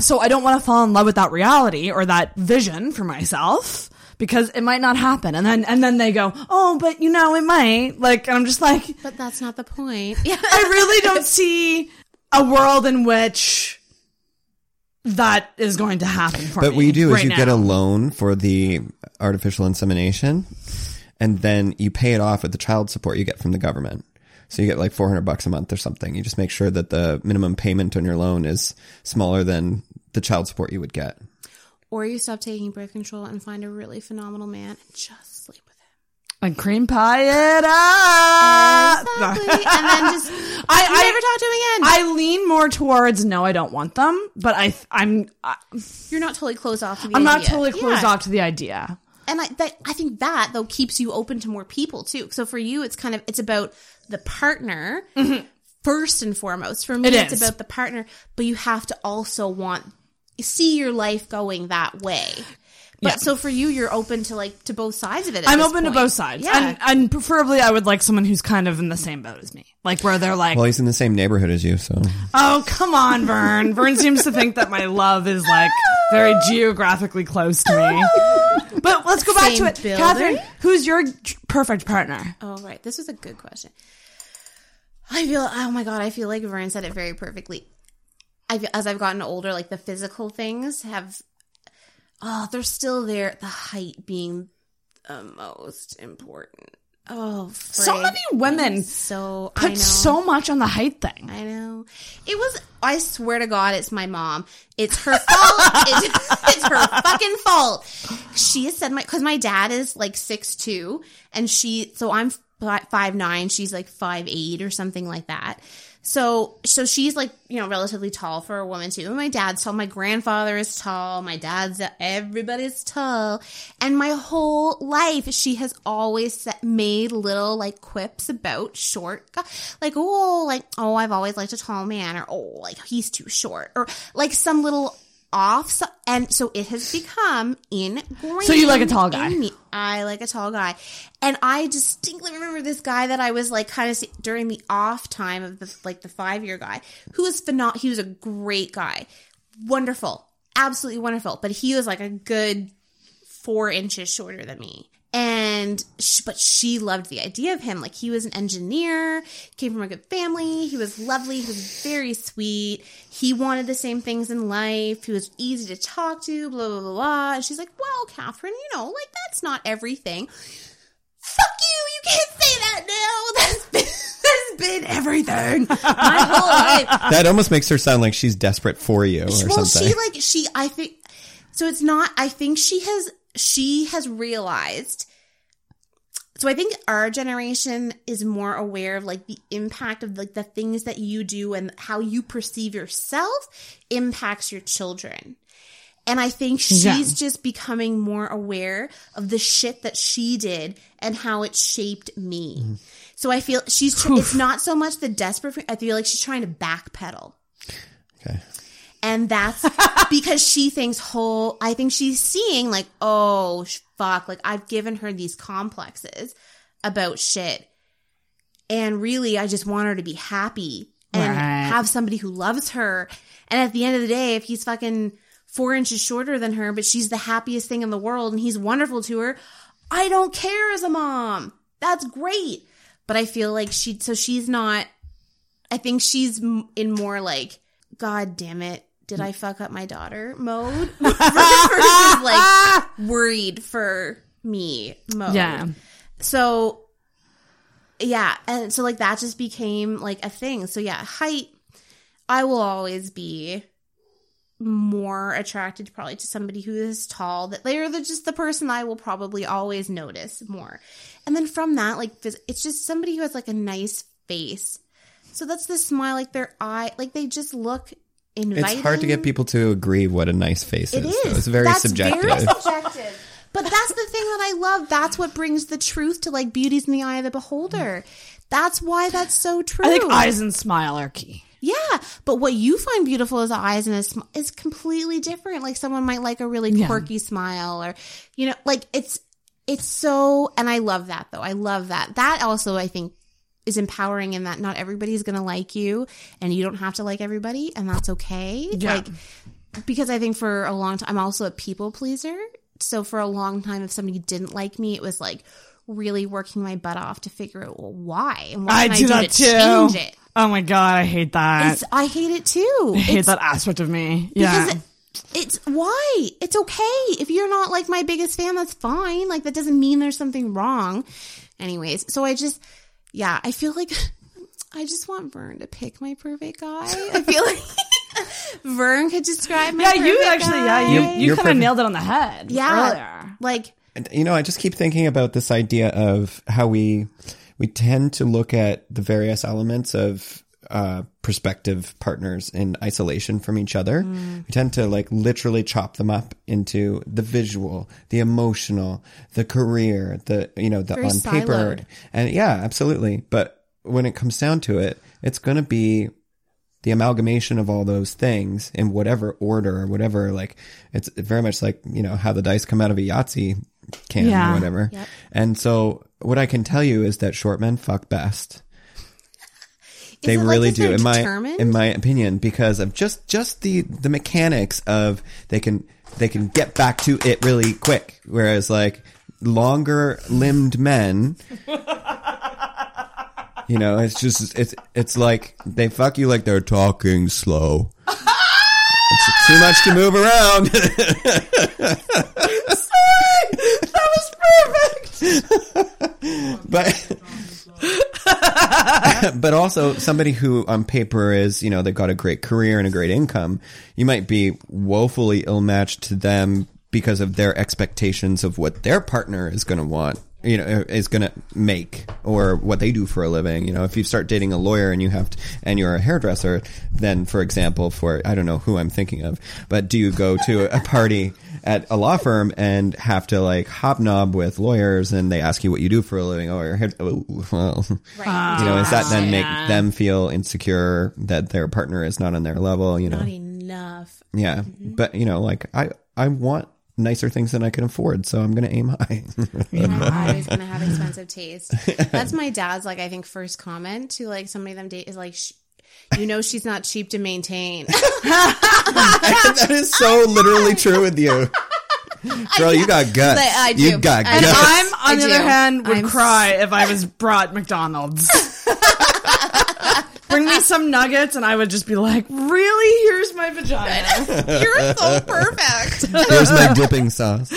so I don't want to fall in love with that reality or that vision for myself because it might not happen. And then, and then they go, oh, but you know, it might. Like, and I'm just like, But that's not the point. Yeah. I really don't see a world in which that is going to happen for me. But what you do is right you get a loan for the artificial insemination, and then you pay it off with the child support you get from the government. So you get like 400 bucks a month or something. You just make sure that the minimum payment on your loan is smaller than the child support you would get. Or you stop taking birth control and find a really phenomenal man and just sleep with him. and cream pie it up. Exactly. and then just I, I never talk to him again. I lean more towards no, I don't want them, but I, I'm, I, You're not totally closed off to the I'm not idea. totally closed Yeah. off to the idea. and I, that, I think that though keeps you open to more people too. So for you, it's kind of it's about the partner mm-hmm. first and foremost. For me, It it's is. about the partner, but you have to also want see your life going that way. But Yeah. so for you, you're open to like to both sides of it. at I'm this open to both sides, Yeah, and and preferably I would like someone who's kind of in the same boat as me, like where they're like, Well, he's in the same neighborhood as you, so "Oh, come on, Vern." Vern seems to think that my love is like very geographically close to me. But let's go back Same to it, building? Catherine. Who's your perfect partner? Oh, right. This was a good question. I feel, oh my God, I feel like Vern said it very perfectly. I feel, as I've gotten older, like the physical things have, oh, they're still there. The height being the most important. Oh, So many women So I put so much on the height thing. I know. It was. I swear to God, it's my mom. It's her fault. it's, it's her fucking fault. She has said my because my dad is like six two, and she. So I'm five nine. She's like five eight or something like that. So so she's like you know relatively tall for a woman too. And my dad's tall. My grandfather is tall. My dad's everybody's tall. And my whole life, she has always set, made little like quips about short, like oh like oh I've always liked a tall man or oh like he's too short or like some little off. So, and so it has become ingrained. So you like a tall guy? me. I like a tall guy. And I distinctly remember this guy that I was like kind of during the off time of the like the five year guy who was phenom- he was a great guy. Wonderful. Absolutely wonderful. But he was like a good four inches shorter than me. And, sh- but she loved the idea of him. Like he was an engineer, came from a good family. He was lovely. He was very sweet. He wanted the same things in life. He was easy to talk to, blah, blah, blah, blah. And she's like, well, Catherine, you know, like that's not everything. Fuck you. You can't say that now. That's been, that's been everything. My whole life. that almost makes her sound like she's desperate for you or well something. she like she i think so it's not i think she has she has realized so i think our generation is more aware of like the impact of like the things that you do and how you perceive yourself impacts your children and I think she's Yeah. just becoming more aware of the shit that she did and how it shaped me. Mm-hmm. So I feel she's, tr- it's not so much the desperate, I feel like she's trying to backpedal. okay. And that's because she thinks whole, I think she's seeing like, oh, fuck, like I've given her these complexes about shit. And really, I just want her to be happy and Right. have somebody who loves her. And at the end of the day, if he's fucking four inches shorter than her, but she's the happiest thing in the world and he's wonderful to her, I don't care as a mom. That's great. But I feel like she, so she's not, I think she's in more like, God damn it, did I fuck up my daughter mode? Versus like worried for me mode. Yeah. So yeah, and so like that just became like a thing. So yeah, height I will always be more attracted probably to somebody who is tall that they're the, just the person I will probably always notice more. And then from that, like it's just somebody who has like a nice face. So that's the smile, like their eye, like they just look inviting. It's hard to get people to agree what a nice face It is. is. It's very That's subjective. Very subjective. But that's the thing that I love. That's what brings the truth to like beauty's in the eye of the beholder. That's why that's so true. I think eyes and smile are key. Yeah, but what you find beautiful as eyes and a sm- is completely different. Like someone might like a really Yeah. quirky smile, or you know, like it's it's so. And I love that though. I love that. That also I think is empowering in that not everybody's going to like you, and you don't have to like everybody, and that's okay. Yeah. Like because I think for a long time I'm also a people pleaser. So for a long time, if somebody didn't like me, it was like really working my butt off to figure out well, why and what I do I do that to too. change it. Oh my god, I hate that. It's, I hate it too. I hate It's- that aspect of me. Yeah. it- it's why it's okay if you're not like my biggest fan. That's fine. Like that doesn't mean there's something wrong. Anyways, so I just yeah, I feel like I just want Vern to pick my perfect guy. I feel like Vern could describe my yeah, you actually, guy. yeah, you, You- you kind of perfect. nailed it on the head. yeah, earlier. like And, you know, I just keep thinking about this idea of how we we tend to look at the various elements of uh, prospective partners in isolation from each other. Mm. We tend to like literally chop them up into the visual, the emotional, the career, the you know the Very on paper, siloed. and yeah, absolutely. But when it comes down to it, it's going to be the amalgamation of all those things in whatever order or whatever like it's very much like you know how the dice come out of a yahtzee can Yeah. or whatever Yep. and so what i can tell you is that short men fuck best they like really they're do in my determined? in my opinion because of just just the the mechanics of they can they can get back to it really quick. Whereas like longer limbed men you know it's just it's it's like they fuck you like they're talking slow. It's too much to move around. Sorry that was perfect. But but also somebody who on paper is you know they've got a great career and a great income you might be woefully ill matched to them because of their expectations of what their partner is going to want you know uh, is going to make or what they do for a living. You know if you start dating a lawyer and you have to, and you're a hairdresser then for example for i don't know who i'm thinking of but do you go to a party at a law firm and have to like hobnob with lawyers and they ask you what you do for a living oh, you're a oh well right. you know, does that then make Yeah. them feel insecure that their partner is not on their level? You know, not enough. yeah. Mm-hmm. But you know, like I, I want nicer things than I can afford, so I'm going to aim high. I'm always gonna have expensive taste. That's my dad's like I think first comment to like somebody them date is like, sh- you know, she's not cheap to maintain. that is so literally true with you, girl. You got guts. But I You got I And guts. I'm, on I the do. other hand, would I'm cry if I was brought McDonald's. Bring me some nuggets, and I would just be like, "Really? Here's my vagina." You're so perfect. Here's my dipping sauce.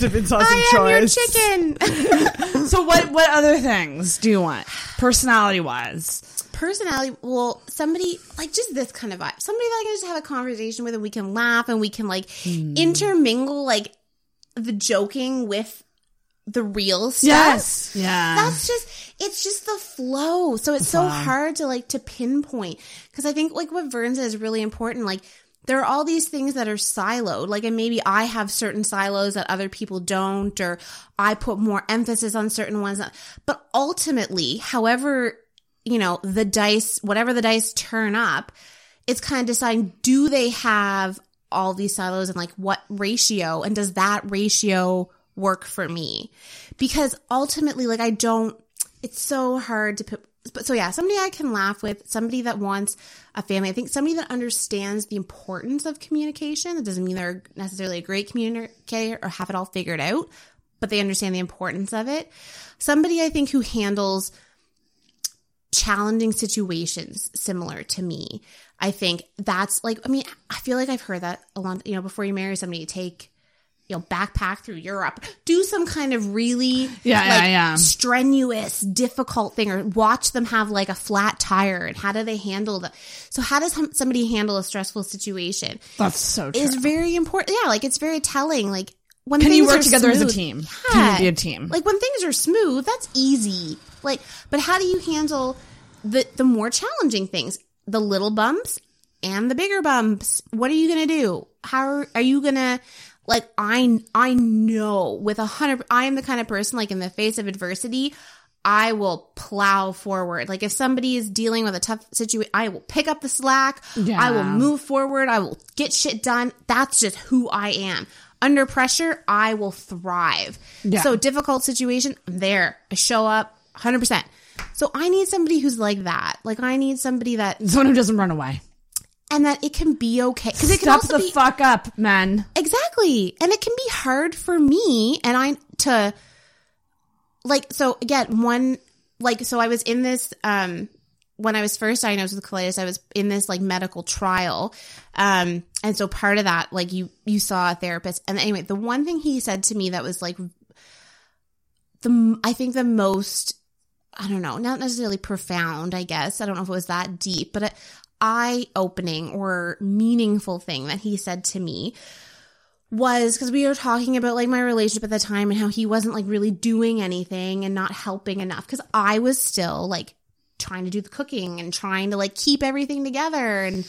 Dipping sauce of I am your chicken. So, what what other things do you want, personality wise? Personality. Well, somebody like just this kind of vibe. Somebody that I can just have a conversation with, and we can laugh, and we can like Hmm. intermingle like the joking with the real stuff. Yes. Yeah. that's just it's just the flow so it's so hard to like to pinpoint because i think like what vern said is really important like there are all these things that are siloed like and maybe i have certain silos that other people don't or i put more emphasis on certain ones but ultimately however you know the dice whatever the dice turn up it's kind of deciding do they have all these silos and like what ratio and does that ratio work for me? Because ultimately like i don't it's so hard to put but so yeah somebody i can laugh with somebody that wants a family i think somebody that understands the importance of communication that doesn't mean they're necessarily a great communicator or have it all figured out but they understand the importance of it. Somebody i think who handles challenging situations similar to me. I think that's like, I mean, I feel like I've heard that a lot, you know, before you marry somebody, you take you know, backpack through Europe, do some kind of really Yeah, yeah, like, yeah. strenuous, difficult thing, or watch them have like a flat tire and how do they handle that? So, how does somebody handle a stressful situation? That's so true. Is very important. Yeah, like it's very telling. Like when Can you work together as a smooth- team? Can you be a team? Like when things are smooth, that's easy. Like, but how do you handle the the more challenging things, the little bumps and the bigger bumps? What are you gonna do? How are, are you gonna? Like I I know with a hundred, I am the kind of person like in the face of adversity. I will plow forward. Like if somebody is dealing with a tough situation, I will pick up the slack. I will move forward. I will get shit done. That's just who I am. Under pressure, I will thrive. Yeah. So difficult situation, I'm there. I show up 100%. So I need somebody who's like that. Like I need somebody that Someone who doesn't run away. and that it can be okay because it can also the be fuck up, men. exactly. And it can be hard for me and I to like so again one like so I was in this um when I was first diagnosed with colitis, I was in this like medical trial. Um, and so part of that, like you, you saw a therapist. And anyway, the one thing he said to me that was like the, I think the most, I don't know, not necessarily profound, I guess. I don't know if it was that deep, but eye opening or meaningful thing that he said to me was because we were talking about like my relationship at the time and how he wasn't like really doing anything and not helping enough because I was still like trying to do the cooking and trying to like keep everything together and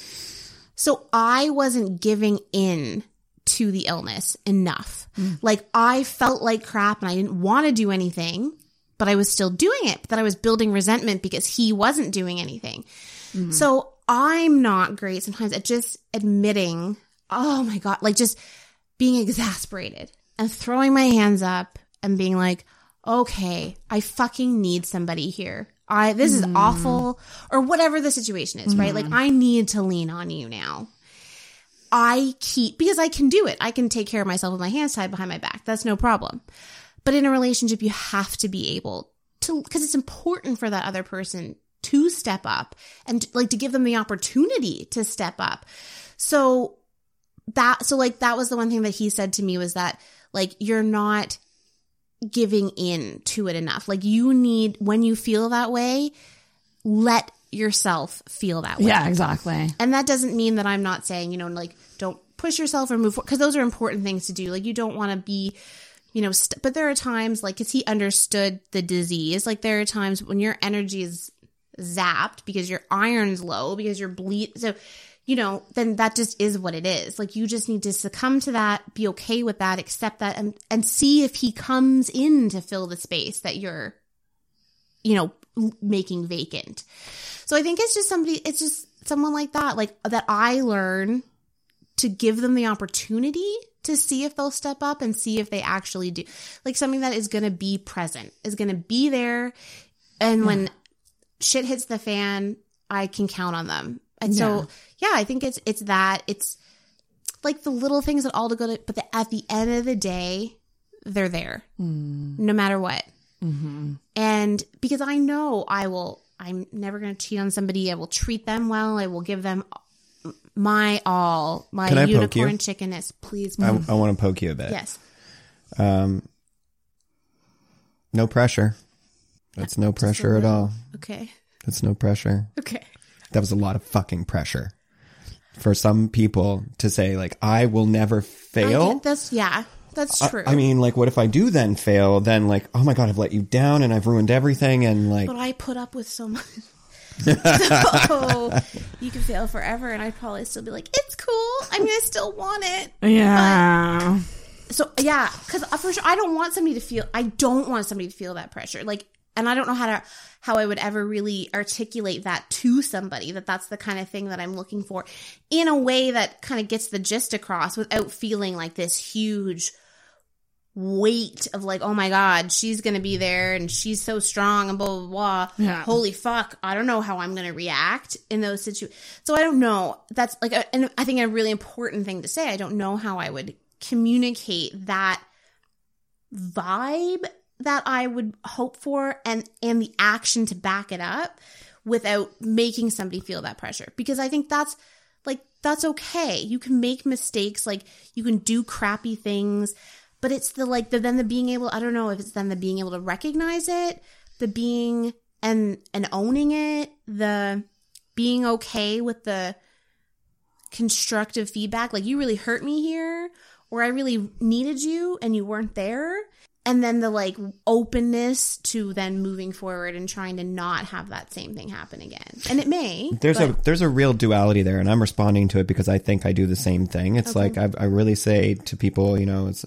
so I wasn't giving in to the illness enough. Mm. Like I felt like crap and I didn't want to do anything, but I was still doing it. But then I was building resentment because he wasn't doing anything. Mm-hmm. So I'm not great sometimes at just admitting, oh my God, like just being exasperated and throwing my hands up and being like, okay, I fucking need somebody here. I, this is mm-hmm. awful or whatever the situation is, right? Like mm-hmm. I need to lean on you now. I keep, because I can do it. I can take care of myself with my hands tied behind my back. That's no problem. But in a relationship, you have to be able to, because it's important for that other person to step up and like to give them the opportunity to step up. So that, so like that was the one thing that he said to me was that like you're not giving in to it enough. Like you need, when you feel that way, let yourself feel that way. Yeah, exactly. And that doesn't mean that I'm not saying, you know, like don't push yourself or move forward because those are important things to do. Like you don't want to be, you know, st- but there are times like, cause he understood the disease. Like there are times when your energy is zapped because your iron's low, because you're bleed. So, you know, then that just is what it is. Like you just need to succumb to that, be okay with that, accept that and, and see if he comes in to fill the space that you're, you know, making vacant. So I think it's just somebody, it's just someone like that, like that I learn to give them the opportunity to see if they'll step up and see if they actually do. Like something that is going to be present, is going to be there. And when shit hits the fan, I can count on them. And so, yeah, I think it's, it's that, it's like the little things that all to go to, but the, at the end of the day, they're there hmm. no matter what. Mm-hmm. And because I know I will, I'm never going to cheat on somebody. I will treat them well. I will give them my all, my Can I poke unicorn you? chickenness. Please. I, I want to poke you a bit. yes. Um, No pressure. That's no pressure at all. Okay. That's no pressure. Okay. That was a lot of fucking pressure for some people to say like I will never I fail. get this. Yeah. That's true. I, mean, like, what if I do then fail? Then, like, oh my god, I've let you down and I've ruined everything, and like, but I put up with so much. So you can fail forever, and I'd probably still be like, "It's cool. I mean, I still want it." Yeah. So yeah, because uh, for sure, I don't want somebody to feel. I don't want somebody to feel that pressure. Like, and I don't know how to how I would ever really articulate that to somebody. That that's the kind of thing that I'm looking for in a way that kind of gets the gist across without feeling like this huge weight of like, oh my god, she's gonna be there and she's so strong and blah blah blah. Yeah. Holy fuck, I don't know how I'm gonna react in those situations. So I don't know. That's like, a, and I think a really important thing to say. I don't know how I would communicate that vibe that I would hope for and and the action to back it up without making somebody feel that pressure because I think that's like that's okay. You can make mistakes, like you can do crappy things, but it's the like the then the being able I don't know if it's then the being able to recognize it, the being and and owning it, the being okay with the constructive feedback like you really hurt me here or I really needed you and you weren't there and then the like openness to then moving forward and trying to not have that same thing happen again. And it may. There's but- a there's a real duality there, and I'm responding to it because I think I do the same thing. It's like I, I really say to people, you know, it's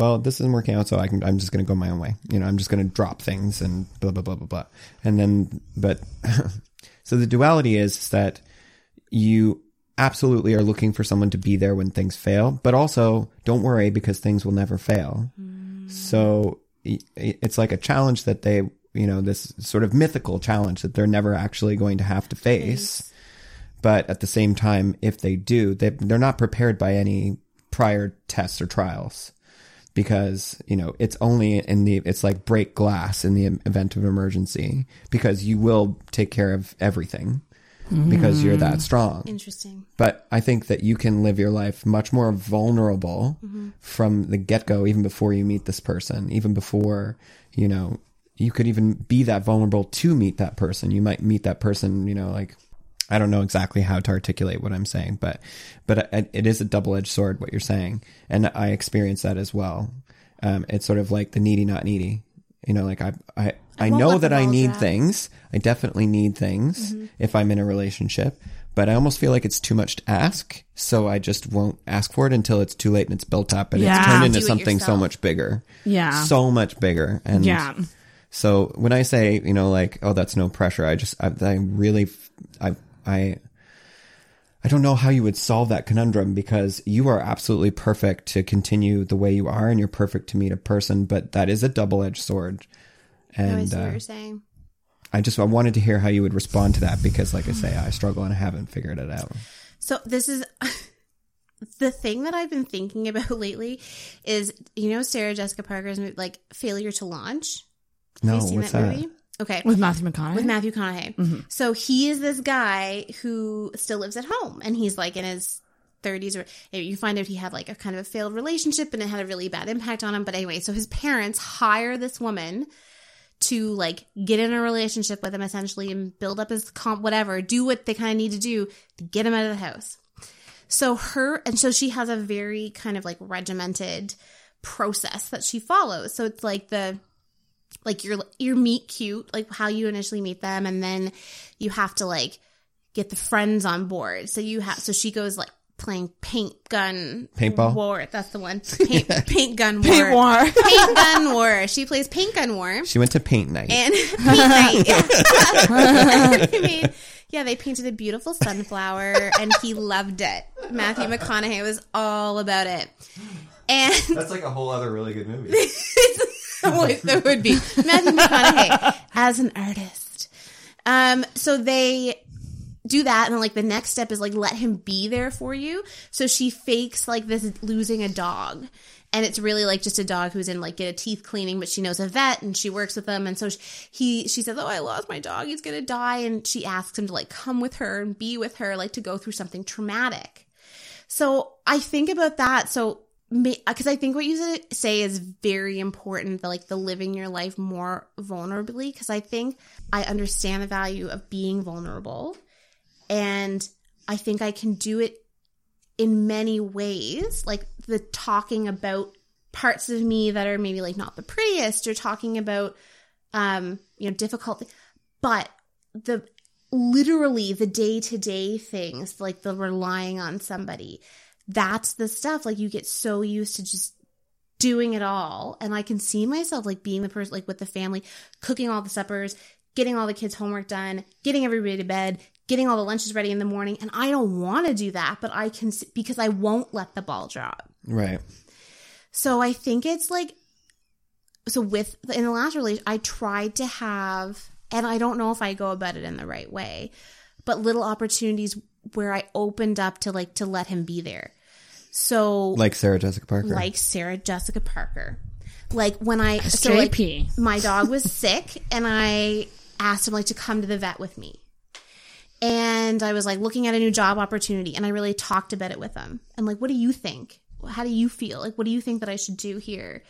well, this isn't working out, so I can I'm just going to go my own way. You know, I'm just going to drop things and blah blah blah blah blah. And then, but so the duality is that you absolutely are looking for someone to be there when things fail, but also don't worry because things will never fail. Mm. So it's like a challenge that they, you know, this sort of mythical challenge that they're never actually going to have to face. But at the same time, if they do, they, they're not prepared by any prior tests or trials because, you know, it's only in the, it's like break glass in the event of emergency because you will take care of everything because you're that mm. strong. interesting. But I think that you can live your life much more vulnerable mm-hmm. from the get go, even before you meet this person, even before, you know, you could even be that vulnerable to meet that person. You might meet that person, you know, like, I don't know exactly how to articulate what I'm saying, but, but it is a double edged sword, what you're saying. And I experience that as well. Um, it's sort of like the needy, not needy. You know, like I, I, I, won't know that I need drop. things. I definitely need things if I'm in a relationship, but I almost feel like it's too much to ask. So I just won't ask for it until it's too late and it's built up and Yeah. it's turned into something so much bigger. Yeah. So much bigger. And Yeah. so when I say, you know, like, oh, that's no pressure, I just, I, I really, I, I, I don't know how you would solve that conundrum because you are absolutely perfect to continue the way you are and you're perfect to meet a person, but that is a double edged sword. I And see what uh, you're saying. I just I wanted to hear how you would respond to that because, like I say, I struggle and I haven't figured it out. So this is the thing that I've been thinking about lately is you know Sarah Jessica Parker's movie, like Failure to Launch. No, what's that that? movie? Okay. With Matthew McConaughey. with Matthew McConaughey. Mm-hmm. So he is this guy who still lives at home, and he's like in his 30s, or you find out he had like a kind of a failed relationship, and it had a really bad impact on him. But anyway, so his parents hire this woman to like get in a relationship with him essentially and build up his comp, whatever, do what they kind of need to do to get him out of the house. So her, and so she has a very kind of like regimented process that she follows. So it's like the, like your your meet cute, like how you initially meet them, and then you have to like get the friends on board. So you have so she goes like playing paint gun Paintball? war. That's the one. Paint, paint gun war. Paint war. paint gun war. She plays paint gun war She went to paint night. and paint night. I mean, yeah, they painted a beautiful sunflower, and he loved it. Matthew McConaughey was all about it, and That's like a whole other really good movie. There would be Matthew McConaughey as an artist. Um, so they do that, and like the next step is like let him be there for you. So she fakes like this losing a dog. And it's really like just a dog who's in like get a teeth cleaning, but she knows a vet and she works with them. And so she, he, she says, "Oh, I lost my dog. He's gonna die." And she asks him to like come with her and be with her, like to go through something traumatic. So I think about that. So because I think what you say is very important, the, like the living your life more vulnerably. Because I think I understand the value of being vulnerable, and I think I can do it in many ways, like the talking about parts of me that are maybe like not the prettiest, or talking about um you know difficult, but the literally the day to day things, like the relying on somebody that's the stuff like you get so used to just doing it all and i can see myself like being the person like with the family cooking all the suppers getting all the kids homework done getting everybody to bed getting all the lunches ready in the morning and i don't want to do that but i can because i won't let the ball drop right. so I think it's like so with in the last relation I tried to have and I don't know if I go about it in the right way, but little opportunities where I opened up to like to let him be there. So Like Sarah Jessica Parker. like Sarah Jessica Parker. Like when I so like my dog was sick and I asked him like to come to the vet with me. and I was like looking at a new job opportunity and I really talked about it with him. And like, what do you think? How do you feel? Like, what do you think that I should do here?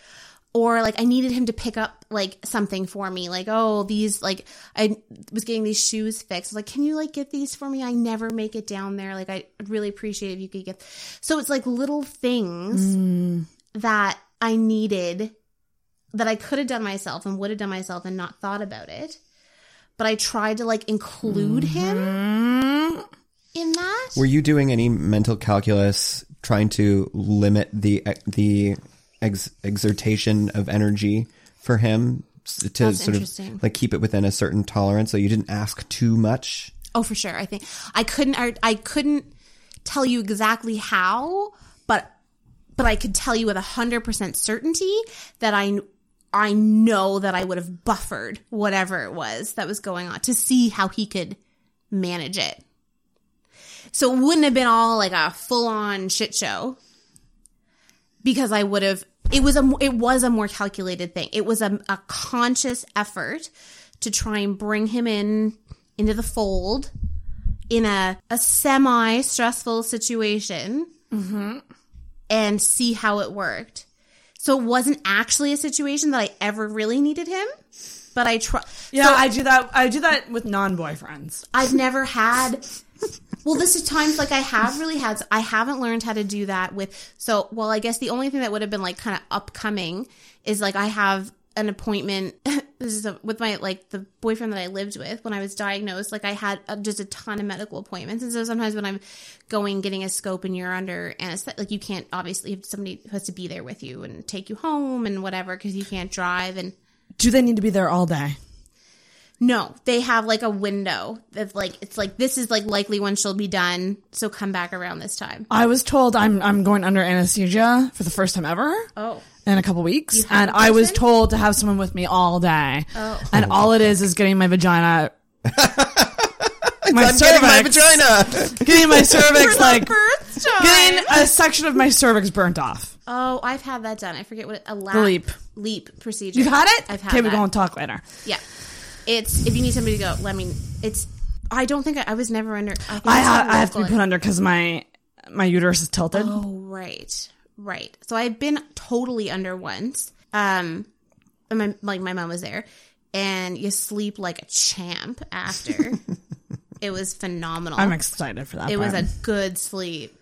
Or like, I needed him to pick up like something for me. Like, oh, these, like, I was getting these shoes fixed. I was like, can you like get these for me? I never make it down there. Like, I really appreciate if you could get. So it's like little things mm. that I needed that I could have done myself and would have done myself and not thought about it. But I tried to like include mm-hmm. him in that. Were you doing any mental calculus trying to limit the the ex- exertation of energy for him to That's sort of like keep it within a certain tolerance so you didn't ask too much? Oh, for sure. I think I couldn't. I, I couldn't tell you exactly how, but but I could tell you with a hundred percent certainty that I I know that I would have buffered whatever it was that was going on to see how he could manage it. So it wouldn't have been all like a full on shit show because I would have. It was a it was a more calculated thing. It was a, a conscious effort to try and bring him in into the fold in a a semi stressful situation mm-hmm. and see how it worked. So it wasn't actually a situation that I ever really needed him, but I try. Yeah, so I do that. I do that with non-boyfriends. I've never had. Well, this is times like I have really had. I haven't learned how to do that with. So, well, I guess the only thing that would have been like kind of upcoming is like I have an appointment. this is a, with my like the boyfriend that I lived with when I was diagnosed. Like I had uh, just a ton of medical appointments, and so sometimes when I'm going getting a scope and you're under anesthetic, like you can't obviously have somebody who has to be there with you and take you home and whatever because you can't drive and. Do they need to be there all day? No, they have like a window that's like it's like this is like likely when she'll be done, so come back around this time. I was told I'm I'm going under anesthesia for the first time ever. Oh. In a couple weeks, have and a I was told to have someone with me all day. Oh. And all it is is getting my vagina, my I'm getting my cervix- vagina. getting my cervix like Birth time. getting a section of my cervix burnt off. Oh, I've had that done. I forget what it, a lap, The LEEP. LEEP procedure. You've had it? I've had it. Okay, we're going to talk later. Yeah, it's if you need somebody to go. Let me. It's. I don't think I, I was never under. I, I I have to be put under because my my uterus is tilted. Oh, right, right. So I've been totally under once. Um, and my like my mom was there, and you sleep like a champ after. it was phenomenal. I'm excited for that. It was a good sleep.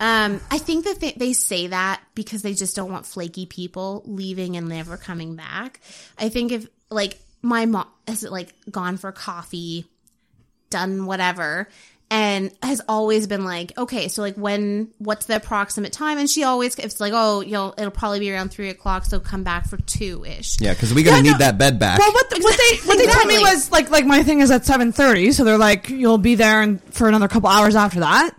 Um, I think that they, they say that because they just don't want flaky people leaving and never coming back. I think if like my mom has like gone for coffee, done whatever, and has always been like, okay, so like when what's the approximate time? And she always it's like, oh, you know, it'll probably be around three o'clock, so come back for two ish. Yeah, because we're gonna Yeah, need no. that bed back. Well, what, the, what they what they told me Exactly. was like like my thing is at seven thirty, so they're like you'll be there and for another couple hours after that,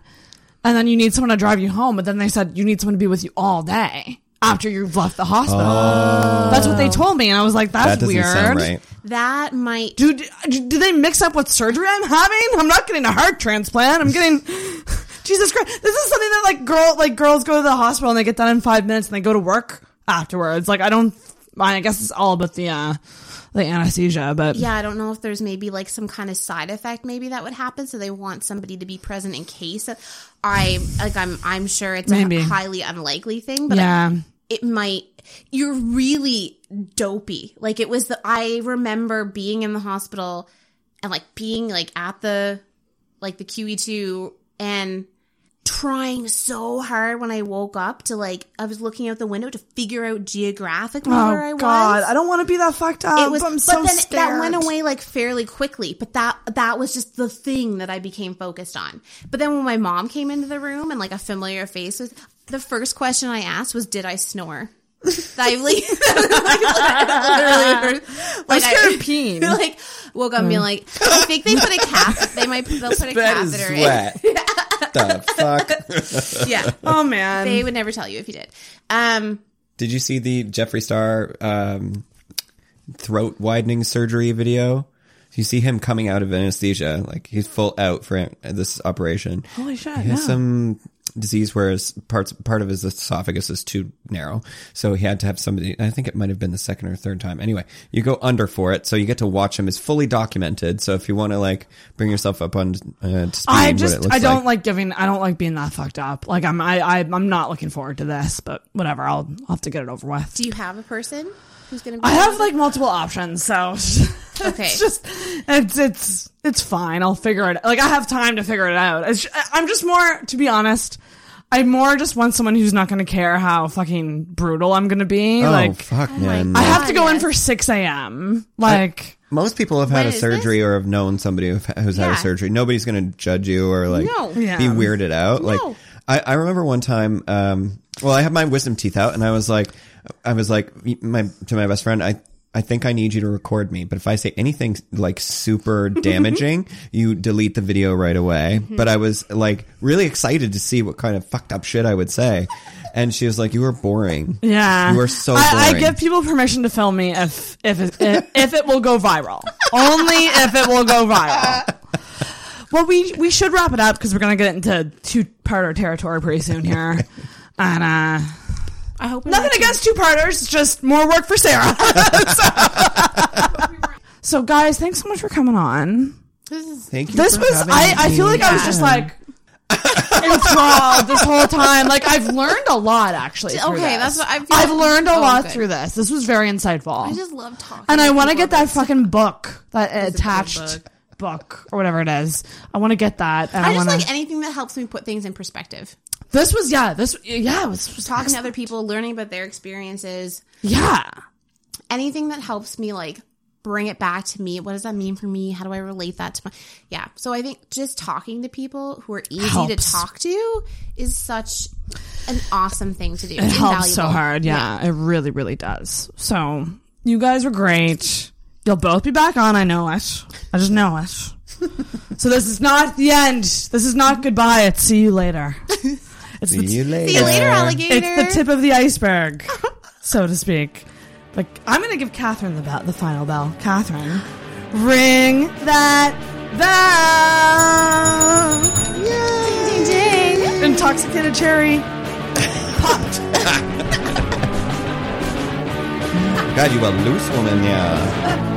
and then you need someone to drive you home. But then they said you need someone to be with you all day after you've left the hospital. Oh. That's what they told me, and I was like, that that's doesn't weird. sound right. That might Dude, do they mix up what surgery I'm having? I'm not getting a heart transplant. I'm getting Jesus Christ. This is something that like girl like girls go to the hospital and they get done in five minutes and they go to work afterwards. Like I don't. I guess it's all about the uh the anesthesia, but Yeah, I don't know if there's maybe like some kind of side effect maybe that would happen. So they want somebody to be present in case. I like I'm I'm sure it's Maybe. a highly unlikely thing, but yeah. it might. You're really dopey. Like it was the. I remember being in the hospital and like being like at the like the QE two and trying so hard when I woke up to like I was looking out the window to figure out geographically where oh, I Oh was God, I don't want to be that fucked up. it was I'm but so then scared. that went away like fairly quickly but that that was just the thing that i became focused on but then when my mom came into the room and like a familiar face was the first question i asked was did i snore I like, literally, like, I- of peeing. like woke up and being like, I think they put a cath. They might they'll put a catheter in. the fuck? Yeah, Oh man. they would never tell you if you did. Um, Did you see the Jeffree Star um, throat widening surgery video? You see him coming out of anesthesia, like he's full out for this operation. Holy shit! He has yeah. some disease where his parts part of his esophagus is too narrow, so he had to have somebody. I think it might have been the second or third time. Anyway, you go under for it, so you get to watch him. It's fully documented. So if you want to like bring yourself up on uh, to speed, I what just it looks I don't like. like giving I don't like being that fucked up. Like I'm I, I I'm not looking forward to this, but whatever. I'll I'll have to get it over with. Do you have a person who's going to be? I have like multiple options, so Okay. it's just it's it's it's fine. I'll figure it. Out. Like I have time to figure it out. It's, I'm just more, to be honest. I more just want someone who's not going to care how fucking brutal I'm going to be. Oh like fuck, my man! I have to go in for 6 a.m. Like Most people have had a is surgery or have known somebody who've, who's had a surgery. Nobody's going to judge you or like No. Yeah. be weirded out. Like I, I remember one time, um, well, I had my wisdom teeth out and I was like, I was like my, to my best friend, I, I think I need you to record me, but if I say anything like super damaging, you delete the video right away. Mm-hmm. But I was like really excited to see what kind of fucked up shit I would say. And she was like, you were boring. Yeah, You are so I, I give people permission to film me if if it, if, if it will go viral. Only if it will go viral. Well, we we should wrap it up because we're gonna get into two parter territory pretty soon here, and uh, I hope nothing against two parters, just more work for Sarah. so, so, guys, thanks so much for coming on. This is Thank you. This for was having I, I feel me. like I was just like enthralled this whole time. Like I've learned a lot actually. Okay, this. that's what I feel- I've learned a Oh, lot good. through this. This was very insightful. I just love talking. and I want to get that about fucking book, that a good attached book. book. or whatever it is. I want to get that. And I, I just want like anything that helps me put things in perspective. This was yeah. This yeah. It was, was Talking to other people, learning about their experiences, Yeah. anything that helps me like bring it back to me. What does that mean for me? How do I relate that to my Yeah. So I think just talking to people who are easy Helps. to talk to is such an awesome thing to do. It helps so hard. Yeah, it really, really does. So you guys were great. You'll both be back on. I know it. I just know it. so this is not the end. This is not goodbye. It's see you later. It's See the, you later. See you later, alligator. it's the tip of the iceberg, so to speak. Like I'm gonna give Catherine the bell, the final bell. Catherine, ring that bell. Ding, ding. Intoxicated cherry. Popped. God, you a loose woman, yeah.